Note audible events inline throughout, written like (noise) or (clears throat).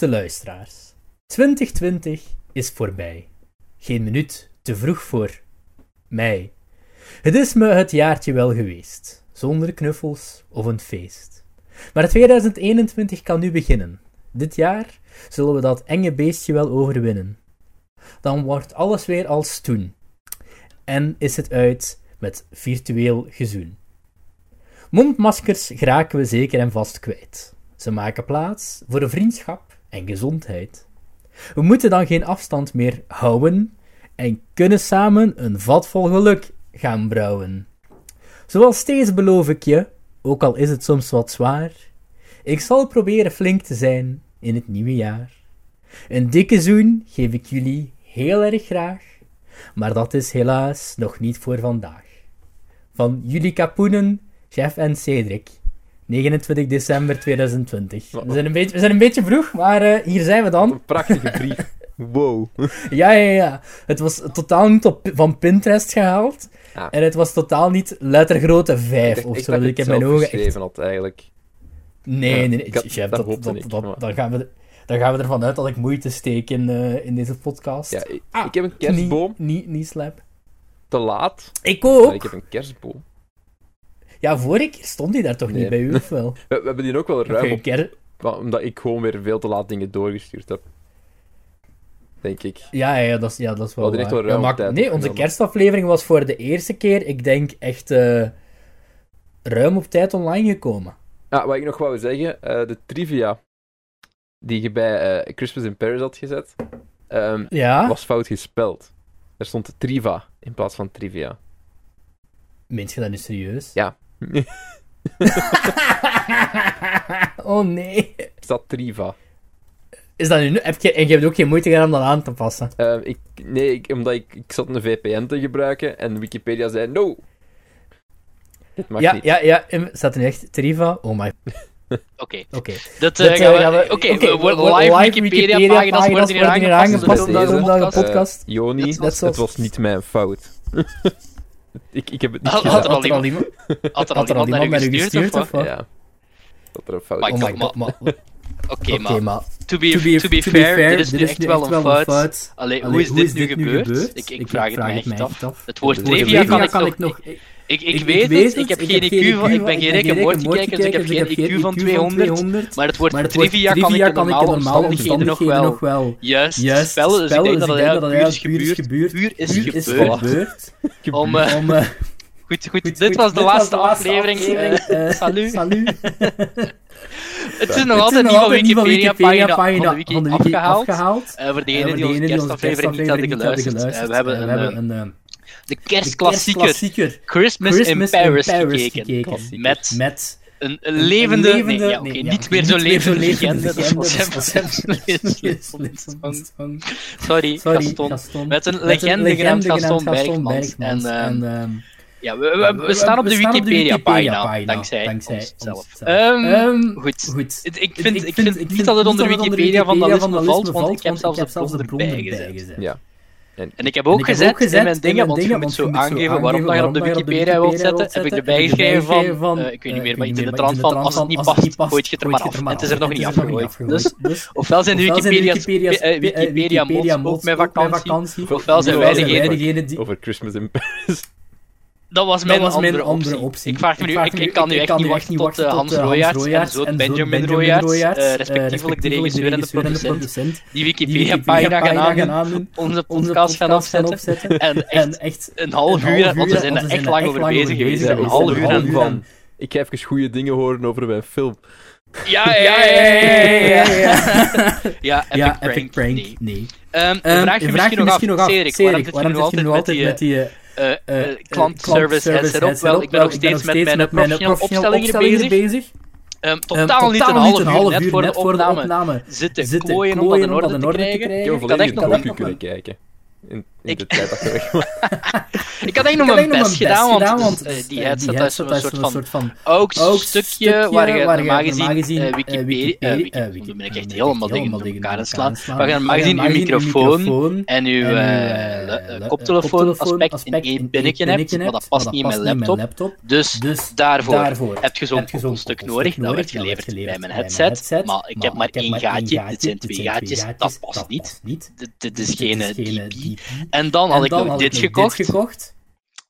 Liefste luisteraars, 2020 is voorbij. Geen minuut te vroeg voor mij. Het is me het jaartje wel geweest, zonder knuffels of een feest. Maar 2021 kan nu beginnen. Dit jaar zullen we dat enge beestje wel overwinnen. Dan wordt alles weer als toen. En is het uit met virtueel gezoen. Mondmaskers geraken we zeker en vast kwijt. Ze maken plaats voor een vriendschap en gezondheid. We moeten dan geen afstand meer houden en kunnen samen een vat vol geluk gaan brouwen. Zoals steeds beloof ik je, ook al is het soms wat zwaar, ik zal proberen flink te zijn in het nieuwe jaar. Een dikke zoen geef ik jullie heel erg graag, maar dat is helaas nog niet voor vandaag. Van jullie kapoenen, Chef en Cedric. 29 december 2020. We zijn een beetje, we zijn een beetje vroeg, maar uh, hier zijn we dan. Een prachtige brief. (laughs) Wow. ja, ja, ja. Het was totaal niet op, van Pinterest gehaald. Ja. En het was totaal niet lettergrote 5 of ik zo. ik ik heb mijn ogen echt... geschreven had, eigenlijk. Nee, nee, nee. ik had- chef, dat dat, hoopte dat, ik, dat- maar- dan, gaan we, dan gaan we ervan uit dat ik moeite steek in, eh, in deze podcast. Ja, ik, Ah, ik heb een kerstboom. Niet, niet slap. Te laat. Ik ook. ik heb een kerstboom. Ja, vorige keer stond die daar toch Nee. niet bij u, of wel? (laughs) We, we hebben die ook wel ruim op, wa- omdat ik gewoon weer veel te laat dingen doorgestuurd heb. Denk ik. Ja, ja, dat is, ja, dat is wel wel ruim Ja, maar- tijd nee, onze kerstaflevering was voor de eerste keer, ik denk, echt eh, ruim op tijd online gekomen. Ah, wat ik nog wou zeggen, eh, de trivia die je bij eh, Christmas in Paris had gezet, ehm, Ja? was fout gespeld. Er stond triva in plaats van trivia. Meent je dat nu serieus? Ja. (laughs) oh nee. Er staat triva. Is dat nu... Heb je, en je hebt ook geen moeite gedaan om dat aan te passen? Ehm, ik, nee, ik, omdat ik, ik zat een VPN te gebruiken en Wikipedia zei no. Dit mag ja, niet. ja, ja. Staat er nu echt Triva? Oh my... (laughs) Oké. Oké. Dat, Dat, gaan we- gaan we- Oké, oké, we worden wo- live Wikipedia-pagina's worden hier aangepast deze podcast. podcast. Eh, Joni, het was niet mijn fout. (laughs) ik, ik heb het niet Had- er al Had er al iemand, Had er al iemand naar u gestuurd, gestuurd, of wat? Ja. Dat er een fout Oh maar... Oké, Oké, maar maar... to be, to be, fair, dit is nu echt wel een fout. Allee, hoe is dit nu gebeurd? Ik, ik vraag het mij echt af. Het woord trivia kan ik kan nog... ik Ik, ik, weet het, ik heb geen IQ van... Ik ben geen Rick en Morty kijker, dus ik heb geen IQ van 200. Maar het woord trivia kan ik in normale omstandigheden nog wel nog wel juist juist spellen. Dus ik denk dat dat puur is gebeurd. Puur is gebeurd. Om, eh, Om, eh, Goed, goed, goed, dit was de laatste aflevering. eh, eh, (laughs) salut. (laughs) Salut. (laughs) Het is nog altijd niet van Wikipedia-pagina van de wiki de afgehaald. afgehaald. Eh, voor Eh, degenen die onze kerstaflevering niet hadden geluisterd. eh, we hebben eh, een, de kerstklassieker Christmas, Christmas in Paris, in Paris gekeken. gekeken. Met met een, een levende... een nee, ja, oké, nee, ja, niet meer zo levende legende. Sorry, Gaston. Gaston. Met een legende genaamd Gaston Bergmans. En ehm, ehm, ja, we, we, we staan op de Wikipedia-pagina, dankzij onszelf. Ehm, Ehm, goed. goed. Ik vind, ik vind niet dat het onder Wikipedia vandalisme valt, want ik heb zelfs de bron erbij gezet. Ja. En ik heb ook heb gezet, ook gezet in mijn dingen, want je moet zo aangeven waarom dat je op de Wikipedia wilt zetten, heb ik erbij gegeven van, eh, ik weet niet meer, maar iets in de trant van, als het niet past, gooit je het er maar af. En het is er nog niet afgegooid. Dus, ofwel zijn de Wikipedia's, eh, Wikipedia mods ook met vakantie, ofwel zijn wij degene Over, over Christmas in Paris. Dat was Dat mijn, was mijn andere, andere optie. optie. Ik, vraag me nu, ik, kan nu echt niet wachten tot eh, Hans Royaerts en zo Benjamin Royaerts, eh, respectievelijk de regisseur en de producent, die Wikipedia-pagina gaan aandoen, onze podcast gaan opzetten, en echt een half uur, want we zijn er echt lang over bezig geweest, een half uur en... van. Ik ga even goede dingen horen over mijn film. Ja, (laughs) ja, ja, ja, ja, ja. Ja, Ja, (laughs) Epic Prank, nee. Ehm, Ehm, vraag je misschien nog af, Cedric, waarom zit je nu altijd met die... eh, eh, eh, klantservice headset op? Wel, ik ben nog steeds met mijn professionele opstellingen bezig. Ehm, Totaal niet een half uur net voor de opname zitten zitten klooien om dat in orde te krijgen. Ik heb Ik een had echt nog kunnen kijken. In in de tijd dat je weg was. ik had eigenlijk nog mijn best gedaan, want, want uh, die headset, die headset is een soort van, ook stukje waar je normaal gezien Wikipedia... Nu ben ik echt helemaal dingen op elkaar slaan. Waar je normaal gezien je microfoon en je koptelefoon aspect in één pinnetje hebt, maar dat past niet in mijn laptop. Dus daarvoor heb je zo'n stuk nodig. Dat werd geleverd bij mijn headset, maar ik heb maar één gaatje. Dit zijn twee gaatjes, dat past niet. Dit is geen DP. En dan had ik nog dit gekocht.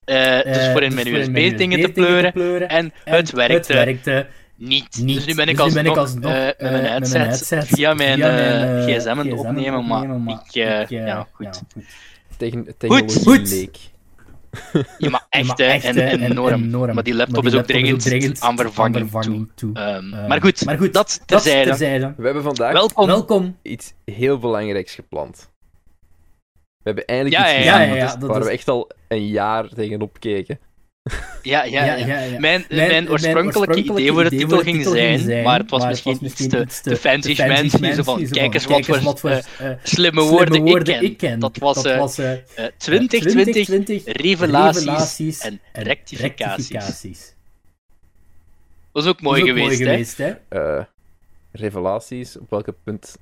Uh, dus voor in mijn USB-dingen te pleuren. En het werkte. Het werkte niet. niet. Dus nu ben ik, dus alsnog, ben ik alsnog uh, met mijn headset, headset via mijn, uh, gsm aan het opnemen, maar, maar ik, uh, ik ja, goed. Ja, goed. Goed. leek. Ja, maar echt, ja, maar echt en, en, enorm. enorm. Maar die laptop, maar die is, ook dringend dringend aan vervanging, vervanging toe. toe. Um, uh, maar, goed, maar goed, dat terzijde. Dat terzijde. We hebben vandaag Welkom. Welkom. iets heel belangrijks gepland. We hebben eindelijk ja, iets ja, ja, ja, waar we echt al een jaar tegenop keken. Ja, ja, ja. ja, ja. Mijn, mijn, mijn, oorspronkelijke idee voor de titel ging zijn, zijn, maar het was maar misschien iets te, te fancy schmancy, zo van, kijk eens wat voor, wat voor uh, slimme woorden, woorden ik, ken. Dat was, uh, was uh, 2020, 20, revelaties, revelaties en rectificaties. rectificaties. Dat is ook mooi was ook geweest, mooi geweest, hè? hè? revelaties, op welke punt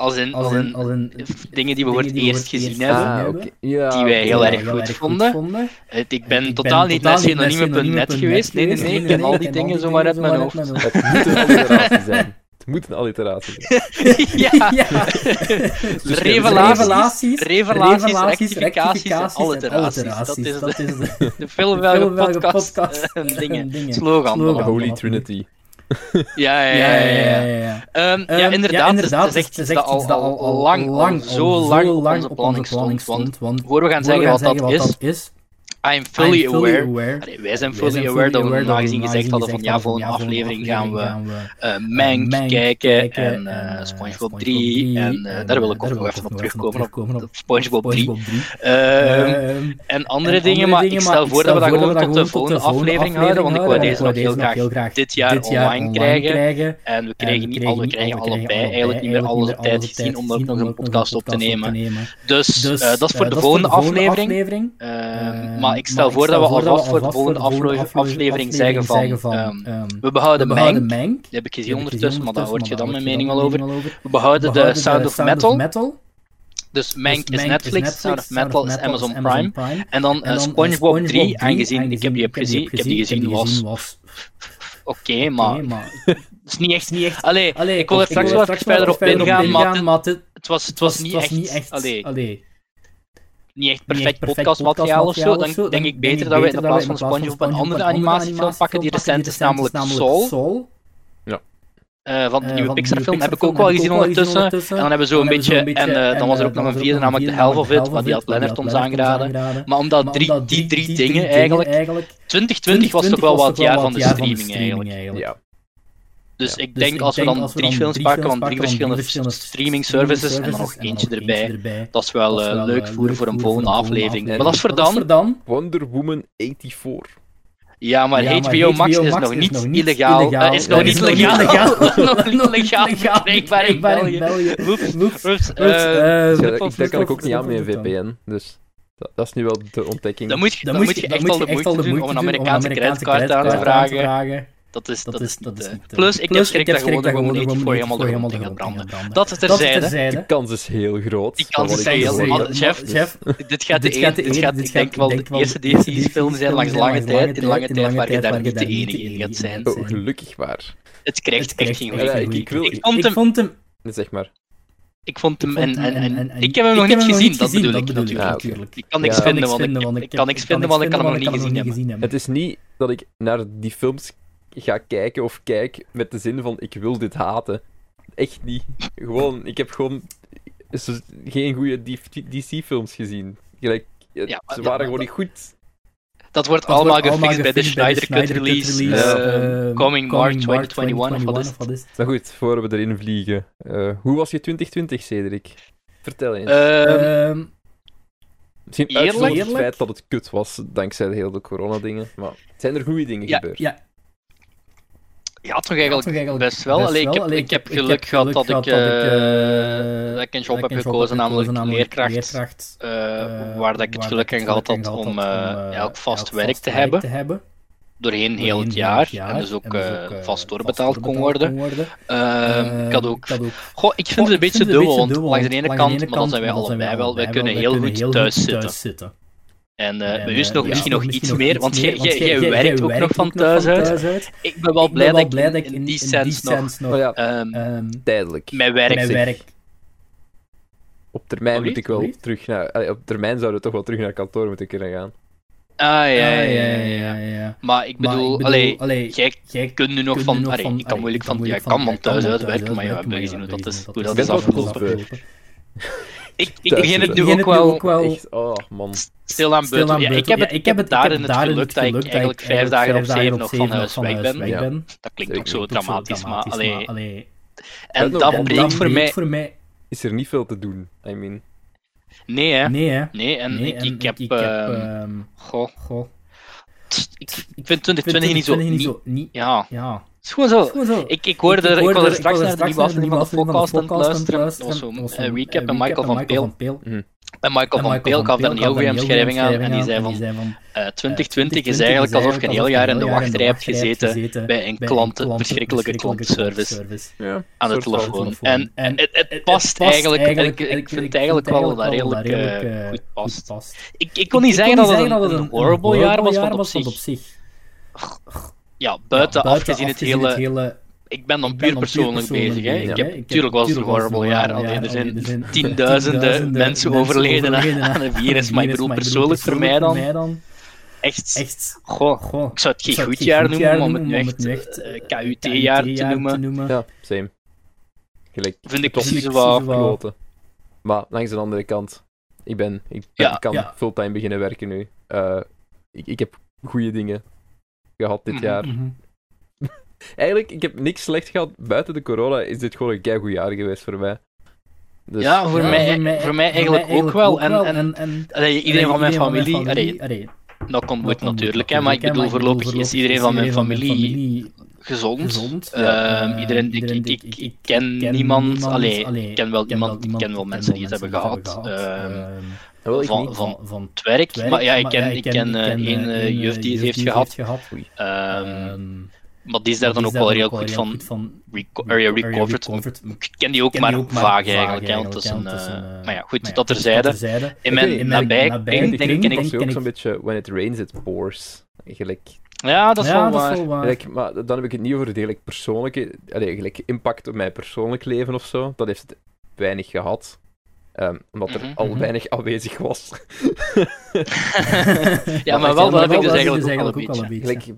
als in, als in, als in dingen die we voor het eerst gezien hebben, ah, ja, die wij heel erg goed vonden. vonden. ik ben ik totaal ben niet naar synonieme.net geweest. Nee, nee, nee, ik ken al die dingen zomaar uit mijn (laughs) hoofd. Het moet een alliteratie zijn. Het moet een alliteratie zijn. (laughs) ja. ja. (laughs) Dus revelaties, revelaties, rectificaties, alliteraties. Dat is de, de filmwelge podcast, podcast dingen, slogan. Holy Trinity ja, ja, ja. ja, ja, ja. Um, ja inderdaad, ja, zegt, dat al, al, al, lang, lang, zo lang, lang op onze planning stond. Want, voor we gaan zeggen wat dat is, I'm fully, I'm fully aware. aware. Allee, wij zijn fully, fully aware dat we normaal gezien gezegd hadden van ja, voor een aflevering gaan we uh, Mank uh, kijken en uh, SpongeBob 3 en uh, daar wil ik ook nog even op terugkomen, op, op SpongeBob 3. Um, en andere dingen, maar ik stel voor dat we dat gewoon tot de volgende aflevering houden, want ik wil deze nog heel graag dit jaar online krijgen. En we krijgen niet al, we krijgen allebei eigenlijk niet meer alles op tijd gezien om ook nog een podcast op te nemen. Dus dat is voor de volgende aflevering. Maar maar ik stel voor dat we alvast voor de volgende aflevering zeggen van... Um, we behouden Mank. Die heb ik gezien ondertussen, maar daar hoort je dan mijn mening al over. We behouden de Sound of Metal. Dus Mank is Netflix, Sound of Metal is Amazon Prime. En dan SpongeBob 3, aangezien ik heb die gezien, ik heb die gezien, was... Oké, maar... (laughs) Het is niet echt... Niet echt Allee, ik wil er straks wel verder op ingaan, maar het was, het was niet echt... Allee niet echt perfect, podcastmateriaal of zo, dan denk ik beter dat we in plaats van SpongeBob een andere animatiefilm pakken die recent is, namelijk Soul. Ja. Uh, van de nieuwe Pixar-film heb ik ook wel gezien ondertussen. En dan hebben we zo een beetje. En uh, dan was er ook nog een vierde, namelijk The Half of It, maar die had Leonard ons aangeraden. Maar omdat drie, die drie dingen eigenlijk. 2020 was toch wel wat jaar van de streaming eigenlijk. Ja. Dus ik dus denk als we dan drie films pakken van drie verschillende streaming services en dan nog eentje erbij, dat is wel uh, leuk voeren voor een volgende aflevering. Maar dat is voor dan. Wonder Woman 84. Ja, maar ja, HBO, Max is nog niet nog niet illegaal. illegaal. Uh, (laughs) is nog niet legaal. (laughs) nog niet legaal verkrijgbaar in België. Oeps. Daar kan ik ook niet aan met een VPN, dus... Dat is nu wel de ontdekking. Dan moet je, dan moet je echt al de moeite doen om een Amerikaanse creditcard aan te vragen. Dat is, dat, dat is, dat is niet, uh, plus, ik plus, heb schrik dat gewoon gewoon niet voor helemaal de grond dingen branden. Dat is terzijde. De kans is heel groot. Die kans is heel groot. Chef, dit gaat de enige, dit gaat, ik denk wel de eerste DC-film zijn langs lange tijd, in lange tijd waar je daar niet de enige in gaat zijn. Oh, gelukkig waar. Het krijgt echt geen Ik vond hem... Zeg maar. Ik vond hem, en, en, en, ik heb hem nog niet gezien, dat bedoel ik natuurlijk. Ik kan niks vinden, want ik kan niks vinden, want ik kan hem nog niet gezien hebben. Het is niet dat ik naar die films ga kijken of kijk met de zin van ik wil dit haten. Echt niet. Gewoon, ik heb gewoon geen goede DC-films gezien. Gelijk, ja, ze waren gewoon niet goed. Dat wordt dat allemaal gefixt bij de Snyder Cut release, uh, coming March 2021 of wat is het? Maar goed, voor we erin vliegen. Uh, hoe was je 2020, Cedric? Vertel eens. Uh, Misschien eerlijk? het feit dat het kut was, dankzij de hele corona-dingen. Maar zijn er goede dingen ja, gebeurd? Ja, Ja, toch eigenlijk, toch eigenlijk best wel. Best ik, heb, ik, heb geluk gehad dat, ik, uh, dat ik een job heb gekozen, namelijk leerkracht, leerkracht uh, waar dat ik het geluk in gehad had om elk vast werk te hebben. Doorheen heel het jaar, en dus ook, dus ook vast doorbetaald kon worden. Uh, ik had ook... Goh, ik vind het een beetje dubbel, want langs de ene kant, maar dan zijn wij allebei wel, wij kunnen heel goed thuis zitten. En uh, bij u is nog, misschien nog iets meer, want jij werkt ook nog van thuis uit. Ik ben wel blij dat ik in die sens nog... Oh ehm, ehm, tijdelijk. Mijn werk. Op termijn moet ik wel terug naar... Op termijn zouden we toch wel terug naar kantoor moeten kunnen gaan. Ah, ja, ja, ja, ja. Maar ik bedoel, allee, jij, kunt nu nog van... Allee, ik kan moeilijk van... Jij kan van thuis uitwerken, maar je hebt gezien hoe dat is, hoe dat is afgelopen. (laughs) Ik, ik begin het nu ook wel, ook wel echt, oh, man. stil aan buiten. Ja, ik heb het, ik heb het daar in het geluk dat ik eigenlijk vijf dagen op zeven nog van huis weg ben. Dat klinkt ook zo dramatisch, maar allee... En dat breekt voor mij... Is er niet veel te doen, I mean... Nee, hè. Nee, hè. Nee, en ik, ik, heb... Ik heb ehm, goh. goh. Ik, ik vind 2020 niet zo... Niet, zo niet, ja. ja. Het is gewoon zo. Gewoon zo. Ik, ik hoorde, ik, ik, ik was er straks naar de nieuwe aflevering van de podcast aan het luisteren. Dat was zo'n recap en Michael van Peel. En Michael van Peel gaf daar een heel goede omschrijving aan. En die zei van, uh, 2020 is eigenlijk alsof je een heel jaar in de wachtrij hebt gezeten bij een klant, verschrikkelijke klantenservice ja, aan de telefoon. En, en het, het, past eigenlijk, ik, ik vind het eigenlijk wel dat redelijk uh, goed past. Ik, ik kon niet zeggen dat het een horrible jaar was, want op zich... Ja, buiten, afgezien het hele ik ben dan puur persoonlijk, bezig. Hè. Ik heb, natuurlijk was het een horrible jaar. Alleen er zijn tienduizenden mensen overleden aan een virus. Maar ik bedoel, persoonlijk voor mij dan. Echt, echt goh, ik zou het geen goed jaar noemen, om het nu echt, echt uh, KUT-jaar te noemen. Ja, same. Gelijk, Vind ik precies wel kloten. Maar langs de andere kant, ik, ben, ik, ik kan fulltime beginnen werken nu. Uh, ik, ik heb goede dingen gehad dit -hmm, jaar. Mm -hmm. (laughs) Eigenlijk, ik heb niks slecht gehad. Buiten de corona is dit gewoon een keigoed jaar geweest voor mij. Dus, ja, voor, ja, mij, voor, mij, voor mij eigenlijk, ook, ook wel. En, en, en, en allee, iedereen van mijn familie... familie allee, dat komt goed natuurlijk, hè, maar ik bedoel, voorlopig is iedereen van mijn familie gezond. gezond uh, iedereen, ik, ik, ik, ik, ken niemand, allee, ik ken wel iemand, ik ken wel mensen die het hebben gehad. Van, van, van het werk, maar ja, ik ken, ik ken uh, één juf die het heeft gehad. Um, maar die is daar dan ook wel heel goed van, van area recovered. Ik ken die ook, maar, vaag eigenlijk. Hè, is een, uh, maar ja, goed, dat terzijde. In mijn nabij, denk, denk ik... ook zo'n beetje, when it rains, it pours. Gelijk... Ja, dat is wel waar. Gelijk, maar dan heb ik het niet over de persoonlijke... Allee, impact op mijn persoonlijk leven of zo. Dat heeft weinig gehad. Um, omdat er mm -hmm. al mhm. weinig aanwezig was. (laughs) (laughs) ja, maar wel, dat heb ik dus eigenlijk, dus eigenlijk ook, al een beetje. Like,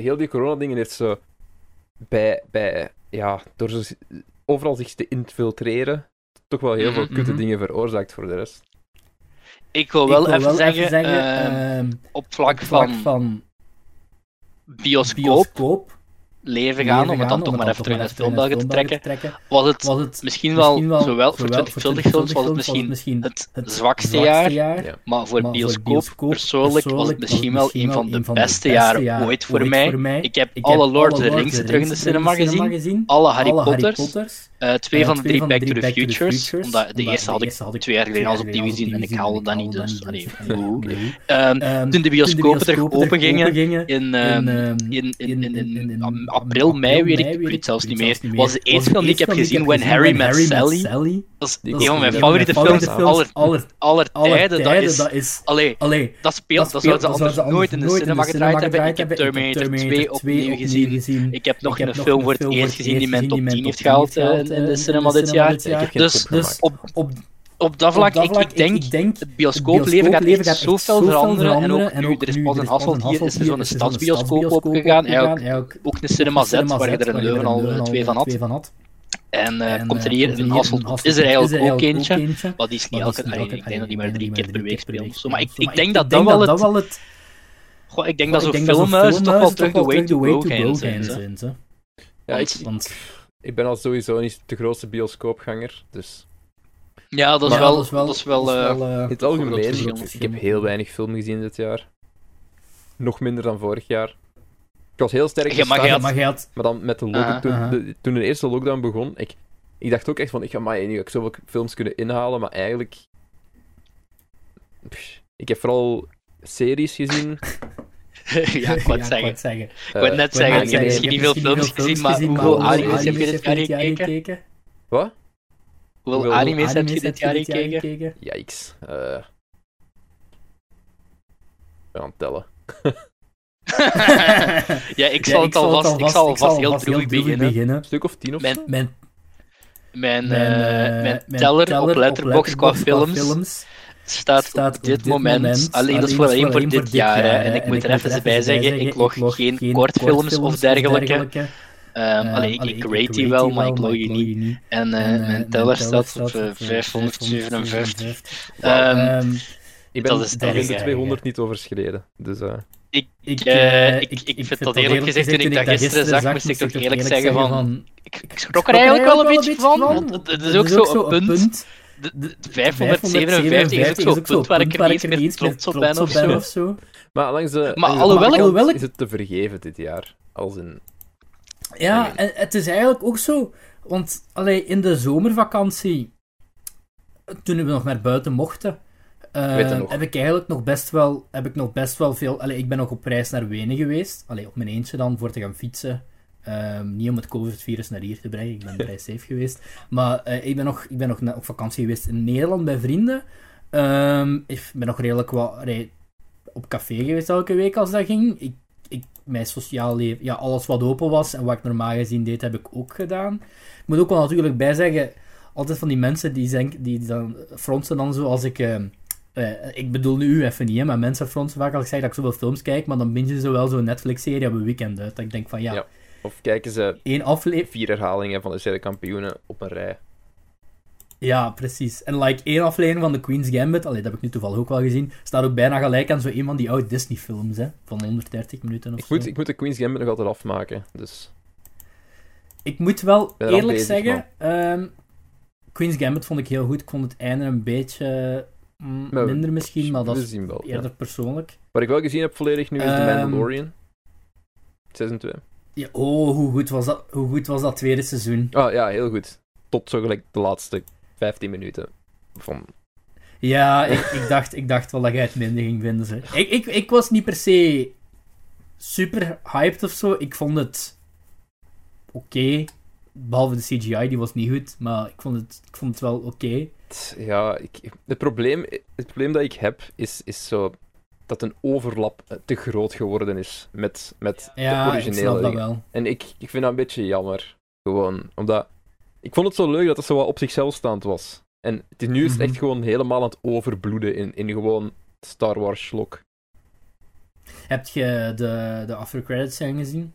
heel die corona-dingen heeft zo... Bij, bij, ja, door zo overal zich te infiltreren, toch wel heel mm -hmm. veel kutte mhm. dingen veroorzaakt voor de rest. Ik wil wel, ik wil even, wel zeggen, even zeggen, uh, op vlak, vlak van, van bioscoop, bioscoop leven gaan, om het dan toch maar even terug naar het filmbelgen te trekken, was het, was het misschien wel, zowel voor 2020 films, was het misschien het, het zwakste jaar, maar voor bioscoop persoonlijk was het misschien wel een van de beste jaren ooit voor mij. Ik heb alle Lord of the Rings terug in de cinema gezien, alle Harry Potters, uh, twee uh, van de drie Back, Back to the Futures, Futures omdat de omdat eerste had ik twee jaar geleden al opnieuw gezien en ik haalde dat niet, dus allee, um, Toen de bioscopen terug open gingen in, in, in, in, april, mei, weet ik, ik weet zelfs niet meer, was de eerste film die ik heb gezien, When Harry Met Sally. Dat is een van mijn favoriete films aller, aller, tijden. Dat is, allee, dat speelt, dat zouden ze nooit in de cinema gedraaid hebben. Ik heb Terminator 2 opnieuw gezien. Ik heb nog een film voor het eerst gezien die mijn top 10 heeft gehaald in de cinema dit jaar. Dus, dus op, op, op dat vlak, ik, ik, denk, ik denk het bioscoopleven gaat echt zoveel veranderen. En ook, nu, er is pas een Hasselt hier, is er zo'n stadsbioscoop opgegaan. Ook, ook een Cinema Z, waar je er in Leuven al twee van had. En, uh, en komt er hier een Hasselt, is er eigenlijk ook eentje, maar die is niet elke dag. Ik denk dat die maar drie keer per week speelt. Maar ik, ik denk dat dat wel het... Goh, ik denk dat zo'n filmhuis toch wel terug de way to go zijn. Ja, ik, ik ben al sowieso niet de grootste bioscoopganger, dus... Ja, dat is wel... Dat is wel, dat is wel, uh, in het algemeen, ik heb heel weinig film gezien dit jaar. Nog minder dan vorig jaar. Ik was heel sterk ja, maar, maar, had... maar dan met de lockdown, toen, de, toen de eerste lockdown begon, ik, ik dacht ook echt van, ik ga maar nu ik zoveel films kunnen inhalen, maar eigenlijk... ik heb vooral series gezien. (laughs) (laughs) ja, ik wou het zeggen. zeggen. Ik wou net zeggen, ik heb misschien niet veel films gezien, maar hoeveel animes heb je dit jaar gekeken? Wat? Hoeveel animes heb je dit jaar gekeken? Yikes. Uh... We gaan tellen. (laughs) ja, ik zal het alvast, ik zal alvast heel droevig beginnen. Een stuk of tien of mijn, mijn, mijn, uh, mijn, teller, teller op Letterboxd qua, films, films staat, staat op dit, dit moment, moment alleen dat is voor alleen voor dit jaar. jaar en ik moet er even bij zeggen, ik log geen kortfilms of dergelijke. Um, allee, ik, ik rate die wel, maar ik log die niet. En uh, mijn teller staat op 557. Um, ik ben, de 200 niet overschreden. Dus. Ik, ik, uh, ik, ik, ik, vind dat eerlijk gezegd, toen ik dat gisteren zag, moest ik toch eerlijk zeggen van... Ik, ik schrok er eigenlijk wel een beetje van, want het is ook zo een punt... De, de 557 is ook zo'n punt waar ik er niet meer trots op ben of zo. Maar langs de, maar alhoewel, is het te vergeven dit jaar. Als een... Ja, en het is eigenlijk ook zo... Want allee, in de zomervakantie, toen we nog naar buiten mochten, uh, heb ik eigenlijk nog best wel, heb ik nog best wel veel... Allee, ik ben nog op reis naar Wenen geweest. Allee, op mijn eentje dan, voor te gaan fietsen. Um, niet om het COVID-virus naar hier te brengen, ik ben vrij (laughs) safe geweest. Maar uh, ik ben nog, ik ben nog op vakantie geweest in Nederland bij vrienden. Um, ik ben nog redelijk wat op café geweest elke week als dat ging. Ik, ik, mijn sociaal leven, ja, alles wat open was en wat ik normaal gezien deed, heb ik ook gedaan. Ik moet ook wel natuurlijk bij zeggen, altijd van die mensen die, die dan fronsen dan zo als ik... Uh, uh, ik bedoel nu u even niet, hè, maar mensen fronsen vaak als ik zeg dat ik zoveel films kijk, maar dan binden ze wel zo'n Netflix-serie op een weekend uit. Dat ik denk van ja. Of kijken ze één afle vier herhalingen van de serie kampioenen op een rij. Ja, precies. En like één aflevering van The Queen's Gambit, allee, dat heb ik nu toevallig ook wel gezien, staat ook bijna gelijk aan zo een van die oude Disney-films, hè, van 130 minuten of ik Moet, ik moet de Queen's Gambit nog altijd afmaken, dus... Ik moet wel eerlijk zeggen, um, Queen's Gambit vond ik heel goed. Ik vond het einde een beetje Mm, minder misschien, maar dat is wel, eerder persoonlijk. Wat ik wel gezien heb volledig nu is um, The ehm, Mandalorian. Seizoen 2. Ja, oh, hoe goed, was dat, hoe goed was dat tweede seizoen? Oh ja, heel goed. Tot zo gelijk de laatste 15 minuten van... Ja, ik, ik, dacht, ik dacht wel dat jij het minder ging vinden. Zeg. Ik, ik, ik was niet per se super hyped of zo. Ik vond het oké. Behalve de CGI, die was niet goed. Maar ik vond het, ik vond het wel oké. Ja, ik, het, probleem, het probleem dat ik heb is, is zo dat een overlap te groot geworden is met, met ja, de originele. Ik wel. En ik, ik vind dat een beetje jammer. Gewoon, omdat... Ik vond het zo leuk dat het zo wat op zichzelf staand was. En het is, nu is het echt mhm. gewoon helemaal aan het overbloeden in, in gewoon Star Wars slok. Heb je de, de after credits zijn gezien?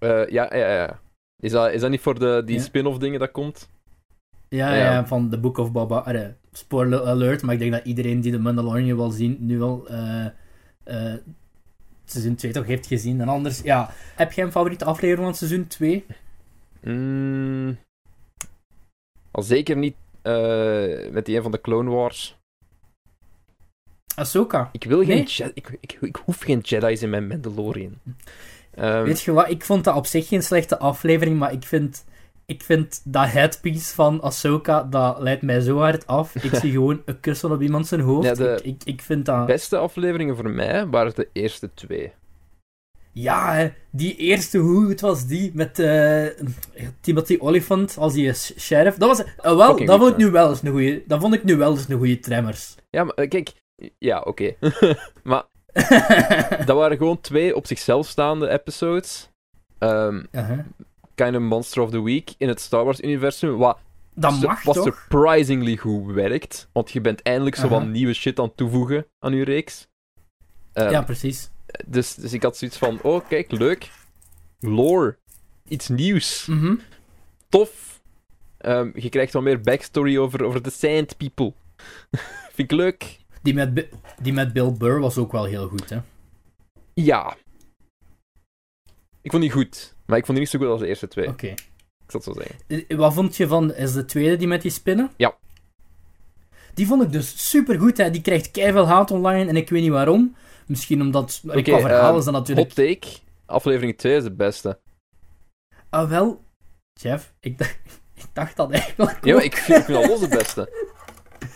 Uh, ja, ja, ja. Is dat, is dat niet voor de, die spin-off dingen dat komt? Ja, ja, van The Book of Boba. Uh, spoiler alert, maar ik denk dat iedereen die de Mandalorian wil zien, nu al uh, uh, seizoen 2 toch heeft gezien. En anders, ja. Heb jij een favoriete aflevering van seizoen 2? Mm, al zeker niet met die een van de Clone Wars. Ahsoka? Ik wil geen nee? ik, ik, ik, hoef geen Jedi's in mijn Mandalorian. Um, Weet je wat, ik vond dat op zich geen slechte aflevering, maar ik vind, ik vind dat headpiece van Ahsoka, dat leidt mij zo hard af. Ik zie (laughs) gewoon een kussen op iemand zijn hoofd. de ik, ik, vind dat... beste afleveringen voor mij waren de eerste twee. Ja, hè, die eerste, hoe goed was die? Met uh, Timothy Oliphant als die sheriff. Dat was... Uh, wel, dat vond, ik nu wel eens een goeie, dat vond ik nu wel eens een goede tremmers. Ja, maar kijk... Ja, oké. (laughs) maar (laughs) dat waren gewoon twee op zichzelf staande episodes. Um, Kind of Monster of the Week in het Star Wars-universum. Wat, dat mag wat surprisingly goed werkt. Want je bent eindelijk zo wat nieuwe shit aan het toevoegen aan je reeks. Um, ja, precies. Dus, dus ik had zoiets van: oh, kijk, leuk. Lore. Iets nieuws. Mm Tof. Um, je krijgt wat meer backstory over, over de Sand People. (laughs) Vind ik leuk. Die met, die met Bill Burr was ook wel heel goed, hè? Ja. Ik vond die goed, maar ik vond die niet zo goed als de eerste twee. Oké. Ik zal het zo zeggen. Eh, wat vond je van... Is de tweede die met die spinnen? Ja. Die vond ik dus super goed, hè. Die krijgt keihard haat online en ik weet niet waarom. Misschien omdat... Okay, qua verhaal is dat natuurlijk... Hot take. aflevering 2 is de beste. Ah, wel, Jeff, ik (laughs) dacht, ik dacht dat eigenlijk. Ja, ik vind, ik vind alles de beste. (laughs)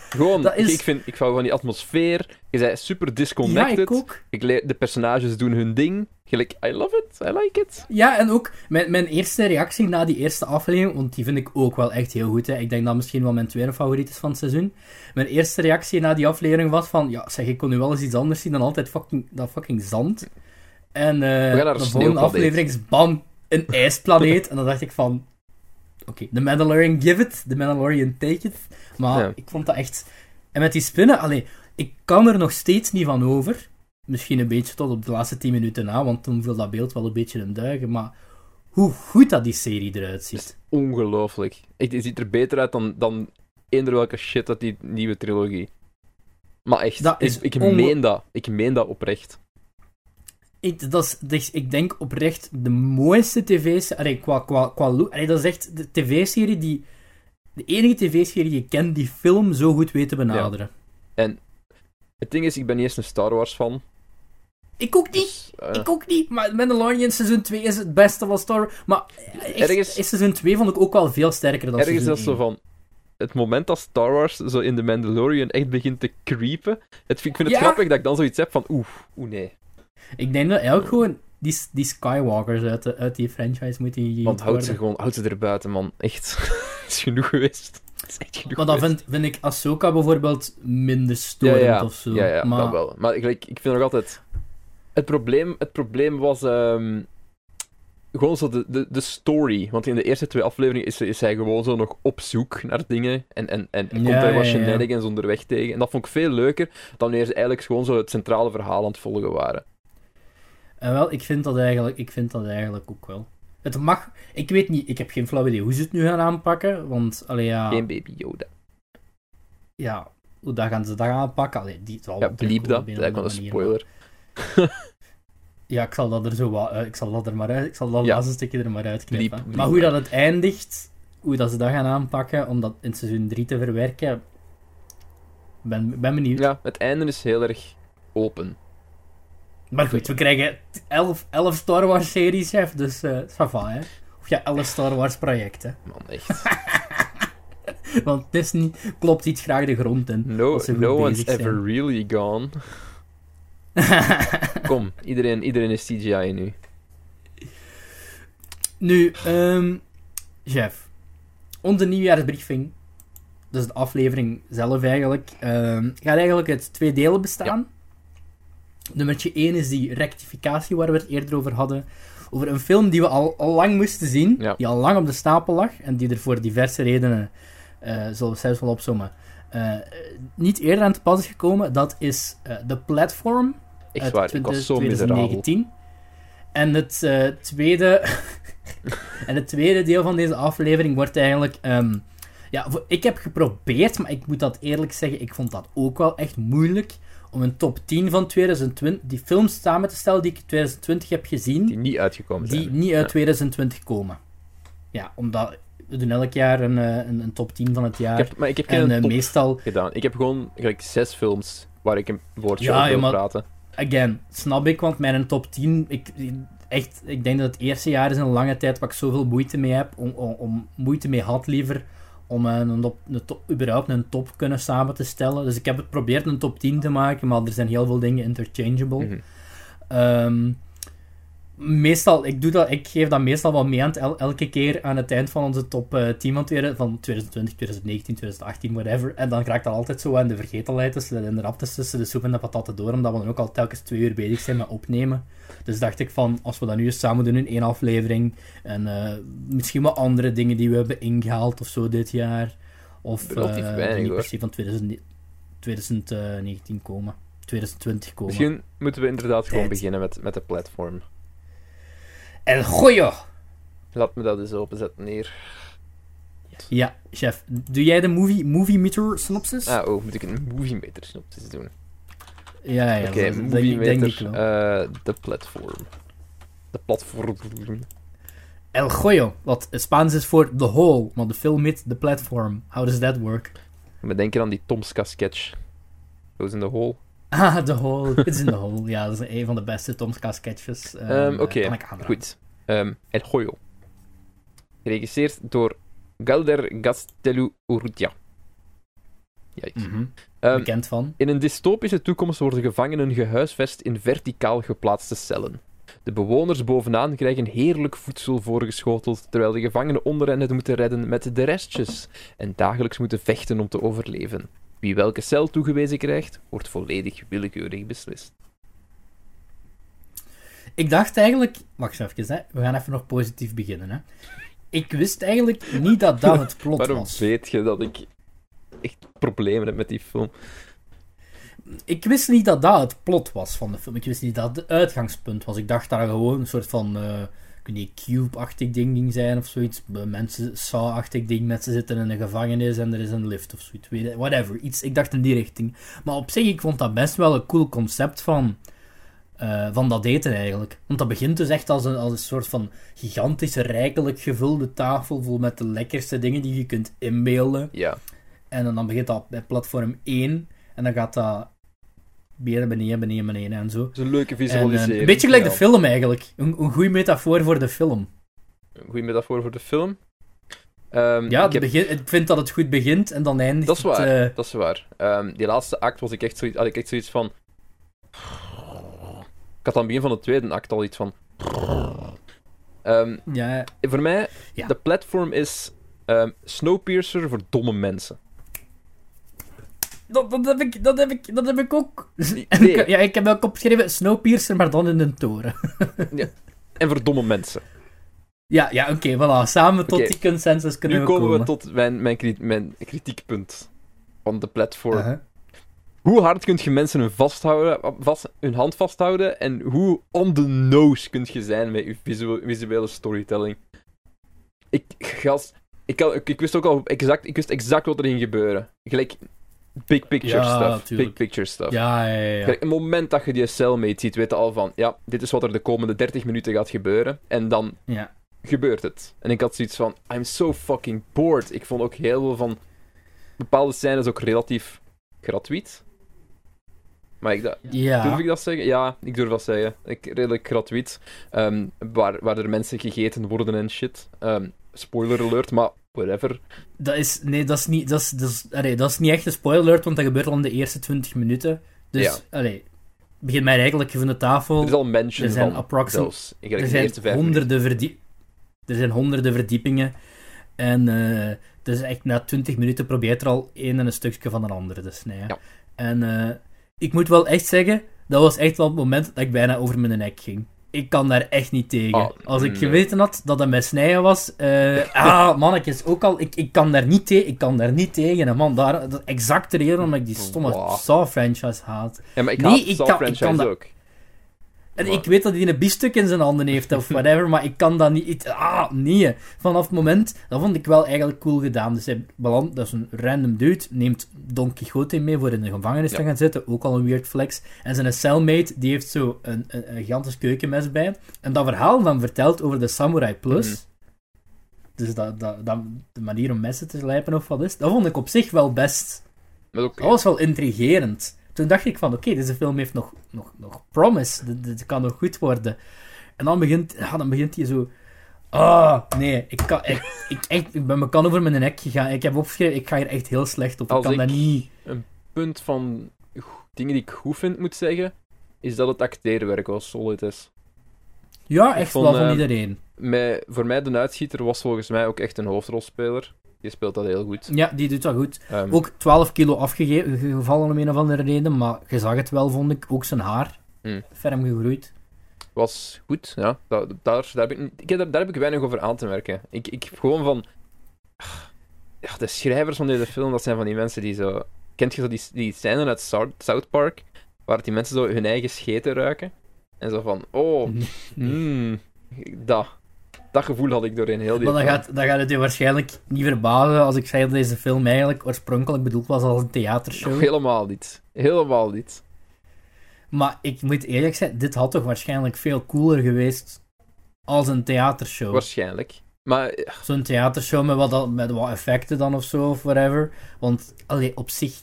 Gewoon, is... ik, vind, ik hou van die atmosfeer. Je bent super disconnected. Ja, ik ook. Ik leer, de personages doen hun ding. Gelijk, I love it, I like it. Ja, en ook mijn, mijn eerste reactie na die eerste aflevering, want die vind ik ook wel echt heel goed. Hè. Ik denk dat misschien wel mijn tweede favoriet is van het seizoen. Mijn eerste reactie na die aflevering was van, ja, zeg, ik kon nu wel eens iets anders zien dan altijd fucking, dat fucking zand. En uh, de volgende aflevering is bam, een ijsplaneet. en dan dacht ik van, oké, okay, The Mandalorian give it, The Mandalorian take it. Maar ik vond dat echt... En met die spinnen, alleen, ik kan er nog steeds niet van over. Misschien een beetje tot op de laatste 10 minuten na, want toen viel dat beeld wel een beetje in duigen. Maar hoe goed dat die serie eruit ziet. Ongelooflijk. Het ziet er beter uit dan, dan eender welke shit uit die nieuwe trilogie. Maar echt, dat ik, ik meen dat. Ik meen dat oprecht. Ik, dat is, ik denk oprecht de mooiste tv-serie. Qua, qua, qua allee, dat is echt de tv-serie die. De enige tv-serie die je kent die film zo goed weet te benaderen. En het ding is, ik ben niet eens een Star Wars fan. Ik ook niet. Dus, uh, ik ook niet. Maar Mandalorian seizoen 2 is het beste van Star Wars. Maar echt, ergens, seizoen 2 vond ik ook wel veel sterker dan ergens seizoen 1. Ergens zo van... Het moment dat Star Wars zo in de Mandalorian echt begint te creepen... Het, ik vind het grappig dat ik dan zoiets heb van... Oeh, oeh nee. Ik denk dat eigenlijk gewoon die, die Skywalkers uit, de, uit die franchise moeten Want houd ze gewoon houd ze er buiten, man. Echt. (laughs) is genoeg geweest. Is echt genoeg maar dan vind, vind ik Ahsoka bijvoorbeeld minder storend ja, ja. of zo. Ja, ja, maar... dat wel. Maar ik, ik vind nog altijd... Het probleem, het probleem was... Um, gewoon zo de, de, de story. Want in de eerste twee afleveringen is, is hij gewoon zo nog op zoek naar dingen. En, en, en komt hij wat shenanigans ja. onderweg tegen. En dat vond ik veel leuker dan wanneer ze eigenlijk gewoon zo het centrale verhaal aan het volgen waren. En wel, ik vind dat eigenlijk, ik vind dat eigenlijk ook wel. Het mag... Ik weet niet, ik heb geen flauw idee hoe ze het nu gaan aanpakken, want... Allee, ja... Geen baby Yoda. Ja, hoe dat gaan ze dat aanpakken? Allee, die, zal ja, bliep dat. Dat is wel een spoiler. ja, ik zal dat er zo wat... ik zal dat er maar uit... Ik zal dat ja. laatste stukje er maar uitknippen. Maar hoe dat het eindigt, hoe dat ze dat gaan aanpakken, om dat in seizoen 3 te verwerken... Ben, ben benieuwd. Ja, het einde is heel erg open. Maar goed, we krijgen 11, 11 Star Wars series, chef, dus uh, va, hè. Of ja, 11 Star Wars projecten. Man, echt. (laughs) Want Disney klopt iets graag de grond in. No, no one's ever really gone. (laughs) Kom, iedereen, iedereen is CGI nu. Nu, um, chef. Onze nieuwjaarsbriefing, dus de aflevering zelf eigenlijk, um, gaat eigenlijk uit twee delen bestaan. Ja. Nummertje 1 is die rectificatie waar we het eerder over hadden. Over een film die we al, al lang moesten zien, die al lang op de stapel lag en die er voor diverse redenen, uh, zullen we zelfs wel opzommen, uh, niet eerder aan te pas is gekomen. Dat is uh, The Platform Echt waar, 20, 2019. En het tweede... (laughs) en het tweede deel van deze aflevering wordt eigenlijk... Um, ja, ik heb geprobeerd, maar ik moet dat eerlijk zeggen, ik vond dat ook wel echt moeilijk om een top 10 van 2020, die films samen te stellen die ik in 2020 heb gezien. Die niet uitgekomen zijn. Die niet uit 2020 komen. Ja, omdat we doen elk jaar een, een, een top 10 van het jaar. Ik heb, maar ik heb en, uh, meestal... gedaan. Ik heb gewoon gelijk zes films waar ik een woordje ja, over wil ja, praten. Again, snap ik, want mijn top 10... Ik, echt, ik denk dat het eerste jaar is een lange tijd waar ik zoveel moeite mee heb, om, om, om moeite mee had liever, om een, een, een top, überhaupt een top kunnen samen te stellen. Dus ik heb het geprobeerd een top 10 te maken, maar er zijn heel veel dingen interchangeable. Mm -hmm. Meestal, ik, doe dat, ik geef dat meestal wel mee aan het, elke keer aan het eind van onze top uh, 10 van, 2020, 2019, 2018, whatever. En dan ik dat altijd zo aan de vergetelheid tussen en de raptes tussen de soep en de patatten door, omdat we dan ook al telkens twee uur bezig zijn met opnemen. Dus dacht ik van, als we dat nu eens samen doen in één aflevering, en uh, misschien wat andere dingen die we hebben ingehaald of zo dit jaar, of uh, weinig, per se van 2000, 2019 komen, 2020 komen. Misschien moeten we inderdaad gewoon beginnen met, met de platform. El Goyo! Laat me dat eens openzetten hier. Ja, chef. Doe jij de movie, movie meter synopsis? Ah, oh, moet ik een movie meter synopsis doen? Ja, ja. Oké, okay, movie meter, uh, de platform. De platform. El Goyo, wat Spaans is voor The Hole, maar de film heet The Platform. How does that work? We denken aan die Tomska sketch. Goes in the hole. (laughs) Ah, The Hole. It's in the Hole. Ja, dat is een van de beste Tomska sketches. Um, um, Oké, goed. Um, El Hoyo. Geregisseerd door Galder Gastelu Urrutia. Mm Bekend van. In een dystopische toekomst worden gevangenen gehuisvest in verticaal geplaatste cellen. De bewoners bovenaan krijgen heerlijk voedsel voorgeschoteld, terwijl de gevangenen onder hen het moeten redden met de restjes en dagelijks moeten vechten om te overleven. Wie welke cel toegewezen krijgt, wordt volledig willekeurig beslist. Ik dacht eigenlijk... Wacht even, hè. we gaan even nog positief beginnen. Hè. Ik wist eigenlijk niet dat dat het plot Waarom was. Waarom weet je dat ik echt problemen heb met die film? Ik wist niet dat dat het plot was van de film. Ik wist niet dat het uitgangspunt was. Ik dacht dat er gewoon een soort van... Uh, niet, cube-achtig ding zijn of zoiets. Mensen saw-achtig ding met ze zitten in een gevangenis en er is een lift of zoiets. Whatever. Iets, ik dacht in die richting. Maar op zich, ik vond dat best wel een cool concept van uh, van dat eten eigenlijk. Want dat begint dus echt als een, als een soort van gigantische, rijkelijk gevulde tafel vol met de lekkerste dingen die je kunt inbeelden. Ja. En dan, dan begint dat bij platform 1 en dan gaat dat beneden, beneden, beneden, beneden en zo. Dat is een leuke visualisering. En, een beetje gelijk de film eigenlijk. Een, een goede metafoor voor de film. Een goede metafoor voor de film? Um, ja, ik, begin, ik, vind dat het goed begint en dan eindigt Dat is waar, het, uh... dat is waar. Um, die laatste act was ik echt zoiets, had ik echt zoiets van... Ik had aan het begin van de tweede act al iets van. Um, ja. Voor mij, ja. de platform is Snowpiercer voor domme mensen. Dat, dat, heb ik, dat, heb ik, dat heb ik ook. Nee. ja, ik heb ook opgeschreven Snowpiercer, maar dan in een toren. (laughs) ja. En voor domme mensen. Ja, ja oké, okay, voilà. Samen tot die consensus kunnen nu we komen. Nu komen we tot mijn, mijn, mijn, kritiekpunt van de platform. Uh -huh. Hoe hard kun je mensen hun, vasthouden, vast, hun hand vasthouden en hoe on the nose kun je zijn met je visuele storytelling? Ik, gast, ik, ik, wist ook al exact, ik wist exact wat er ging gebeuren. Gelijk big picture stuff. Big picture stuff. Ja, ja, ja. Het moment dat je die cellmate ziet, weet je al van, ja, dit is wat er de komende 30 minuten gaat gebeuren. En dan ja. gebeurt het. En ik had zoiets van, I'm so fucking bored. Ik vond ook heel veel van bepaalde scènes ook relatief gratuit. Maar ik dat, ja. durf ik dat zeggen? Ja, ik durf dat zeggen. Ik, redelijk gratuit. Um, waar, waar er mensen gegeten worden en shit. Um, spoiler alert, maar whatever. Dat is, nee, dat is, niet, dat, is, dat, is, allee, dat is niet echt een spoiler alert, want dat gebeurt al in de eerste 20 minuten. Dus, ja. allee, begin mij eigenlijk van de tafel. Er is al mention er zijn van, er, zijn honderden verdiep, er zijn honderden verdiepingen. En uh, dus echt na 20 minuten probeert er al één en een stukje van een andere te snijden. Ja. En... Uh, ik moet wel echt zeggen, dat was echt wel het moment dat ik bijna over mijn nek ging. Ik kan daar echt niet tegen. Oh, Als ik geweten had dat het met snijden was. Uh, (laughs) ah, mannetjes, ook al. Ik, ik, kan daar niet tegen. Ik kan daar niet tegen. En man, daar, dat exact de reden waarom ik die stomme wow. Saw-franchise haat. Ja, maar ik nee, haat Saw-franchise ook. En ik weet dat hij een biefstuk in zijn handen heeft of whatever, maar ik kan dat niet. Ah, nee. Vanaf het moment, dat vond ik wel eigenlijk cool gedaan. Dus hij belandt, dat is een random dude, neemt Don Quixote mee voor in de gevangenis te gaan zitten. Ook al een weird flex. En zijn cellmate, die heeft zo een, een, een gigantisch keukenmes bij. En dat verhaal dan vertelt over de Samurai Plus. Mhm. Dus dat, dat, dat, de manier om messen te slijpen of wat is, dat vond ik op zich wel best. Dat was wel intrigerend toen dacht ik van, oké, deze film heeft nog, nog, nog promise. Dit, kan nog goed worden. En dan begint, ja, dan begint hij zo... Ah, oh, nee, ik, kan, ik, ik, echt, ik ben me kan over mijn nek gegaan. Ik heb opgeschreven, ik ga hier echt heel slecht op. Ik kan dat niet... een punt van dingen die ik goed vind, moet zeggen, is dat het acteerwerk wel solid is. Ja, echt wel van uh, iedereen. Mij, voor mij, de uitschieter was volgens mij ook echt een hoofdrolspeler. Die speelt dat heel goed. Ja, die doet dat goed. Um, ook 12 kilo afgevallen om een of andere reden, maar je zag het wel, vond ik. Ook zijn haar. Mm. Ferm gegroeid. Was goed, ja. Daar, daar, daar, heb ik, ik, daar, daar heb ik weinig over aan te merken. Ik, ik gewoon van... Ja, de schrijvers van deze film, dat zijn van die mensen die zo... Kent je zo die, die scène uit South Park, waar die mensen zo hun eigen scheten ruiken? En zo van, oh, (laughs) mm, dat dat gevoel had ik doorheen heel die Maar dan gaat, dan gaat het je waarschijnlijk niet verbazen als ik zei dat deze film eigenlijk oorspronkelijk bedoeld was als een theatershow. helemaal niet. Helemaal niet. Maar ik moet eerlijk zijn, dit had toch waarschijnlijk veel cooler geweest als een theatershow. Waarschijnlijk. Maar... Zo'n theatershow met wat, met wat effecten dan of zo, of whatever. Want allee, op zich,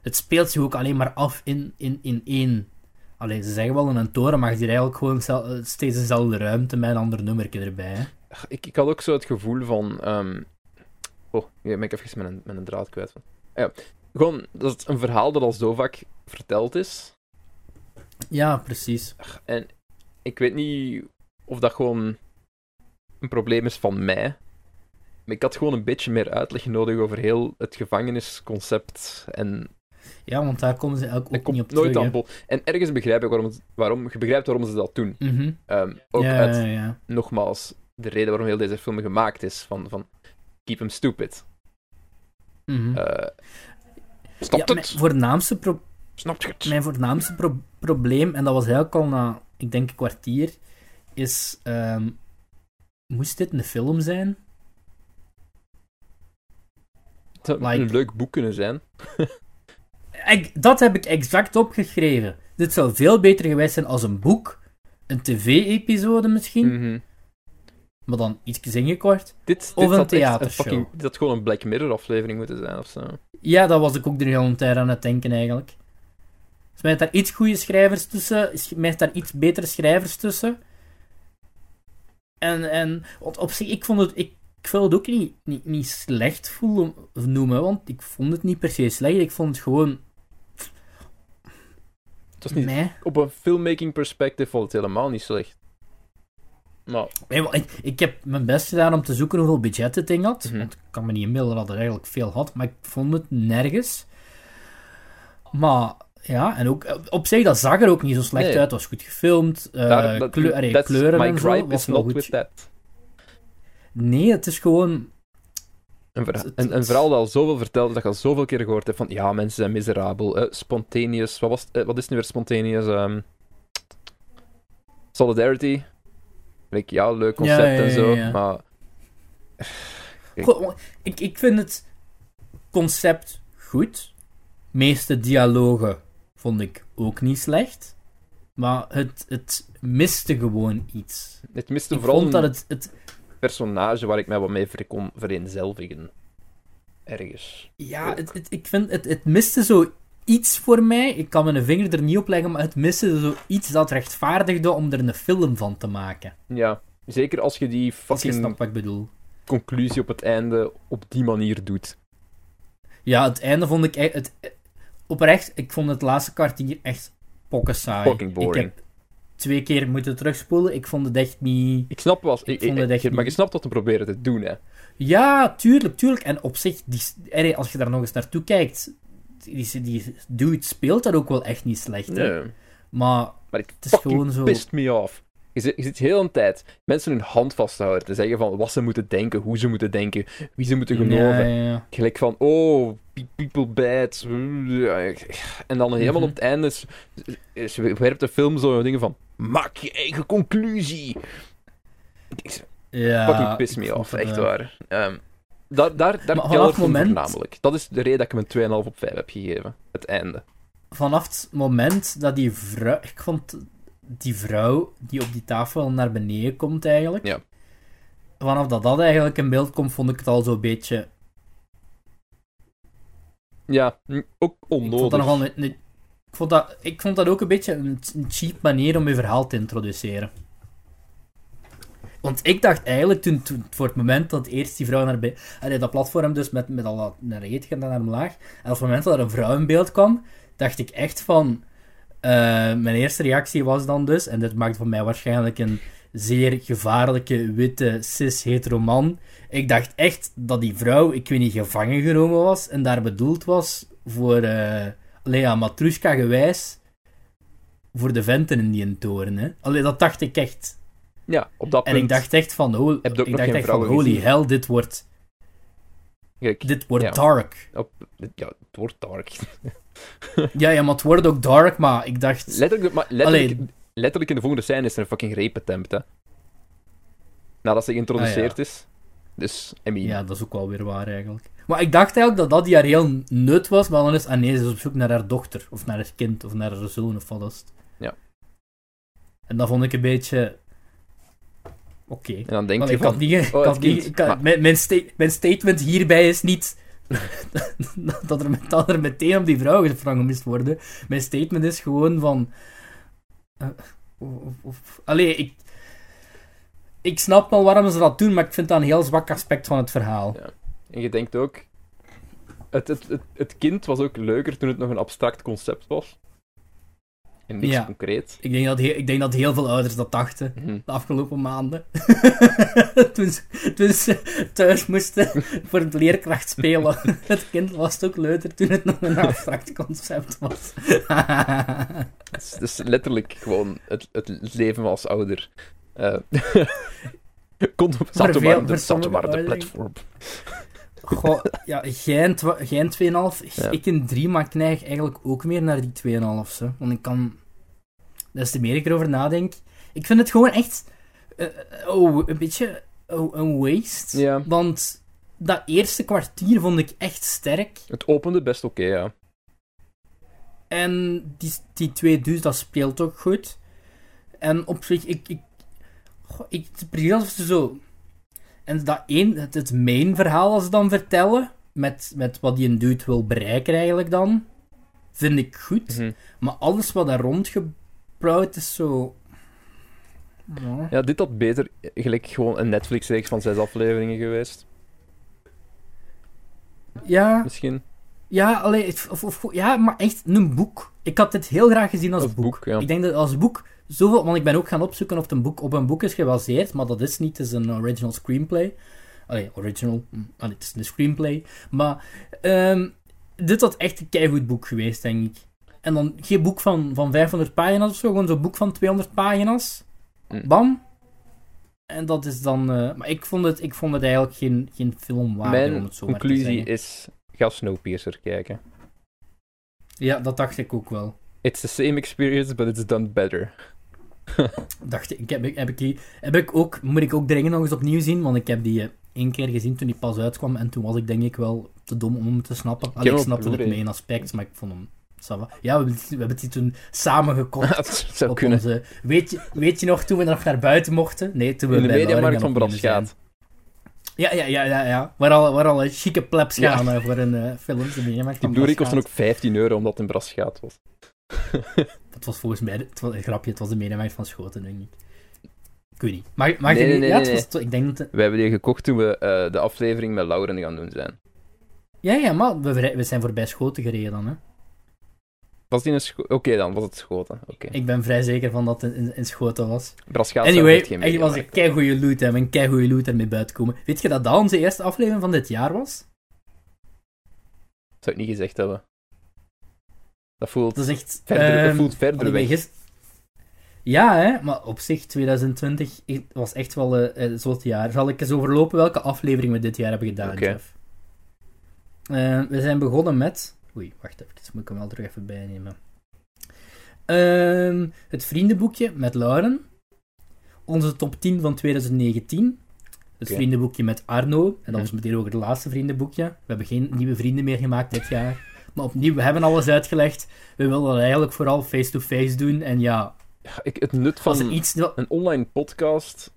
het speelt zich ook alleen maar af in, in, in één. Alleen ze zeggen wel in een toren, maar je ziet eigenlijk gewoon steeds dezelfde ruimte met een ander nummertje erbij. Hè? Ik, ik had ook zo het gevoel van. Um... Oh, ik ben ik even met een, met een draad kwijt. Van. Ja, gewoon dat het een verhaal dat al zo vaak verteld is. Ja, precies. En ik weet niet of dat gewoon een probleem is van mij. Maar ik had gewoon een beetje meer uitleg nodig over heel het gevangenisconcept. En ja, want daar komen ze ook, ook niet op nooit terug. Aan bod. En ergens begrijp ik waarom, waarom, je begrijpt waarom ze dat doen. Mhm. Ehm, ook uit, nogmaals, de reden waarom heel deze film gemaakt is. Van, van keep him stupid. Mm -hmm. uh, snapt het? Mijn voornaamste, pro het? mijn voornaamste pro probleem, en dat was eigenlijk al na, ik denk, een kwartier, is... Um, moest dit een film zijn? Het zou like... een leuk boek kunnen zijn. (laughs) dat heb ik exact opgeschreven. Dit zou veel beter geweest zijn als een boek, een tv-episode misschien, mm -hmm. maar dan iets ingekort. Dit, of dit een theatershow. Fucking, dit had gewoon een Black Mirror-aflevering moeten zijn of zo. Ja, dat was ik ook de hele tijd aan het denken eigenlijk. Smijt daar iets goede schrijvers tussen, smijt daar iets betere schrijvers tussen. En, en want op zich, ik vond het, ik, ik wil het ook niet, niet, niet slecht voelen, noemen, want ik vond het niet per se slecht. Ik vond het gewoon het was niet, nee. Op een filmmaking perspective vond het helemaal niet slecht. Maar... Nee, ik, ik heb mijn best gedaan om te zoeken hoeveel budget het ding had. Mhm. Want ik kan me niet inbeelden dat het eigenlijk veel had. Maar ik vond het nergens. Maar ja, en ook op zich, dat zag er ook niet zo slecht Nee. uit. Het was goed gefilmd. Daar- dat- kleur- allee, that's kleuren my en zo. Was is not goed. with that. Nee, het is gewoon... Een, verha- dat al zoveel verteld dat je al zoveel keer gehoord hebt van ja, mensen zijn miserabel. eh, spontaneous, wat, was, eh, wat is nu weer spontaneous? ehm, solidarity. Like, ja, leuk concept Ja, ja, en zo, maar Ik- Goh, ik, ik vind het concept goed. meeste dialogen vond ik ook niet slecht. Maar het, het miste gewoon iets. het miste Ik vooral vond dat het, het... personage waar ik mij wat mee kon vereenzelvigen. Ergens. Ja, het, het- ik vind het, het miste zo iets voor mij. Ik kan mijn vinger er niet op leggen, maar het miste zo iets dat rechtvaardigde om er een film van te maken. Ja, zeker als je die je fucking ik bedoel. conclusie op het einde op die manier doet. Ja, het einde vond ik... e- Het, oprecht, ik vond het laatste kwartier echt pokken saai. Fucking boring. Ik heb twee keer moeten terugspoelen. Ik vond het echt niet... Ik snap wel, ik, Ik vond het echt maar je snapt wat te proberen te doen, hè. Ja, tuurlijk, tuurlijk. En op zich, die, als je daar nog eens naartoe kijkt, die, die dude speelt dat ook wel echt niet slecht. hè. Nee. Maar Maar het, Het is gewoon zo- pist me off. Je zit, je zit heel een tijd mensen hun hand vast te houden, te zeggen van wat ze moeten denken, hoe ze moeten denken, wie ze moeten geloven. Ja, ja. Gelijk van, oh, pe- people bad. En dan helemaal Mhm. op het einde is, is, werpt de film zo dingen van, maak je eigen conclusie. Ja fucking piss me het, echt waar. Ehm, daar daar, daar hem moment- voornamelijk. Dat is de reden dat ik hem een 2,5 op 5 heb gegeven. Het einde. Vanaf het moment dat die vrouw... Ik vond die vrouw die op die tafel naar beneden komt eigenlijk... Ja. Vanaf dat dat eigenlijk in beeld komt, vond ik het al zo'n beetje... Ja, ook Ik vond onnodig. dat nogal een, vond dat, ik vond dat ook een beetje een, cheap manier om je verhaal te introduceren. Want ik dacht eigenlijk, toen, toen voor het moment dat eerst die vrouw naar allee, dat platform dus met, met al dat naar reet gaat naar omlaag, en op het moment dat er een vrouw in beeld kwam, dacht ik echt van... eh, mijn eerste reactie was dan dus, en dit maakt voor mij waarschijnlijk een zeer gevaarlijke, witte, cis-hetero man. Ik dacht echt dat die vrouw, ik weet niet, gevangen genomen was en daar bedoeld was voor, eh Lea Matrushka gewijs, voor de venten in die toren. Hè. Allee, dat dacht ik echt. Ja, op dat En punt. ik dacht echt van, oh, ik dacht echt van holy gezien? hell, dit wordt, Kijk, dit wordt Ja. dark. op, ja, het wordt dark. (laughs) Ja, ja, maar het wordt ook dark, maar ik dacht... Letterlijk, maar letterlijk, Allee. letterlijk in de volgende scène is er een fucking rape attempt, hè. Nadat ze geïntroduceerd Ah, ja. is. Dus, I mean... Ja, dat is ook wel weer waar eigenlijk. Maar ik dacht eigenlijk dat dat die haar heel nut was, maar dan is ah nee, ze is op zoek naar haar dochter, of naar haar kind, of naar haar zoon, of wat is het. Ja. En dat vond ik een beetje... Oké. En dan denk Want je ik had van... niet... oh, had niet kind, ik had- maar- mijn, mijn, sta- mijn statement hierbij is niet... (laughs) dat, er, dat er meteen op die vrouw gevraagd moest worden. Mijn statement is gewoon van... Uh, of, allee, ik, ik snap wel waarom ze dat doen, maar ik vind dat een heel zwak aspect van het verhaal. Ja. En je denkt ook... Het, het, het, het kind was ook leuker toen het nog een abstract concept was. En niks ja. concreet. Ik denk, dat ik denk dat heel veel ouders dat dachten mhm. de afgelopen maanden. (laughs) toen, ze, toen ze thuis moesten voor het leerkracht spelen. (laughs) het kind was ook leuker toen het nog een abstract concept was. (laughs) Het is, dus letterlijk gewoon het, het leven als ouder. Uh, kon zat op de platform. Goh, ja, geen, geen 2,5. Ik een 3, maar ik neig eigenlijk ook meer naar die 2,5. Want ik kan... Des te meer ik erover nadenk... Ik vind het gewoon echt... Uh, oh, een beetje oh, een waste. Ja. Want dat eerste kwartier vond ik echt sterk. Het opende best oké, ja. En die, die twee dus, dat speelt ook goed. En op zich, ik... ik, goh, ik precies alsof ze zo en dat één, het, het main verhaal als ze dan vertellen, met, met wat die een dude wil bereiken eigenlijk dan, vind ik goed. Mhm. Maar alles wat daar rondgebouwd is zo... Ja. ja, dit had beter gelijk gewoon een Netflix-reeks van zes afleveringen geweest. Ja. Misschien. Ja, alleen, of, of, ja, maar echt een boek. Ik had dit heel graag gezien als, boek. boek ja. Ik denk dat als boek zoveel, want ik ben ook gaan opzoeken of het een boek op een boek is gebaseerd, maar dat is niet. Het is een original screenplay. Allee, original. Hm, allee, het is een screenplay. Maar um, dit had echt een keigoed boek geweest, denk ik. En dan geen boek van, van 500 pagina's of zo, gewoon zo'n boek van 200 pagina's. Hm. Bam. En dat is dan... Uh, maar ik vond, het, ik vond het eigenlijk geen, geen film waard, Mijn om het zo conclusie is, ga Snowpiercer kijken. Ja, dat dacht ik ook wel. It's the same experience, but it's done better. (laughs) dacht ik, heb, heb, ik die, heb ik ook, moet ik ook dringend nog eens opnieuw zien, want ik heb die uh, één keer gezien toen die pas uitkwam en toen was ik denk ik wel te dom om hem te snappen. Allee, ik snapte het mee in aspect, maar ik vond hem ja, we, we, hebben die toen samen gekocht. (laughs) dat zou kunnen. Onze, weet, je, weet je nog toen we nog naar buiten mochten? Nee, toen we In de mediamarkt van Brasgaat. Ja, ja, ja, ja, ja. Waar al, waar al chique plebs gaan ja. voor een uh, film. Die Blu-ray kostte ook 15 euro omdat het in Brasgaat was. (laughs) Het was volgens mij, het was een grapje, het was de mediamarkt van Schoten, denk ik. Ik weet niet. Maar, maar nee, nee, nee, ja, het was, ik denk dat... We hebben die gekocht toen we uh, de aflevering met Lauren gaan doen zijn. Ja, ja, maar we, we zijn voorbij Schoten gereden dan, hè. Was die in Schoten? Oké, dan was het Schoten. Oké. Ik ben vrij zeker van dat het in, in Schoten was. Braschaat anyway, echt was een keigoede loot hebben, een keigoede loot ermee buiten komen. Weet je dat dat onze eerste aflevering van dit jaar was? Zou ik niet gezegd hebben. Dat voelt, dat is echt, verder, dat ehm, voelt verder weg. Ja, hè, maar op zich 2020 was echt wel uh, een zot jaar. Zal ik eens overlopen welke aflevering we dit jaar hebben gedaan, okay. Jeff? Uh, we zijn begonnen met... Oei, wacht even, moet ik hem wel terug even bijnemen. Uh, het vriendenboekje met Lauren. Onze top 10 van 2019. Het vriendenboekje met Arno. En dat was meteen ook het laatste vriendenboekje. We hebben geen nieuwe vrienden meer gemaakt dit jaar. Maar opnieuw, we hebben alles uitgelegd. We willen eigenlijk vooral face-to-face doen. En ja... ik, het nut van iets... een online podcast...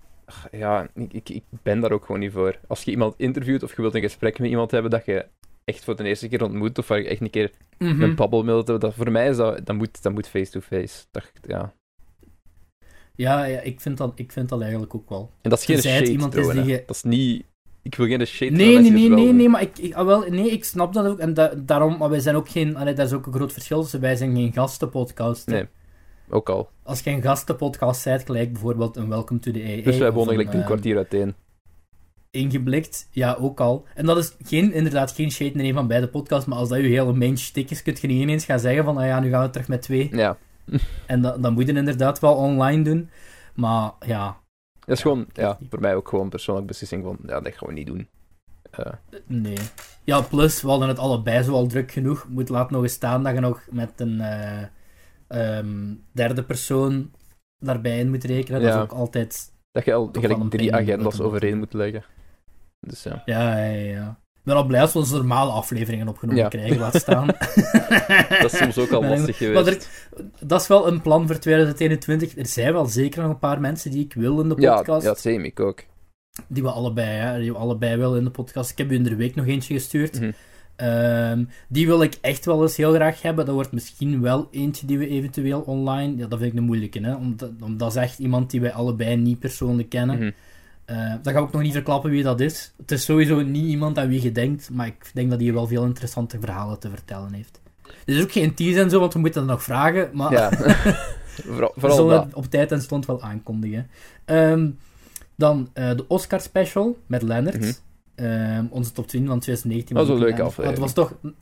Ja, ik, ik, ben daar ook gewoon niet voor. Als je iemand interviewt of je wilt een gesprek met iemand hebben dat je echt voor de eerste keer ontmoet, of waar je echt een keer mm een babbelmail hebt, dat, voor mij is dat, dat moet dat moet face-to-face. -face. ja. Ja, ja ik, vind dat, ik vind dat eigenlijk ook wel. En dat is geen shade, iemand is die je... Dat is niet ik wil geen shade Nee, nee, nee, nee, nee, maar ik, ik, ah, wel, nee, ik snap dat ook. En da daarom, maar wij zijn ook geen, allee, dat is ook een groot verschil tussen wij zijn geen gastenpodcast. Nee, ook al. Als je een gastenpodcast bent, gelijk bijvoorbeeld een Welcome to the AA. Dus wij wonen gelijk een uh, kwartier uiteen. Ingeblikt, ja, ook al. En dat is geen, inderdaad geen shade in een van beide podcasts, maar als dat je hele main stick is, kun je niet ineens gaan zeggen van, ah ja, nu gaan we terug met twee. Ja. en dat, dan moet je inderdaad wel online doen. Maar ja, dat is gewoon, ja, voor mij ook gewoon een persoonlijke beslissing van, ja, dat gaan we niet doen. Uh. Nee. Ja, plus, we hadden het allebei zo al druk genoeg. Moet laat nog eens staan dat je nog met een uh, um, derde persoon daarbij in moet rekenen. Dat is ook altijd... Dat je al gelijk drie agendas overeen moet leggen. Dus ja. Ja, ja, ja ben al blij als we onze normale afleveringen opgenomen krijgen, laat staan. (laughs) dat is soms ook al (laughs) lastig geweest. Maar er, dat is wel een plan voor 2021. Er zijn wel zeker nog een paar mensen die ik wil in de podcast. Ja, dat zie ik ook. Die we allebei, hè, die we allebei willen in de podcast. Ik heb u in de week nog eentje gestuurd. Mhm. Ehm, die wil ik echt wel eens heel graag hebben. Dat wordt misschien wel eentje die we eventueel online... Ja, dat vind ik een moeilijke, hè. Omdat, omdat dat is echt iemand die wij allebei niet persoonlijk kennen. Mm dan ga ik ook nog niet verklappen wie dat is. Het is sowieso niet iemand aan wie je denkt, maar ik denk dat hij wel veel interessante verhalen te vertellen heeft. Er is ook geen tease en zo, want we moeten dat nog vragen, maar... Ja. (laughs) (laughs) vooral, vooral we zullen op tijd en stond wel aankondigen. Um, dan uh, de Oscar special met Leonard. Mm -hmm. onze top 10 van 2019. Dat was een leuke aflevering. Dat was toch...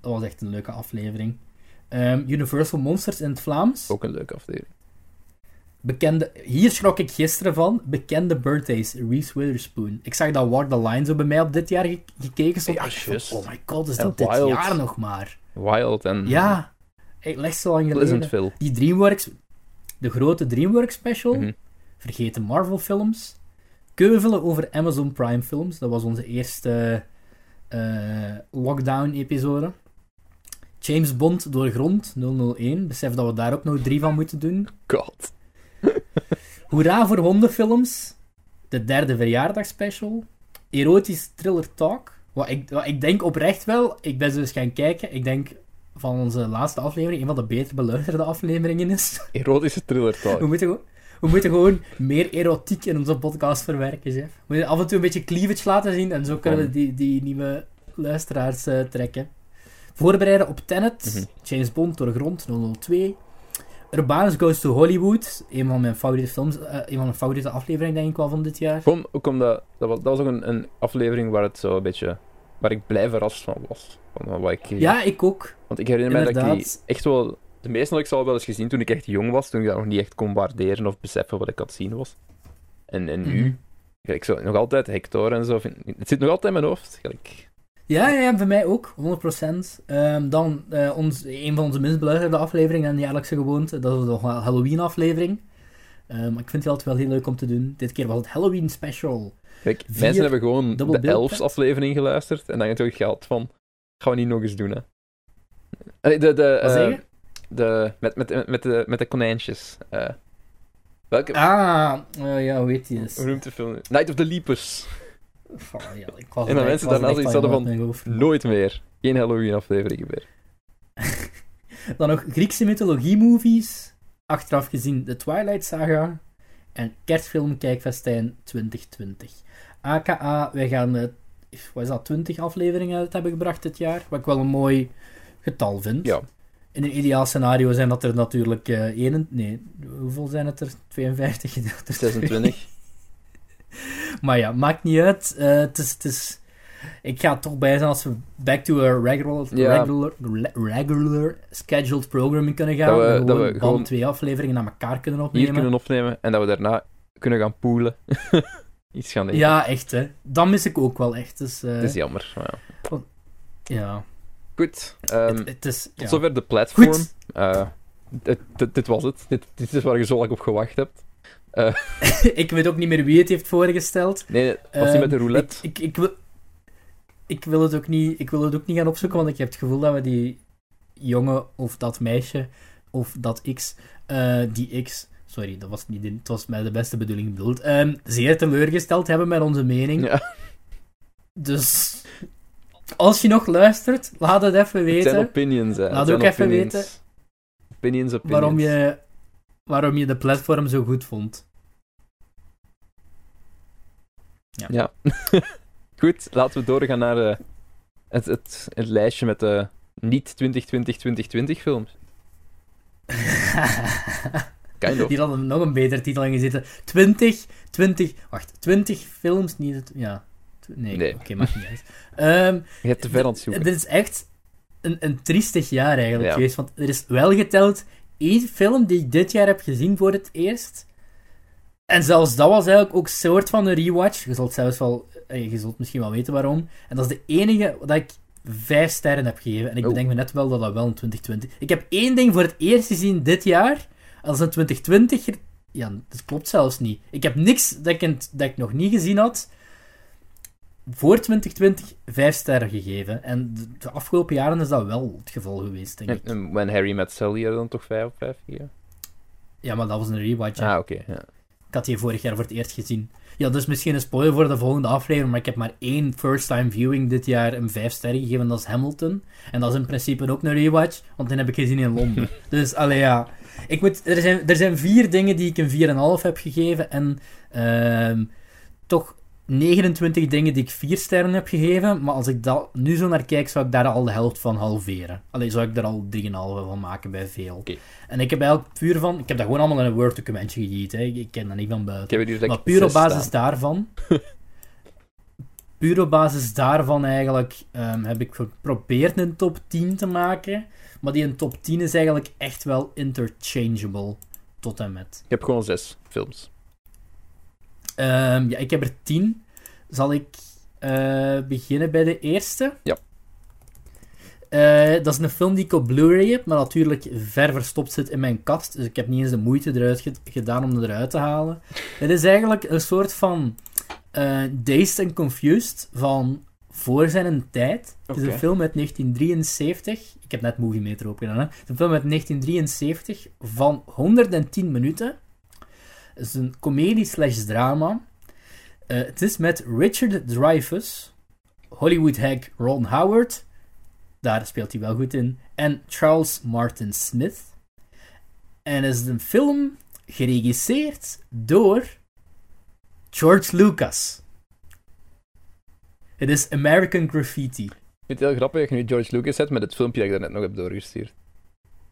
Dat was echt een leuke aflevering. Um, Universal Monsters in het Vlaams. Ook een leuke aflevering. Bekende, hier schrok ik gisteren van. Bekende birthdays, Reese Witherspoon. Ik zag dat Walk the Line zo bij mij op dit jaar gekeken stond. Ja, oh my god, is dat dit jaar nog maar? Wild en... Ja. Ik leg zo lang geleden. Die DreamWorks... De grote DreamWorks special. Mm Vergeten Marvel films. Keuvelen over Amazon Prime films. Dat was onze eerste uh, lockdown-episode. James Bond doorgrond 001. Besef dat we daar ook nog drie van moeten doen. God. Hoera voor hondenfilms. De derde verjaardagsspecial. Erotisch thriller talk. Wat ik, wat ik denk oprecht wel. Ik ben dus gaan kijken. Ik denk van onze laatste aflevering een van de beter beluisterde afleveringen is. Erotische thriller talk. We moeten, we moeten gewoon meer erotiek in onze podcast verwerken. Zeg. We moeten af en toe een beetje cleavage laten zien. En zo kunnen we die, die nieuwe luisteraars uh, trekken. Voorbereiden op Tenet. Mhm. James Bond door de grond 002. Urbanus Goes to Hollywood. Een van mijn favoriete films. Uh, een van mijn favoriete afleveringen, denk ik wel, van dit jaar. Kom, ook omdat... Dat was, dat was ook een, een aflevering waar het zo een beetje... Waar ik blij verrast van was. Van wat ik, ja, ik ook. Want ik herinner me dat ik die echt wel... De meeste had ik al wel eens gezien toen ik echt jong was. Toen ik dat nog niet echt kon waarderen of beseffen wat ik had zien was. En, en nu... Mm Ik zo, nog altijd Hector en zo. Vind, het zit nog altijd in mijn hoofd. Gelijk, ja, ja, bij mij ook, 100%. Um, ehm, dan uh, ons, een van onze minst beluisterde afleveringen en jaarlijkse gewoonte, dat is de Halloween-aflevering. Um, ik vind het altijd wel heel leuk om te doen. Dit keer was het Halloween special. Kijk, mensen hebben gewoon de Elfs-aflevering geluisterd en dan heb je toch geld van, gaan we niet nog eens doen, hè. De, de, uh, de, met, met, met, de, met de konijntjes. Uh, welke? Ah, ja, hoe heet die eens? Hoe noemt de film? Night of the Ja, ik en dan mensen daarna zoiets hadden van, nooit meer. Geen Halloween-afleveringen meer. (laughs) dan nog Griekse mythologie-movies. Achteraf gezien de Twilight Saga. En kerstfilm Kijkfestijn 2020. AKA, wij gaan, uh, wat is dat, 20 afleveringen uit hebben gebracht dit jaar. Wat ik wel een mooi getal vind. Ja. In een ideaal scenario zijn dat er natuurlijk uh, nee, hoeveel zijn het er? 52 gedeeld 26. (laughs) maar ja, maakt niet uit. Uh, het is, het is, ik ga toch bij zijn als we back to a regular, regular, regular scheduled programming kunnen gaan. Dat we, dat we gewoon twee afleveringen naar elkaar kunnen opnemen. Hier kunnen opnemen en dat we daarna kunnen gaan poelen. (laughs) Iets gaan eten. Ja, echt hè. Dat mis ik ook wel echt. Dus, uh, het is jammer. Maar ja. ja. Goed. Um, het, is, tot zover de platform. Uh, dit, dit, was het. Dit, dit is waar je zo lang op gewacht hebt. Uh. (laughs) ik weet ook niet meer wie het heeft voorgesteld. Nee, was hij met de ehm, roulette? Ik, ik, ik, wil, ik, wil het ook niet, ik wil het ook niet gaan opzoeken, want ik heb het gevoel dat we die jongen of dat meisje of dat X, uh, die X, sorry, dat was niet, het was met de beste bedoeling bedoeld, um, zeer teleurgesteld hebben met onze mening. Ja. Dus als je nog luistert, laat het even weten. Het zijn opinions, hè. Laat ook even weten opinions, opinions. waarom je waarom je de platform zo goed vond. Ja. ja. (laughs) goed, laten we doorgaan naar uh, het, het, het, lijstje met de niet 2020-2020 films. (laughs) kind of. Die hadden nog een betere titel in gezeten. 20, 20, wacht, 20 films, niet het, ja. Nee, nee. oké, okay, maakt niet uit. Um, (laughs) je hebt te ver aan het zoeken. Dit is echt een, een triestig jaar eigenlijk ja. geweest, want er is wel geteld één film die ik dit jaar heb gezien voor het eerst. En zelfs dat was eigenlijk ook een soort van een rewatch. Je zult zelfs wel, eh, je zult misschien wel weten waarom. En dat is de enige dat ik vijf sterren heb gegeven. En ik oh. bedenk me net wel dat dat wel in 2020... Ik heb één ding voor het eerst gezien dit jaar. Als in 2020... Ja, dat klopt zelfs niet. Ik heb niks dat ik, dat ik nog niet gezien had voor 2020 vijf sterren gegeven. En de, afgelopen jaren is dat wel het geval geweest, denk ik. En When Harry Met Sally dan toch vijf op vijf gegeven? Ja, maar dat was een rewatch. Ah, oké. ja. Ik had die vorig jaar voor het eerst gezien. Ja, dus misschien een spoiler voor de volgende aflevering, maar ik heb maar één first-time viewing dit jaar een 5 sterren gegeven, dat is Hamilton. En dat is in principe ook een rewatch, want die heb ik gezien in Londen. (laughs) dus, allee ja. Ik moet, er, zijn, er zijn vier dingen die ik een 4,5 heb gegeven en uh, toch 29 dingen die ik 4 sterren heb gegeven, maar als ik dat nu zo naar kijk, zou ik daar al de helft van halveren. Alleen zou ik er al 3,5 van maken bij veel. Okay. En ik heb eigenlijk puur van, ik heb dat gewoon allemaal in een Word documentje gegeten, hè. ik ken dat niet van buiten. Maar puur op basis daarvan, puur op basis daarvan eigenlijk, um, heb ik geprobeerd een top 10 te maken, maar die een top 10 is eigenlijk echt wel interchangeable tot en met. Ik heb gewoon 6 films. Um, ja, ik heb er tien. Zal ik uh, beginnen bij de eerste? Ja. Uh, dat is een film die ik op Blu-ray heb, maar natuurlijk ver verstopt zit in mijn kast. Dus ik heb niet eens de moeite eruit gedaan om het eruit te halen. Het is eigenlijk een soort van uh, Dazed and Confused van voor zijn tijd. Het is een film uit 1973. Ik heb net Movie Meter opgedaan. Hè? Het is een film uit 1973 van 110 minuten. Het is een comedie slash drama. Uh, het is met Richard Dreyfuss, Hollywood hack Ron Howard, daar speelt hij wel goed in, en Charles Martin Smith. En het is een film geregisseerd door George Lucas. Het is American Graffiti. Ik vind het heel grappig dat je nu George Lucas zet met het filmpje dat ik daarnet nog heb doorgestuurd.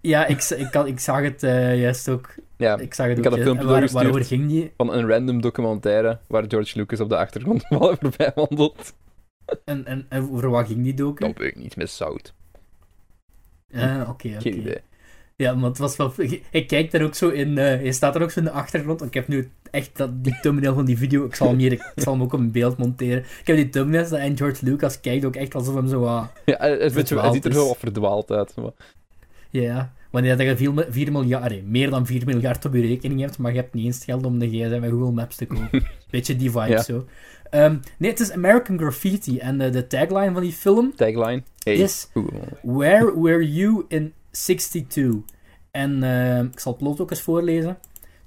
Ja, ik, ik, ik zag het uh, juist ook. Ja, ik zag het ik had een filmpje waar, waarover ging die? Van een random documentaire waar George Lucas op de achtergrond (laughs) voorbij wandelt. En, en, en over wat ging die docu? Dat weet ik niet, met zout. Ah, oké, oké. Geen idee. Ja, want het was wel... Ik kijk daar ook zo in... Uh, je staat er ook zo in de achtergrond. Ik heb nu echt dat, die thumbnail van die video... Ik zal hem, hier, ik zal hem ook op een beeld monteren. Ik heb die thumbnails en George Lucas kijkt ook echt alsof hem zo... Uh, ja, het, het, het ziet er zo verdwaald uit. Maar... Ja, wanneer je 4, miljard, meer dan 4 miljard op je rekening hebt, maar je hebt niet eens geld om de gsm met Google Maps te kopen. (laughs) Beetje die vibe zo. Um, nee, het is American Graffiti en de, de tagline van die film tagline? Hey. is Where were you in 62? En uh, ik zal het plot ook eens voorlezen.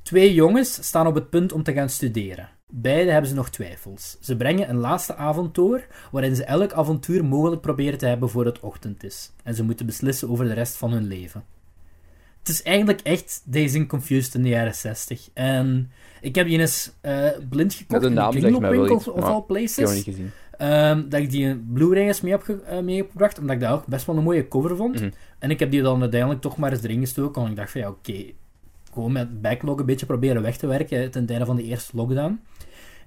Twee jongens staan op het punt om te gaan studeren. Beide hebben ze nog twijfels. Ze brengen een laatste avond door, waarin ze elk avontuur mogelijk proberen te hebben voor het ochtend is. En ze moeten beslissen over de rest van hun leven. Het is eigenlijk echt Dazing Confused in de jaren 60. En ik heb die eens uh, blind gekocht in de of all places. Ik heb niet gezien. Um, dat ik die Blu-ray eens mee heb uh, meegebracht, omdat ik dat ook best wel een mooie cover vond. Mhm. En ik heb die dan uiteindelijk toch maar eens erin gestoken, want ik dacht van ja, oké, gewoon met backlog een beetje proberen weg te werken ten tijde van de eerste lockdown.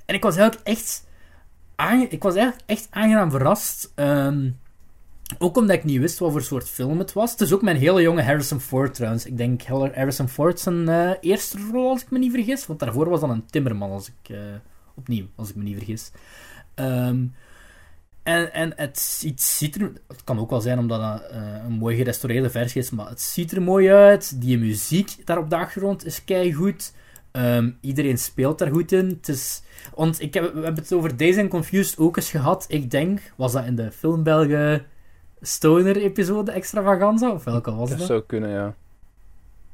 En ik was eigenlijk echt, ik was eigenlijk echt aangenaam verrast. Um, ook omdat ik niet wist wat voor soort film het was. Het is ook mijn hele jonge Harrison Ford trouwens. Ik denk Harrison Ford zijn uh, eerste rol, als ik me niet vergis. Want daarvoor was dan een timmerman, als ik... Uh, opnieuw, als ik me niet vergis. Um, en, en het, ziet er... Het kan ook wel zijn omdat het uh, een mooi gerestaureerde versie is, maar het ziet er mooi uit. Die muziek daar op de achtergrond is keigoed. Um, iedereen speelt daar goed in. Het is... Want ik heb, we hebben het over Days and Confused ook eens gehad. Ik denk, was dat in de film Belgen Stoner-episode Extravaganza? Of welke was dat? Dat zou kunnen, ja.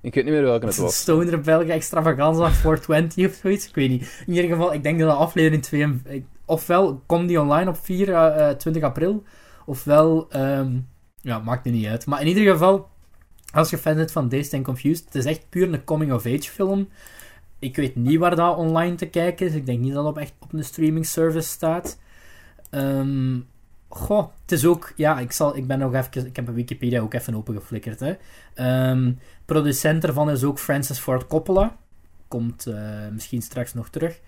Ik weet niet meer welke het was. Stoner België Extravaganza (laughs) 420 of zoiets. Ik weet niet. In ieder geval, ik denk dat de aflevering 2... Ofwel komt die online op 4, uh, 20 april. Ofwel... Um, ja, maakt het niet uit. Maar in ieder geval, als je fan bent van Dazed and Confused, het is echt puur een coming-of-age film. Ik weet niet waar dat online te kijken is. Ik denk niet dat het echt op een streaming service staat. Um, Goh, het is ook... Ja, ik, zal, ik ben nog even... Ik heb Wikipedia ook even opengeflikkerd, hè. Um, producent ervan is ook Francis Ford Coppola. Komt uh, misschien straks nog terug.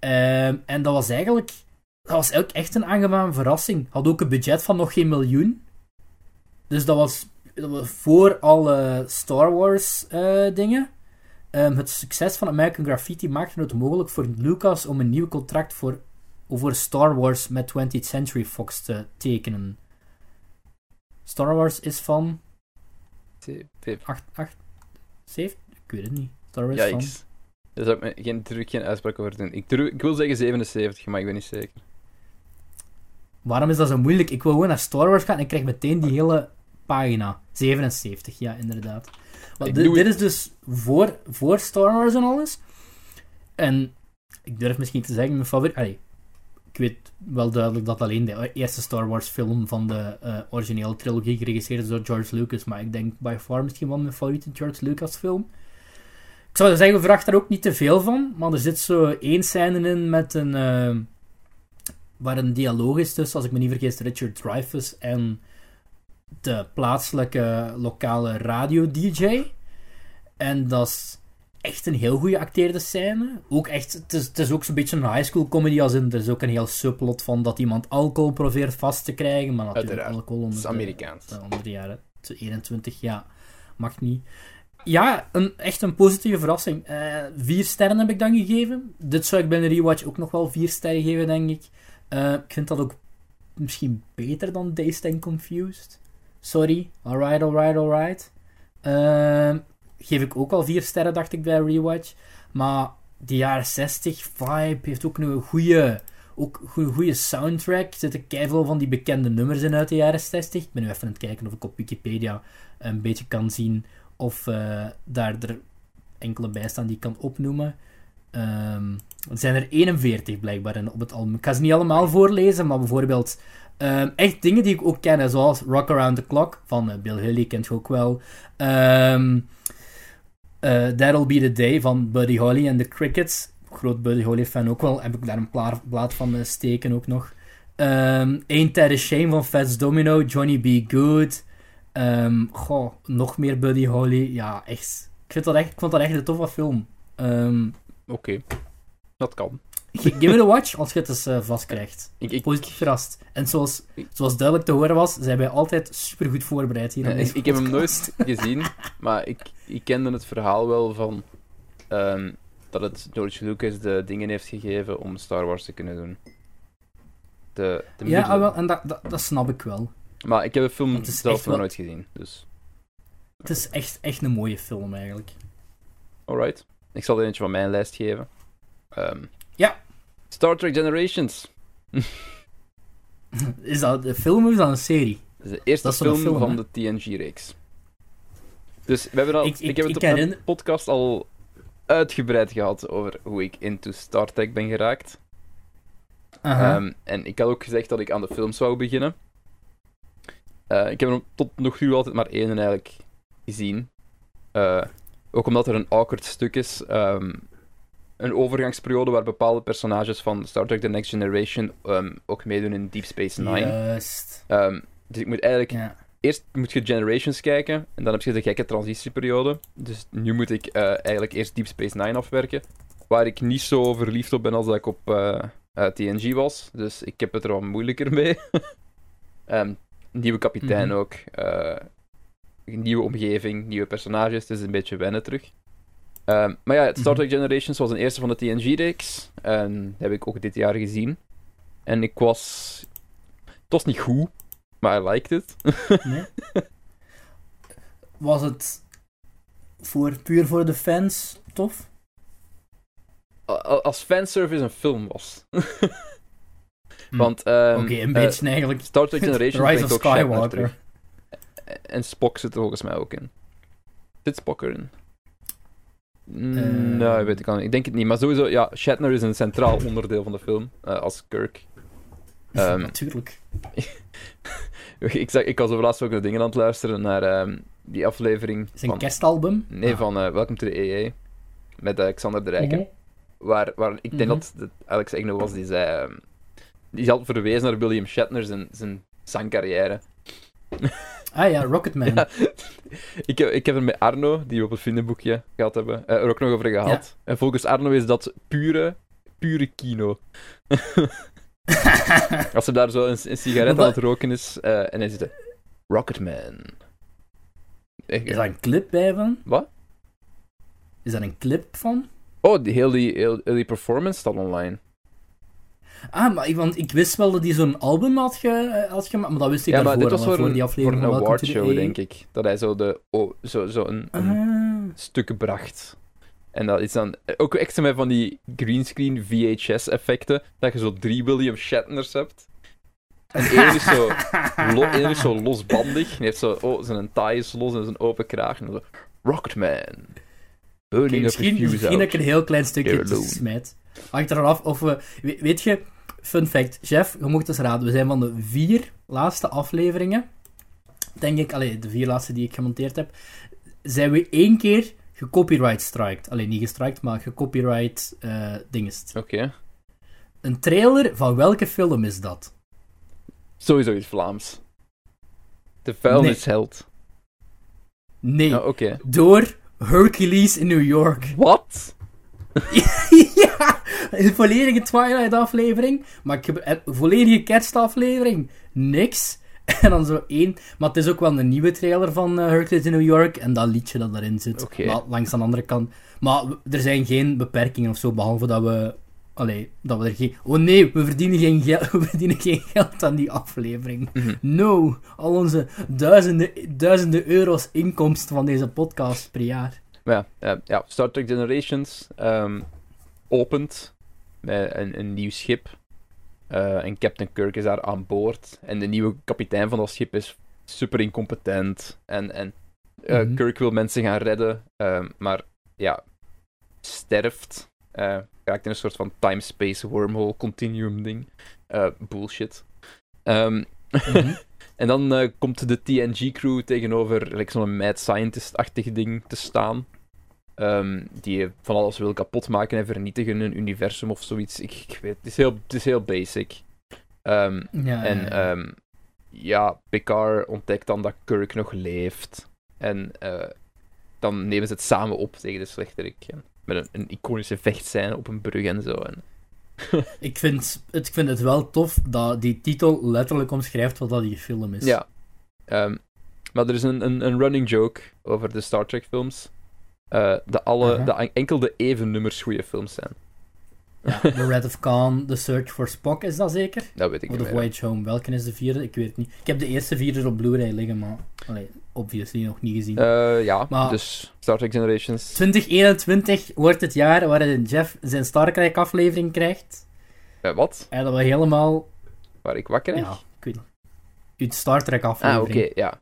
Um, en dat was eigenlijk... Dat was ook echt een aangename verrassing. Had ook een budget van nog geen miljoen. Dus dat was, dat was voor alle Star Wars uh, dingen. Um, het succes van American Graffiti maakte het mogelijk voor Lucas om een nieuw contract voor over Star Wars met 20th Century Fox te tekenen. Star Wars is van... 8, 8, 7? Ik weet het niet. Star Wars ja, van... Ik, daar zou ik geen, druk geen uitspraak over doen. Ik, ik wil zeggen 77, maar ik ben niet zeker. Waarom is dat zo moeilijk? Ik wil gewoon naar Star Wars gaan en ik krijg meteen die hele pagina. 77, ja, inderdaad. Dit, dit is dus voor, voor Star Wars en alles. En ik durf misschien te zeggen, mijn favoriet... Allee, ik weet wel duidelijk dat alleen de eerste Star Wars film van de uh, originele trilogie geregisseerd is door George Lucas, maar ik denk by far misschien wel mijn favoriete George Lucas film. Ik zou zeggen, verwacht daar ook niet te veel van, maar er zit zo één scène in met een... Uh, waar een dialoog is tussen, als ik me niet vergis, Richard Dreyfuss en de plaatselijke lokale radio-dj. En dat is echt een heel goede acteerde scène. Ook echt, het is, het is ook zo'n beetje een high school comedy, als in, er is ook een heel subplot van dat iemand alcohol probeert vast te krijgen, maar natuurlijk Uiteraard. alcohol onder, is Amerikaans. de, onder de jaren 21, ja, mag niet. Ja, een, echt een positieve verrassing. Uh, vier sterren heb ik dan gegeven. Dit zou ik bij een rewatch ook nog wel vier sterren geven, denk ik. Uh, ik vind dat ook misschien beter dan Dazed and Confused. Sorry. Alright, alright, alright. Uh, geef ik ook al vier sterren, dacht ik bij Rewatch. Maar die jaren 60 vibe heeft ook een goede, ook goede soundtrack. Er zitten keiveel van die bekende nummers in uit de jaren 60. Ik ben nu even aan het kijken of ik op Wikipedia een beetje kan zien of uh, daar er enkele bij staan die ik kan opnoemen. Um, er zijn er 41 blijkbaar op het album. Ik ga ze niet allemaal voorlezen, maar bijvoorbeeld um, echt dingen die ik ook ken, zoals Rock Around the Clock van uh, Bill Haley, kent je ook wel. Um, uh, That'll Be the Day van Buddy Holly en The Crickets. Groot Buddy Holly fan ook wel. Heb ik daar een blaad van uh, steken ook nog. Um, Ain't That a Shame van Fats Domino. Johnny B. Good. Um, goh, nog meer Buddy Holly. Ja, echt. Ik, dat echt, ik vond dat echt een toffe film. Oké, dat kan. Give it a watch als je het eens uh, vast krijgt. Ik, ik, Positief verrast. En zoals, zoals duidelijk te horen was, zijn wij altijd super goed voorbereid hier. Ja, ik, ik heb hem nooit (laughs) gezien, maar ik, ik kende het verhaal wel van um, dat het George Lucas de dingen heeft gegeven om Star Wars te kunnen doen. De, de ja, ah, wel, en dat, dat, dat, snap ik wel. Maar ik heb de film zelf nog nooit gezien, dus... Het is echt, echt een mooie film, eigenlijk. Alright. Ik zal er eentje van mijn lijst geven. Um, ja. Star Trek Generations. (laughs) is dat een film of is dat een serie? Dat is de eerste film, film, van de TNG-reeks. Dus we hebben al, ik, ik, ik heb het op de podcast al uitgebreid gehad over hoe ik into Star Trek ben geraakt. Um, en ik had ook gezegd dat ik aan de films zou beginnen. Uh, ik heb er tot nog toe altijd maar één eigenlijk gezien. Uh, ook omdat er een awkward stuk is. Um, een overgangsperiode waar bepaalde personages van Star Trek The Next Generation um, ook meedoen in Deep Space Nine. Juist. Um, dus ik moet eigenlijk... Ja. Eerst moet je Generations kijken, en dan heb je de gekke transitieperiode. Dus nu moet ik uh, eigenlijk eerst Deep Space Nine afwerken. Waar ik niet zo verliefd op ben als dat ik op uh, uh, TNG was. Dus ik heb het er wat moeilijker (laughs) mee. um, nieuwe kapitein mm -hmm. ook. nieuwe omgeving, nieuwe personages. Het is een beetje wennen terug. Um, maar ja, Star Trek Generations was een eerste van de TNG-reeks. En dat heb ik ook dit jaar gezien. En ik was... Het was niet goed, maar I liked it. (laughs) nee? Was het voor, puur voor de fans tof? Als fanservice een film was. Want... Um, Oké, okay, een beetje uh, eigenlijk. Star Trek (laughs) Generations Rise of Skywalker. En Spock zit er volgens mij ook in. Zit Spock erin? Mm, nou, weet ik al niet. Ik denk het niet. Maar sowieso, ja, Shatner is een centraal onderdeel van de film. Uh, als Kirk. Um, (laughs) Natuurlijk. (laughs) ik, zeg, ik was over laatst ook naar dingen aan het luisteren naar um, die aflevering. Een van, kerstalbum? Nee, ah. van uh, Welcome to the EA. Met uh, Xander de Rijken. -hmm. waar, waar ik denk mm -hmm. dat het Alex Egno was die zei. Um, die had verwezen naar William Shatner zijn, zijn zangcarrière. (laughs) Ah ja, Rocketman. Ja, (laughs) ik, heb, ik heb er met Arno, die we op het vriendenboekje gehad hebben, er ook nog over gehad. En volgens Arno is dat pure, pure kino. (laughs) Als er daar zo een, een sigaret aan het roken is uh, en hij zit Rocketman. Is daar een clip bij van? Wat? Is daar een clip van? Oh, die, heel, die, heel, die performance staat online. Ah, maar want ik wist wel dat hij zo'n album had, ge, had gemaakt, maar dat wist ik ja, daarvoor. Ja, maar dit was voor, voor die aflevering voor een awardshow, denk ik. Dat hij zo, de, oh, zo, zo een, een ah. stuk bracht. En dat is dan ook echt met van die greenscreen VHS-effecten, dat je zo drie William Shatners hebt. En één is zo, (laughs) lo, één is zo losbandig. Hij heeft zo, oh, zijn taai is los en zijn open kraag. En zo, Rocketman. Burning misschien, misschien ik een heel klein stukje smijt. Hangt eraf of we... Weet je, fun fact, chef, je mocht eens raden. We zijn van de vier laatste afleveringen, denk ik, allee, de vier laatste die ik gemonteerd heb, zijn we één keer gecopyright striked. Alleen niet gestrikt, maar gecopyright uh, dingest. Oké. Een trailer van welke film is dat? Sowieso iets Vlaams. De vuilnisheld. Nee. nee. Oh, oké. Door Hercules in New York. Wat? (laughs) ja, een volledige Twilight-aflevering. Maar ik heb een volledige kerstaflevering. Niks. (laughs) En dan zo één. Maar het is ook wel een nieuwe trailer van uh, Hercules in New York. En dat liedje dat erin zit. Okay. Maar langs de andere kant. Maar er zijn geen beperkingen of zo. Behalve dat we. Allee, dat we er geen. Oh nee, we verdienen geen, geld, (laughs) we verdienen geen geld aan die aflevering. Mhm. No, al onze duizenden, duizenden euro's inkomsten van deze podcast per jaar. Ja, ja, ja Star Trek Generations um, opent met een, een nieuw schip. Uh, en Captain Kirk is daar aan boord. En de nieuwe kapitein van dat schip is super incompetent. En, en uh, mm -hmm. Kirk wil mensen gaan redden, uh, maar ja, sterft. raakt in een soort van time-space wormhole continuum ding. bullshit. Um, mm -hmm. En dan komt de TNG-crew tegenover like, zo'n mad scientist-achtig ding te staan. Um, die van alles wil kapotmaken en vernietigen in een universum of zoiets. Ik, ik weet, het is heel, het is heel basic. Um, ja, en ja, ja. Um, ja, Picard ontdekt dan dat Kirk nog leeft. En uh, dan nemen ze het samen op tegen de slechterik. Met een, een iconische vechtscène op een brug en zo. En... (laughs) ik, vind, het, ik vind het wel tof dat die titel letterlijk omschrijft wat dat die film is. Ja. maar er is een, een, een running joke over de Star Trek films. Uh, de alle, uh -huh. de, enkel de even nummers goede films zijn. Ja, The Red of Khan, The Search for Spock, is dat zeker? Dat weet ik of niet The Voyage Home, welke is de vierde? Ik weet het niet. Ik heb de eerste vier op Blu-ray liggen, maar allee, obviously nog niet gezien. Uh, ja, maar dus Star Trek Generations. 2021 wordt het jaar waarin Jeff zijn Star Trek aflevering krijgt. Uh, wat? En dat we helemaal... Waar ik wakker Ja, ik weet niet. Uw Star Trek aflevering. Ah, oké, okay, ja.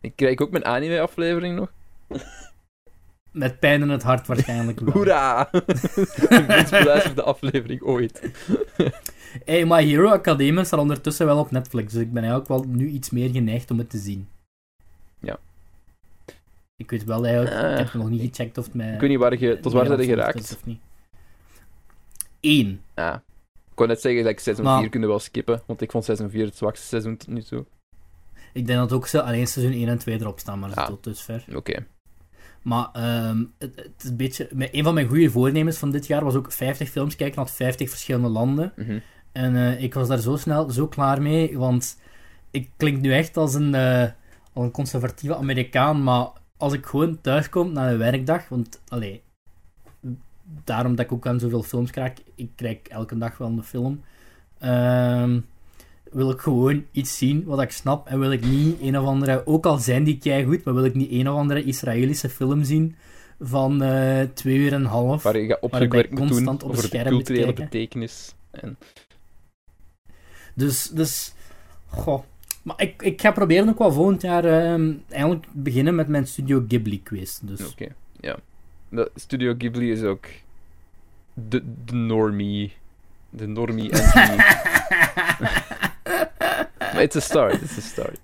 Ik krijg ook mijn anime aflevering nog. (laughs) Met pijn in het hart waarschijnlijk wel. Hoera! (laughs) de minst beluisterde aflevering ooit. (laughs) hey, My Hero Academia staat ondertussen wel op Netflix, dus ik ben eigenlijk wel nu iets meer geneigd om het te zien. Ja. Ik weet wel eigenlijk, uh, ik heb nog niet gecheckt of het mij... Ik weet niet waar je, tot waar zijn geraakt? Of niet. Eén. Ja. Ik wou net zeggen dat ik seizoen maar... 4 kunnen wel skippen, want ik vond seizoen 4 het zwakste seizoen tot nu toe. Ik denk dat ook ze alleen seizoen 1 en 2 erop staan, maar ja. tot dusver. Oké. Okay. Maar um, het, het, is een beetje... Een van mijn goede voornemens van dit jaar was ook 50 films kijken uit 50 verschillende landen. Mm -hmm. En uh, ik was daar zo snel, zo klaar mee, want ik klink nu echt als een, uh, als een conservatieve Amerikaan, maar als ik gewoon thuis kom na een werkdag, want, allee, daarom dat ik ook aan zoveel films krijg, ik krijg elke dag wel een film, um, wil ik gewoon iets zien wat ik snap en wil ik niet een of andere, ook al zijn die kei goed, maar wil ik niet een of andere Israëlische film zien van uh, twee uur en een half. Waar je gaat opzoekwerk moet doen op over de culturele betekenis. En... Dus, dus, goh. Maar ik, ik ga proberen ook wel volgend jaar uh, eigenlijk beginnen met mijn Studio Ghibli quiz. Dus. Oké, okay, ja. De Studio Ghibli is ook de, de normie. De normie (laughs) entry. (laughs) (laughs) It's a start, it's a start.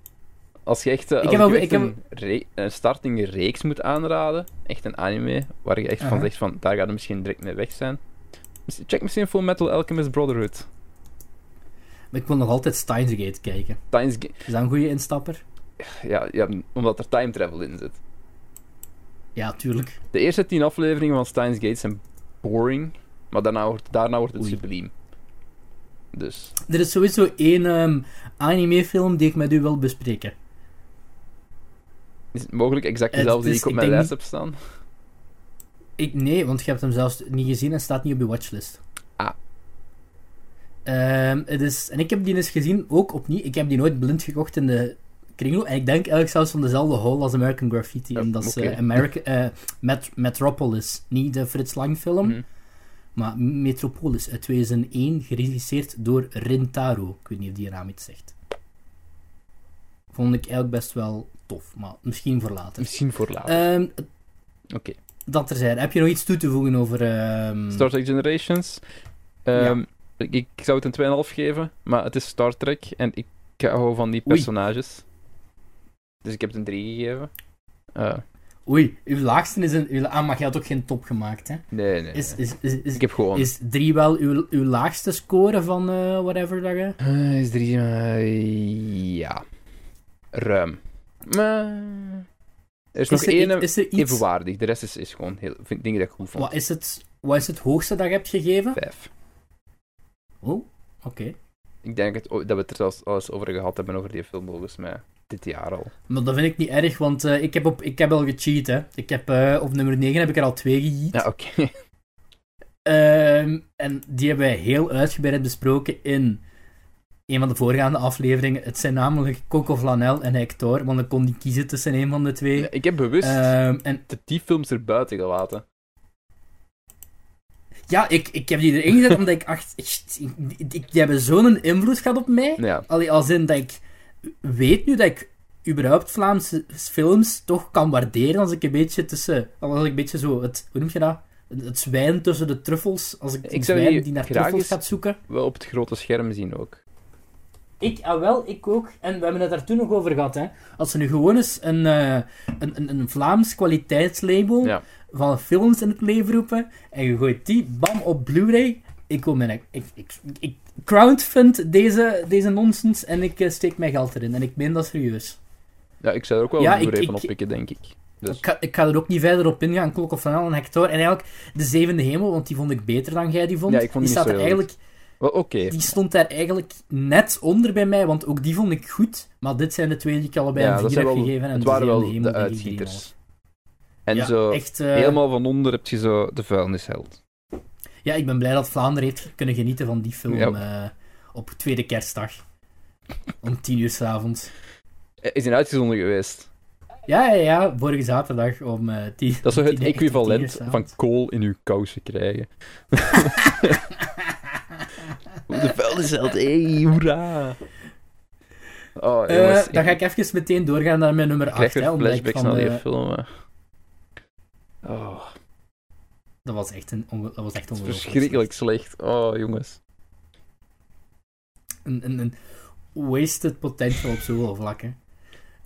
Als je echt, uh, als ik heb, je echt ik een, heb... een starting reeks moet aanraden, echt een anime, waar je echt uh -huh. van zegt van, daar gaat er misschien direct mee weg zijn. Check misschien Full Metal Alchemist Brotherhood. Maar ik wil nog altijd Steins Gate kijken. Steins Gate. Is dat een goede instapper? Ja, ja, omdat er time travel in zit. Ja, tuurlijk. De eerste tien afleveringen van Steins Gate zijn boring, maar daarna wordt, daarna wordt het Oei. subliem. Dus. Er is sowieso één um, anime-film die ik met u wil bespreken. Is het mogelijk exact dezelfde die ik op mijn lijst heb staan? Ik, nee, want je hebt hem zelfs niet gezien en staat niet op je watchlist. Ah. Um, het is, en ik heb die eens gezien, ook opnieuw. Ik heb die nooit blind gekocht in de kringloop. En ik denk eigenlijk zelfs van dezelfde hall als American Graffiti. En dat is okay. uh, America, uh, Met Metropolis. Niet de Frits Lang film. Mm -hmm. Maar Metropolis uit 2001, geregisseerd door Rintaro. Ik weet niet of die naam iets zegt. Vond ik eigenlijk best wel tof, maar misschien voor later. Misschien voor later. Um, Oké. Okay. dat er zijn. Heb je nog iets toe te voegen over... Um... Star Trek Generations? Um, ik, ik, zou het een 2,5 geven, maar het is Star Trek en ik hou van die personages. Dus ik heb het een 3 gegeven. Uh. Oei, uw laagste is een... Uw, ah, maar je had ook geen top gemaakt, hè? Nee, nee. Is, is, is, is, ik heb gewoon... Is 3 wel uw, uw laagste score van uh, whatever dat je... Uh, is 3... ja. Ruim. Maar... Er is, nog één is er iets... evenwaardig. De rest is, is gewoon heel... Vind, dingen dat ik goed vond. Wat is, het, wat is het hoogste dat je hebt gegeven? Vijf. Oh, oké. Ik denk het, dat we het er zelfs al eens over gehad hebben, over die film, volgens mij. Dit jaar al. Maar dat vind ik niet erg, want uh, ik, heb op, ik heb al gecheat, hè. Ik heb, uh, op nummer 9 heb ik er al twee gejiet. Ja, oké. Okay. (laughs) Um, en die hebben wij heel uitgebreid besproken in een van de voorgaande afleveringen. Het zijn namelijk Coco Flanel en Hector, want dan kon die kiezen tussen een van de twee. Ja, ik heb bewust um, en... die films er buiten gelaten. Ja, ik, ik heb die erin gezet omdat ik acht... Ik, die hebben zo'n invloed gehad op mij. Ja. Allee, als in dat ik weet nu dat ik überhaupt Vlaamse films toch kan waarderen als ik een beetje tussen... Als ik een beetje zo... Het, hoe noem je dat? Het zwijn tussen de truffels. Als ik, ik zwijn die naar truffels gaat zoeken. Wel op het grote scherm zien ook. Ik, ah wel, ik ook. En we hebben het daar toen nog over gehad. Hè. Als ze nu gewoon eens een, uh, een, een, een, Vlaams kwaliteitslabel van films in het leven roepen en je gooit die, bam, op Blu-ray. Ik wil mijn... Ik, ik, ik, crowdfund deze, deze nonsens en ik uh, steek mijn geld erin. En ik meen dat serieus. Ja, ik zou er ook wel ja, een Blu-ray van oppikken, denk ik. Dus. Ik, ga, ik, ga, er ook niet verder op ingaan. Klok of Van en Hector. En eigenlijk de Zevende Hemel, want die vond ik beter dan jij die vond. Ja, ik vond die, die staat er eigenlijk... Well, Die stond daar eigenlijk net onder bij mij, want ook die vond ik goed. Maar dit zijn de twee die ik allebei ja, een 4 heb gegeven. En het waren wel de uitschieters. En ja, zo echt, uh... helemaal van onder heb je zo de vuilnisheld. Ja, ik ben blij dat Vlaanderen heeft kunnen genieten van die film uh, op tweede kerstdag. Om tien uur s'avonds. Is hij uitgezonden geweest? Ja, ja, ja, vorige zaterdag om uh, tien Dat is zo het equivalent van kool in uw kousen krijgen. (laughs) de vuilnisheld, hé, hey, hoera! Oh, uh, dan ga ik even meteen doorgaan naar mijn nummer 8. Ik krijg flashbacks naar die film. Oh. Dat was echt een dat was echt ongelooflijk. Verschrikkelijk slecht. Oh, jongens. Een, een, een wasted potential op zoveel vlakken.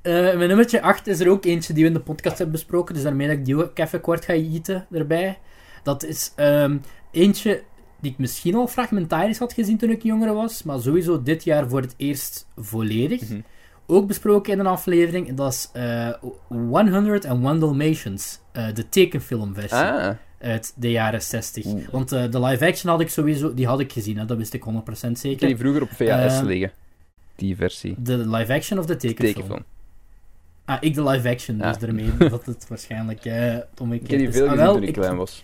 Uh, mijn nummertje 8 is er ook eentje die we in de podcast hebben besproken, dus daarmee dat ik die ook even kort ga eten erbij. Dat is um, eentje die ik misschien al fragmentarisch had gezien toen ik jonger was, maar sowieso dit jaar voor het eerst volledig. Mm -hmm. Ook besproken in een aflevering, en dat is uh, 101 Dalmatians, uh, de tekenfilmversie. Ah. Uit de jaren 60. Want uh, de live-action had ik sowieso, die had ik gezien, hè, dat wist ik 100% zeker. Die vroeger op VHS uh, liggen, die versie. De live-action of de tekenfilm? tekenfilm. Ah, ik de live-action, dus daarmee (laughs) dat het waarschijnlijk uh, om ik... Ik heb die veel ah, gezien toen ik klein was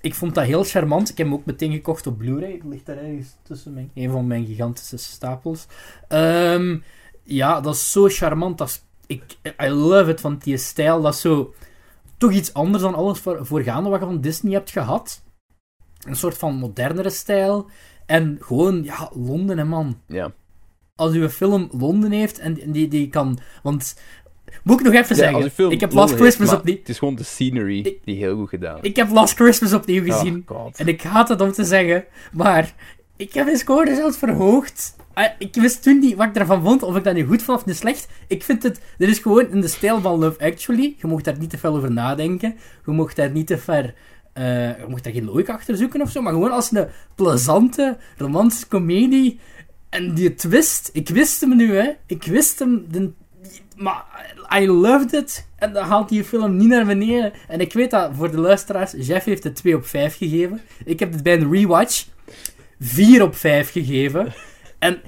ik vond dat heel charmant. Ik heb hem ook meteen gekocht op Blu-ray. Het ligt daar ergens tussen mijn, een van mijn gigantische stapels. Um, ja, dat is zo charmant. Dat is, ik, I love it, van die stijl. Dat is zo... Toch iets anders dan alles voor, voorgaande wat je van Disney hebt gehad. Een soort van modernere stijl. En gewoon, ja, Londen, hè, man. Ja. Als uw film Londen heeft en die, die kan... Want moet ik nog even zeggen. Ik heb Last Christmas opnieuw... Het is gewoon de scenery die heel goed gedaan Ik heb Last Christmas opnieuw oh, gezien. en ik haat het om te zeggen, maar ik heb mijn score zelfs verhoogd. Ah, ik wist toen niet wat ik ervan vond, of ik dat nu goed vond of niet slecht. Ik vind het... Dit is gewoon in de stijl van Love Actually. Je mocht daar niet te veel over nadenken. Je mocht daar niet te ver... Uh, je mocht daar geen logica achter zoeken of zo, maar gewoon als een plezante, romantische komedie. En die twist, ik wist hem nu, hè. Ik wist hem, de maar I loved it. En dan haalt die film niet naar beneden. En ik weet dat voor de luisteraars, Jeff heeft het 2 op 5 gegeven. Ik heb het bij een rewatch 4 op 5 gegeven. En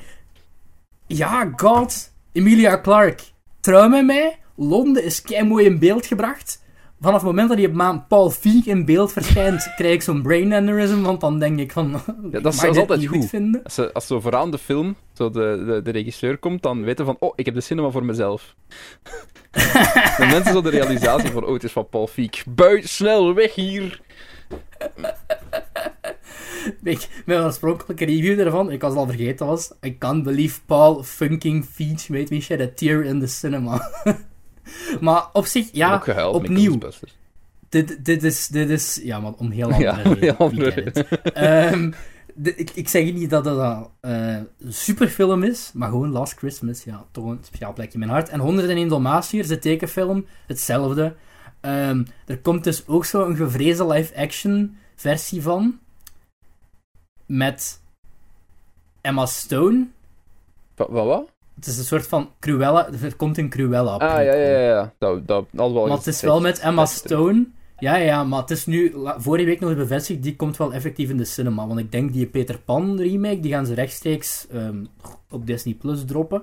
ja, god. Emilia Clarke, trouw met mij. Londen is kei mooi in beeld gebracht vanaf het moment dat die maand Paul Feig in beeld verschijnt, (laughs) krijg ik zo'n brain aneurysm, want dan denk ik van... Ja, dat is, (laughs) altijd goed. Vinden. Als, ze, als zo vooraan de film zo de, de, de, regisseur komt, dan weten van, oh, ik heb de cinema voor mezelf. (laughs) de mensen zo de realisatie van, oh, het is van Paul Feig. Buit, snel, weg hier! Ik, mijn oorspronkelijke review daarvan, ik was al vergeten was, I can't believe Paul fucking Feig made me shed a tear in the cinema. (laughs) maar op zich, ja, opnieuw. dit, dit, is, dit is... Ja, maar om heel andere ja, reden. um, (laughs) ik, ik zeg niet dat het uh, een superfilm is, maar gewoon Last Christmas, ja, toch een speciaal plekje in mijn hart. En 101 Dalmatiërs, de tekenfilm, hetzelfde. Um, er komt dus ook zo een gevreesde live-action versie van. Met Emma Stone. Wat, wat? Het is een soort van Cruella. Er komt een Cruella. Ah, ja, ja, ja. Dat, dat, dat wel maar het is wel met Emma Stone. Ja, ja, maar het is nu vorige week nog bevestigd, die komt wel effectief in de cinema. Want ik denk die Peter Pan remake, die gaan ze rechtstreeks um, op Disney Plus droppen.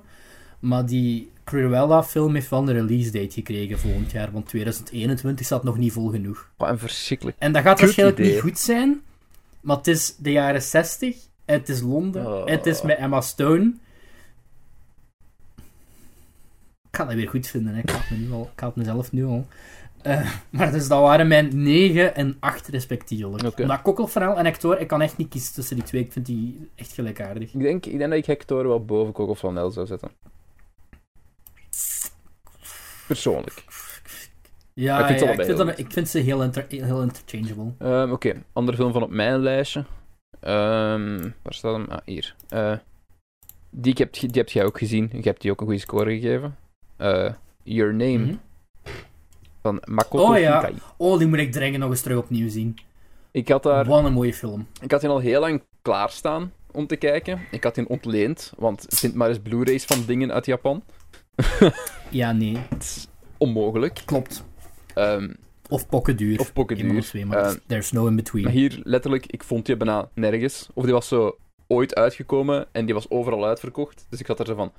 Maar die Cruella film heeft wel een release date gekregen volgend jaar, want 2021 staat nog niet vol genoeg. Wat een verschrikkelijk En dat gaat waarschijnlijk niet goed zijn, maar het is de jaren 60, en het is Londen, en het is met Emma Stone. Ik ga dat weer goed vinden, hè. Ik, me nu al, ik mezelf nu al uh, maar dus dat waren mijn 9 en 8 respectievelijk. Okay. Omdat Kokkelverhaal en Hector, ik kan echt niet kiezen tussen die twee. Ik vind die echt gelijkaardig. Ik denk, ik denk dat ik Hector wel boven Kokkelverhaal zou zetten. Persoonlijk. Ja, ik vind, ja, ik, vind ik vind, ze heel, inter heel interchangeable. Um, Oké, okay. andere film van op mijn lijstje. Um, waar staat hem? Ah, hier. Uh, die, heb, die heb jij ook gezien. Je hebt die ook een goede score gegeven. Uh, Your Name. Mm -hmm. Van Makoto oh, ja. Oh, die moet ik dringend nog eens terug opnieuw zien. Ik had daar... Wat een mooie film. Ik had die al heel lang klaarstaan om te kijken. Ik had die ontleend, want zijn maar eens Blu-rays van dingen uit Japan. ja, nee. Het is onmogelijk. Klopt. Um, of pokkenduur. Of pokkenduur. Twee, maar uh, there's no in between. Maar hier, letterlijk, ik vond die bijna nergens. Of die was zo ooit uitgekomen en die was overal uitverkocht. Dus ik zat er zo van...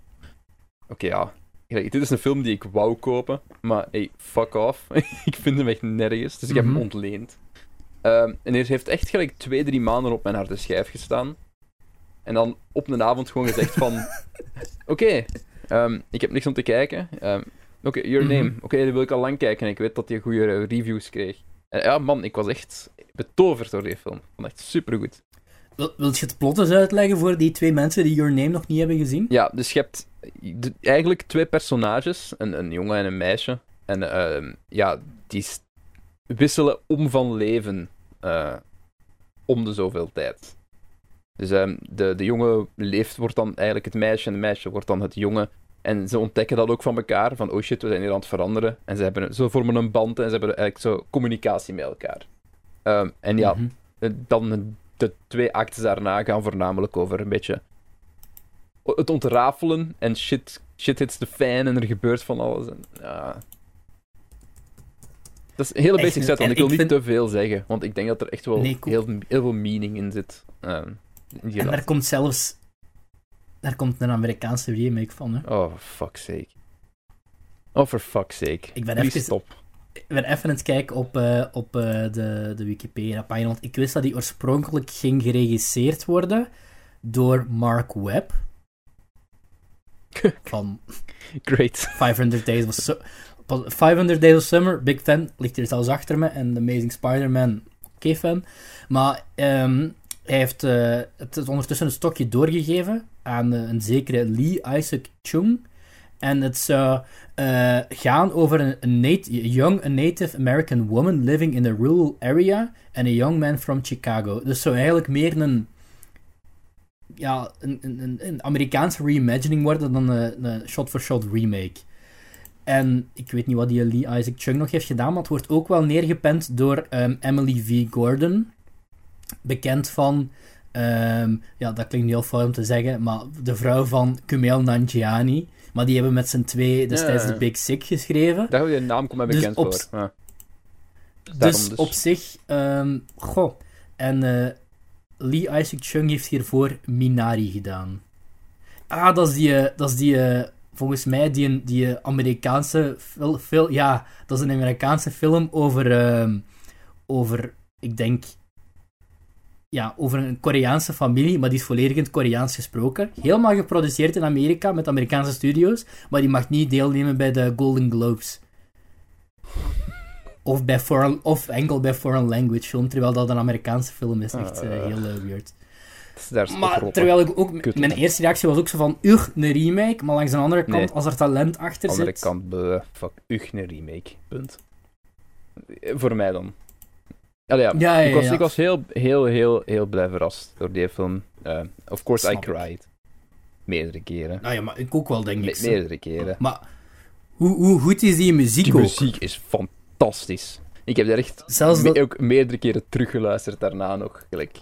Oké, ja, dit is een film die ik wou kopen, maar hey, fuck off. (laughs) ik vind hem echt nergens, dus ik heb hem mhm. ontleend. Um, en hij heeft echt gelijk twee, drie maanden op mijn harde schijf gestaan. En dan op een avond gewoon gezegd van... (laughs) Oké, ehm, ik heb niks om te kijken. Um, Oké, Your mhm. Name. Oké, die wil ik al lang kijken en ik weet dat hij goede reviews kreeg. En ja, man, ik was echt betoverd door die film. Ik vond echt supergoed. Wil, wil je het plot eens uitleggen voor die twee mensen die Your Name nog niet hebben gezien? Ja, dus je hebt eigenlijk twee personages, een, een jongen en een meisje. En uh, ja, die wisselen om van leven uh, om de zoveel tijd. Dus uh, de, de jongen leeft, wordt dan eigenlijk het meisje en het meisje wordt dan het jongen. En ze ontdekken dat ook van elkaar, van oh shit, we zijn hier aan het veranderen. En ze, hebben, ze vormen een band en ze hebben eigenlijk zo communicatie met elkaar. Ehm, en ja, mm -hmm. dan de twee actes daarna gaan voornamelijk over een beetje het ontrafelen en shit, shit hits the fan en er gebeurt van alles. En, ja. Dat is een hele basic set, want ik wil niet te veel zeggen, want ik denk dat er echt wel heel, heel veel meaning in zit. In en daar komt zelfs daar komt een Amerikaanse remake van. Hè? Oh, fuck's sake. Oh, for fuck's sake. Ik ben even, stop. Ik ben even aan het kijken op, uh, op uh, de, de Wikipedia-pagina, want ik wist dat die oorspronkelijk ging geregisseerd worden door Mark Webb. (laughs) van Great. 500 Days of, Su 500 Days of Summer, big fan, ligt hier zelfs achter me. En The Amazing Spider-Man, oké fan. Maar um, hij heeft uh, het ondertussen een stokje doorgegeven aan uh, een zekere Lee Isaac Chung. En het zou uh, gaan over een, young Native American woman living in a rural area and a young man from Chicago. Dus zou eigenlijk meer een ja, een, een, een Amerikaanse reimagining worden dan een shot-for-shot remake. En ik weet niet wat die Lee Isaac Chung nog heeft gedaan, maar het wordt ook wel neergepend door um, Emily V. Gordon. Bekend van, um, ja, dat klinkt heel fout om te zeggen, maar de vrouw van Kumail Nanjiani. Maar die hebben met z'n twee destijds ja, de Big Sick geschreven. Daar je naam komt mij dus bekend voor. Ja. Dus, dus, op zich, um, goh. En uh, Lee Isaac Chung heeft hiervoor Minari gedaan. Ah, dat is die, eh, dat is die eh, volgens mij, die, die Amerikaanse film. Ja, dat is een Amerikaanse film over, uh, over ik denk, ja, over een Koreaanse familie, maar die is volledig in het Koreaans gesproken. Helemaal geproduceerd in Amerika met Amerikaanse studios, maar die mag niet deelnemen bij de Golden Globes. Of, bij foreign, of enkel bij foreign language film, terwijl dat een Amerikaanse film is. Echt uh, heel uh, weird. Maar terwijl ik ook... Mijn eerste reactie was ook zo van... Ugh, een remake. Maar langs de andere kant, als er talent achter zit... Aan de andere kant, fuck, ugh, een remake. Punt. Voor mij dan. Allee, ja, ja, ik, was, ik was heel, heel, heel, heel blij verrast door die film. Uh, of course, I cried. Meerdere keren. Nou ja, maar ik ook wel, denk ik. Me meerdere keren. Maar hoe, hoe goed is die muziek Die muziek is fantastisch. Ik heb er echt Zelfs me ook meerdere keren teruggeluisterd daarna nog. Gelijk.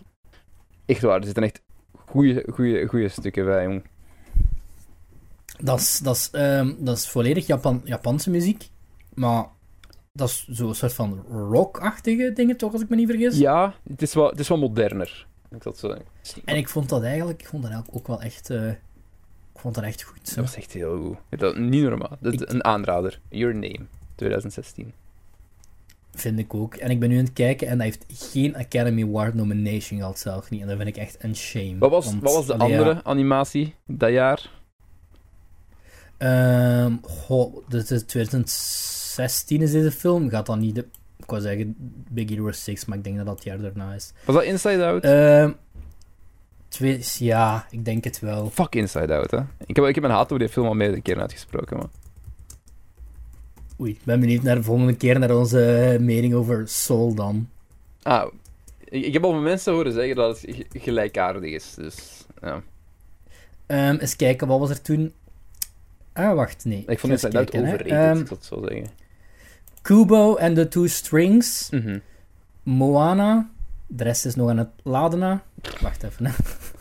Echt waar, er zitten echt goede, goede, goede stukken bij, jong. Dat is, dat is, um, dat is volledig Japan, Japanse muziek, maar dat is zo'n soort van rock-achtige dingen, toch, als ik me niet vergis? Ja, het is wel, het is wel moderner. Ik dat zo en ik vond dat eigenlijk, ik vond dat eigenlijk ook wel echt, uh, ik vond dat echt goed. Dat was echt heel goed. Dat, niet normaal. Dat is een aanrader. Your Name, 2016. Vind ik ook. En ik ben nu aan het kijken en hij heeft geen Academy Award nomination gehad zelf niet. En dat vind ik echt een shame. Wat was, wat was de andere animatie dat jaar? Um, goh, dit is 2016 is deze film. Gaat dan niet de... Ik wou zeggen Big Hero 6, maar ik denk dat dat het jaar daarna is. Was dat Inside Out? Uh, twee, ja, ik denk het wel. Fuck Inside Out, hè. Ik heb, ik heb een haat over die film al meerdere keer uitgesproken, man. Oei, ik ben benieuwd naar de volgende keer naar onze mening over Soul dan. Ah, ik, heb al mensen horen zeggen dat het gelijkaardig is, dus ja. Um, eens kijken, wat was er toen? Ah, wacht, nee. Ik vond het uit overrated, um, ik dat zo zeggen. Kubo and the Two Strings. Mm Moana. De rest is nog aan het laden. Wacht even. Hè.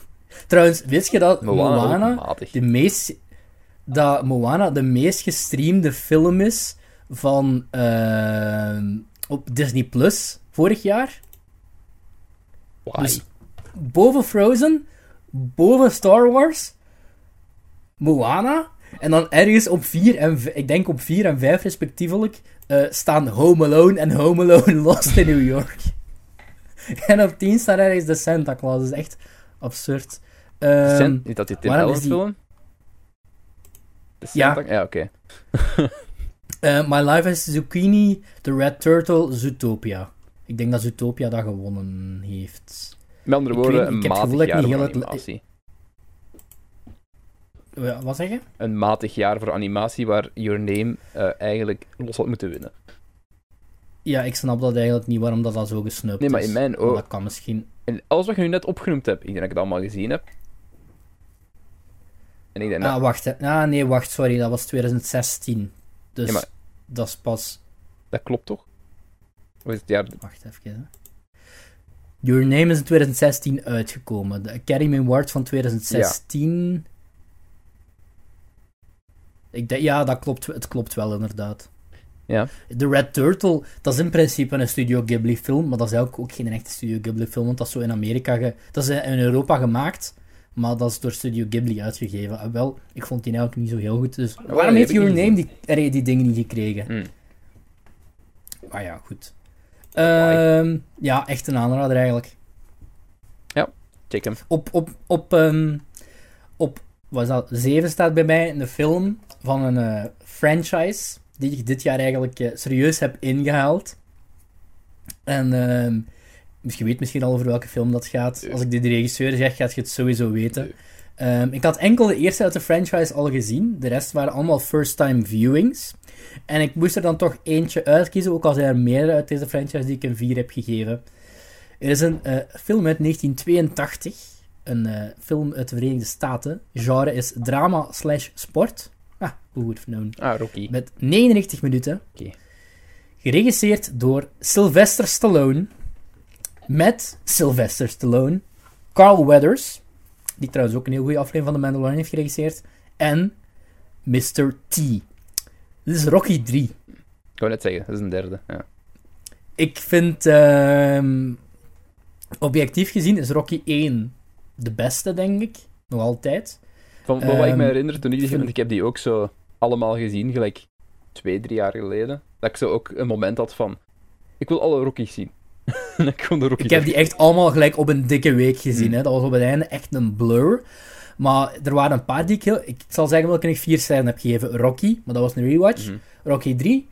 (laughs) Trouwens, weet je dat Moana, Moana de meest... Dat Moana de meest gestreamde film is van... Uh, op Disney Plus vorig jaar? Why? Dus boven Frozen, boven Star Wars, Moana en dan ergens op 4 en ik denk op 4 en 5 respectievelijk uh, staan Home Alone en Home Alone (laughs) Lost in New York. (laughs) en op 10 staat ergens de Santa Claus. Dat is echt absurd. Um, is dat die Tim Allen film? Ja. Ja, oké. Okay. (laughs) uh, My Life is Zucchini, The Red Turtle, Zootopia. Ik denk dat Zootopia dat gewonnen heeft. Met andere woorden, een matig jaar van Wat zeg je? Een matig jaar voor animatie waar Your Name uh, eigenlijk los had moeten winnen. Ja, ik snap dat eigenlijk niet waarom dat, dat zo gesnupt is. Nee, maar in mijn ogen... Dat kan misschien... En alles wat je nu net opgenoemd hebt, ik denk dat ik het allemaal gezien heb. En ik denk ah, wacht. Hè. Ah, nee, wacht, sorry. Dat was 2016. Dus ja, maar... dat is pas... Dat klopt toch? Of is het jaar... Wacht even, hè. Your Name is in 2016 uitgekomen. De Academy Award van 2016... Ja. Ik denk, ja, dat klopt, het klopt wel inderdaad. Ja. The Red Turtle, dat is in principe een Studio Ghibli film, maar dat is eigenlijk ook geen echte Studio Ghibli film, want dat is zo in Amerika, ge, dat is in Europa gemaakt, maar dat is door Studio Ghibli uitgegeven. En wel, ik vond die eigenlijk niet zo heel goed, dus waarom heeft Your Name die, die dingen niet gekregen? Mm. Ah ja, goed. Um, ja, echt een aanrader eigenlijk. Ja, check hem. Op, op, op, um, op was dat, 7 staat bij mij in de film van een uh, franchise die ik dit jaar eigenlijk uh, serieus heb ingehaald. En uh, je weet misschien al over welke film dat gaat. Als ik de regisseur zeg, gaat je het sowieso weten. Um, ik had enkel de eerste uit de franchise al gezien. De rest waren allemaal first-time viewings. En ik moest er dan toch eentje uitkiezen, ook al zijn er meerdere uit deze franchise die ik een 4 heb gegeven. Er is een uh, film uit 1982 een uh, film uit de Verenigde Staten. Genre is drama slash sport. Hoe would known. Ah, Rocky. Met 99 minuten. Okay. Geregisseerd door Sylvester Stallone. Met Sylvester Stallone. Carl Weathers. Die trouwens ook een heel goede aflevering van The Mandalorian heeft geregisseerd. En Mr. T. Dit is Rocky 3. Ik wou net zeggen, dat is een derde. Ja. Ik vind... Uh, objectief gezien is Rocky 1 de beste, denk ik. Nog altijd. Van wat ik me ehm, herinner toen ik die ik heb die ook zo allemaal gezien, gelijk twee, drie jaar geleden. Dat ik zo ook een moment had van, ik wil alle Rockies zien. (laughs) ik kon de ik heb die echt allemaal gelijk op een dikke week gezien. Hmm. Hè. Dat was op het einde echt een blur. Maar er waren een paar die ik heel... Ik zal zeggen welke ik vier sterren heb gegeven. Rocky, maar dat was een rewatch. Hmm. Rocky 3.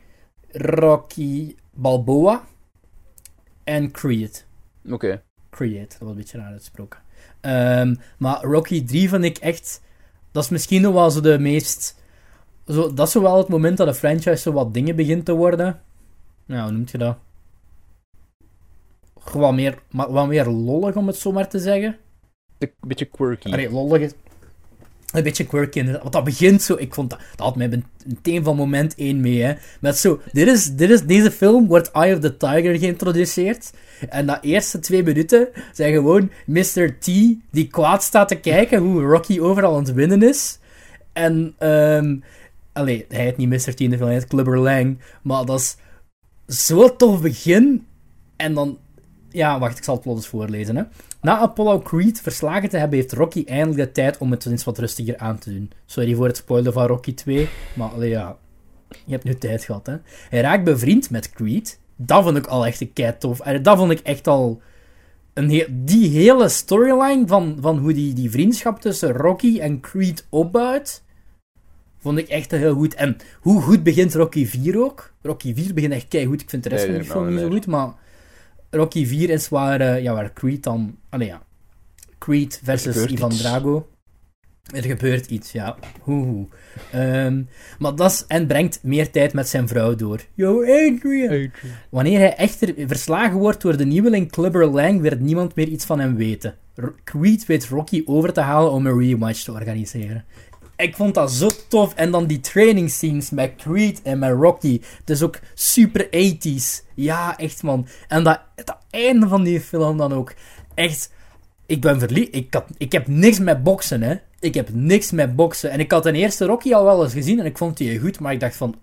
Rocky Balboa. En Creed. Oké. Creed, dat was een beetje raar uitgesproken. Um, maar Rocky 3 vind ik echt... Dat is misschien nog wel zo de meest... Zo, dat is wel het moment dat de franchise zo wat dingen begint te worden. nou, hoe noemt je dat? Gewoon meer, maar wat meer lollig, om het zo maar te zeggen. Een beetje quirky. Allee, lollig is... Een beetje quirky inderdaad. Want dat begint zo... Ik vond dat... Dat had mij meteen van moment 1 mee, hè. Met zo... Dit is, dit is, deze film wordt Eye of the Tiger geïntroduceerd. En dat eerste twee minuten zijn gewoon Mr. T... Die kwaad staat te kijken hoe Rocky overal aan het winnen is. En... Um, allee, hij heet niet Mr. T in de film, hij heet Clubber Lang. Maar dat is... Zo tof begin. En dan ja, wacht, ik zal het plot eens voorlezen. Hè. Na Apollo Creed verslagen te hebben, heeft Rocky eindelijk de tijd om het eens wat rustiger aan te doen. Sorry voor het spoilen van Rocky 2, maar ja, je hebt nu tijd gehad. Hè. Hij raakt bevriend met Creed. Dat vond ik al echt een kei tof. Dat vond ik echt al... Een die hele storyline van, van hoe die, die vriendschap tussen Rocky en Creed opbouwt, vond ik echt heel goed. En hoe goed begint Rocky 4 ook? Rocky 4 begint echt kei goed. Ik vind de rest van de film niet zo goed, maar Rocky 4 is waar, uh, ja, waar Creed dan... Allee, ja. Creed versus Ivan Drago. Er gebeurt iets, ja. Hoe. Um, maar dat is, en brengt meer tijd met zijn vrouw door. Yo, Adrian. Adrian. Wanneer hij echter verslagen wordt door de nieuweling Clubber Lang, werd niemand meer iets van hem weten. Creed weet Rocky over te halen om een rematch te organiseren ik vond dat zo tof. En dan die training scenes met Creed en met Rocky. Het is ook super 80s. Ja, echt man. En dat, dat einde van die film dan ook. Echt. Ik ben verliefd. Ik, ik heb niks met boksen, hè. Ik heb niks met boksen. En ik had een eerste Rocky al wel eens gezien en ik vond die goed. Maar ik dacht van.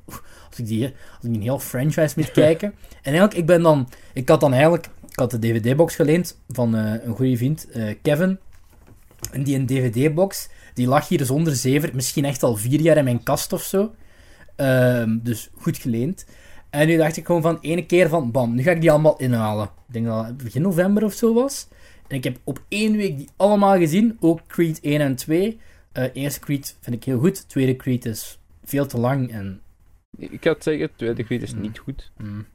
Als ik die, als ik een heel franchise moet (laughs) kijken. en eigenlijk, ik ben dan. Ik had dan eigenlijk. Ik had de DVD-box geleend van uh, een goede vriend, uh, Kevin. En die een DVD-box die lag hier zonder zever, misschien echt al vier jaar in mijn kast of zo. Ehm, dus goed geleend. En nu dacht ik gewoon van ene keer van, bam, nu ga ik die allemaal inhalen. Ik denk dat het begin november of zo was. En ik heb op één week die allemaal gezien. Ook Creed 1 en 2. Uh, eh, eerste Creed vind ik heel goed. Tweede Creed is veel te lang en... Ik had zeggen, tweede Creed is mm. niet goed. Mm.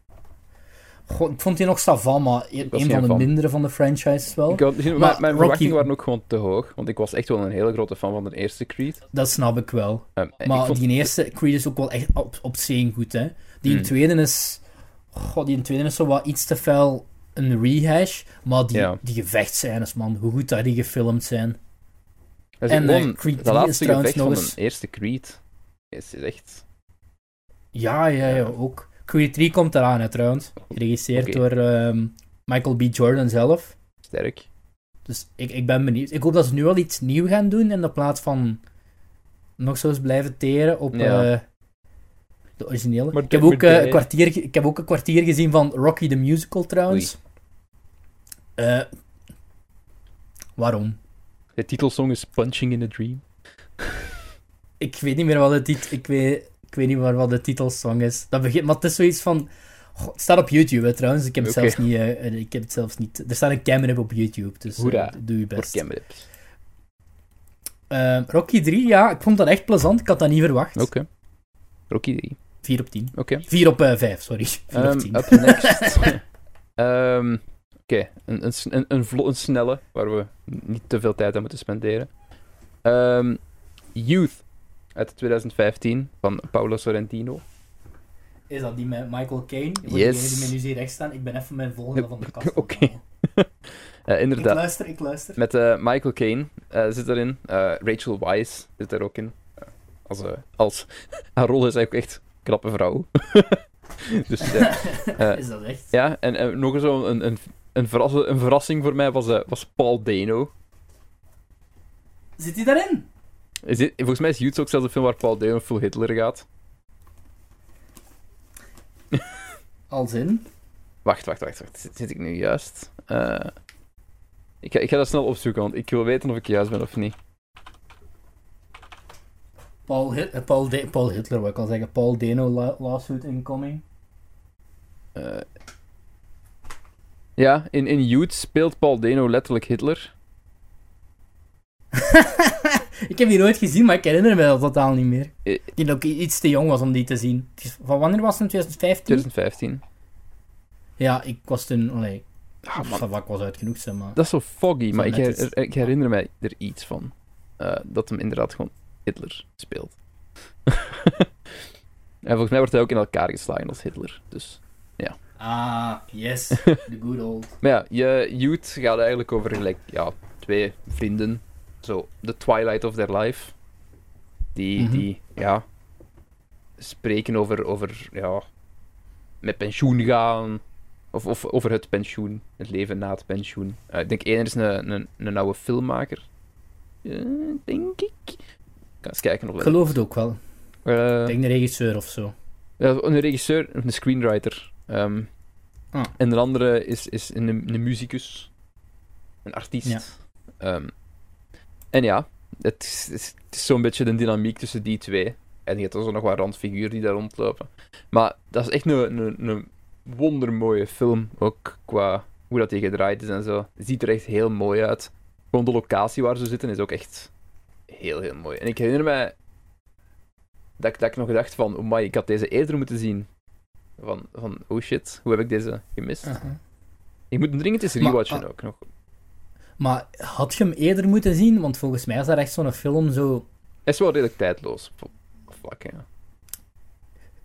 Goh, ik vond die nog savant, maar een, van de mindere van de franchises wel. Ik had, maar, maar, mijn verwachtingen waren ook gewoon te hoog, want ik was echt wel een hele grote fan van de eerste Creed. Dat snap ik wel. Um, maar die eerste Creed is ook wel echt op, op zee goed, hè. Die hmm. tweede is... God, die tweede is zo wat iets te fel een rehash, maar die, ja. die gevechtscènes, man, hoe goed dat die gefilmd zijn. en uh, Creed de laatste is gevecht nog eens... van de eerste Creed is, is echt... Ja, ja, ja, ook. Creed 3 komt eraan, hè, trouwens. Geregisseerd door um, Michael B. Jordan zelf. Sterk. Dus ik, ik ben benieuwd. Ik hoop dat ze nu al iets nieuw gaan doen in de plaats van nog zo eens blijven teren op uh, de originele. Ik heb, ook, uh, een kwartier, ik heb ook een kwartier gezien van Rocky the Musical trouwens. Uh, waarom? De titelsong is Punching in a Dream. (laughs) ik weet niet meer wat de titel... Ik weet, weet niet waar wat de titelsong is. Dat begint, maar het is zoiets van... het staat op YouTube, hè, trouwens. Ik heb, het zelfs niet, uh, ik heb het zelfs niet... Er staat een camera op YouTube, dus uh, doe je best. Uh, Rocky 3, ja, ik vond dat echt plezant. Ik had dat niet verwacht. Oké. Rocky 3. 4 op 10. Oké. 4 op 5, sorry. (laughs) 4 um, op 10. Up next. um, (laughs) Oké, een, een, een, een, een, snelle, waar we niet te veel tijd aan moeten spenderen. Um, Youth uit 2015 van Paolo Sorrentino. Is dat die met Michael Caine? Yes. die mij nu zie rechts staan. Ik ben even mijn volgende van de kast. (laughs) Oké. Okay. uh, (laughs) inderdaad. Ik luister, ik luister. Met uh, Michael Caine uh, zit erin. Rachel Weisz zit er ook in. als, als... (laughs) Haar rol is eigenlijk echt knappe vrouw. dus, is dat echt? Ja, en nog zo een, een, een, een verrassing voor mij was, was Paul Dano. Zit hij daarin? Is dit, volgens mij is Youth ook zelfs een film waar Paul Dano full Hitler gaat. Als in? Wacht, wacht, wacht. wacht. Zit, zit ik nu juist? Uh, ik, ga, ik ga dat snel opzoeken, want ik wil weten of ik juist ben of niet. Paul, Hit uh, Paul, De Paul Hitler, wat ik al zeggen. Paul Dano la lawsuit incoming. Uh, ja, in, in Youth speelt Paul Dano letterlijk Hitler. (laughs) ik heb die nooit gezien, maar ik herinner me dat totaal niet meer. Ik denk dat ik iets te jong was om die te zien. Van wanneer was het? 2015? 2015. Ja, ik was toen... Allee, ah, ik was uit genoeg, zeg maar. Dat is zo foggy, maar ik, her, ik, herinner mij er iets van. Uh, dat hem inderdaad gewoon Hitler speelt. (laughs) en volgens mij wordt hij ook in elkaar geslagen als Hitler. Dus Ja. Ah, yes. (laughs) The good old. maar ja, je youth gaat eigenlijk over gelijk, ja, twee vrienden. Zo, the twilight of their life. Die, Mhm. die ja, spreken over, over, ja, met pensioen gaan. Of, of over het pensioen, het leven na het pensioen. Eh, ik denk één is een, een, een oude filmmaker. Eh, denk ik. Ik ga eens kijken of Ik geloof het ook wel. Eh, Ik denk de regisseur of zo. ja, een regisseur, een screenwriter. Ehm, Ah. En de andere is, is een, een muzikus. Een artiest. Ja. Ehm, en ja, het is, zo'n beetje de dynamiek tussen die twee. En je hebt er zo nog wat randfiguren die daar rondlopen. Maar dat is echt een, een, een wondermooie film. Ook qua hoe dat die gedraaid is en zo. Het ziet er echt heel mooi uit. Gewoon de locatie waar ze zitten is ook echt heel, heel mooi. En ik herinner mij dat ik, dat ik nog dacht van, oh my, ik had deze eerder moeten zien. Van, van oh shit, hoe heb ik deze gemist? Aha. Ik moet hem dringend eens Maar, rewatchen ook nog. Maar had je hem eerder moeten zien? Want volgens mij is dat echt zo'n film zo... Hij is wel redelijk tijdloos. vlak, ja.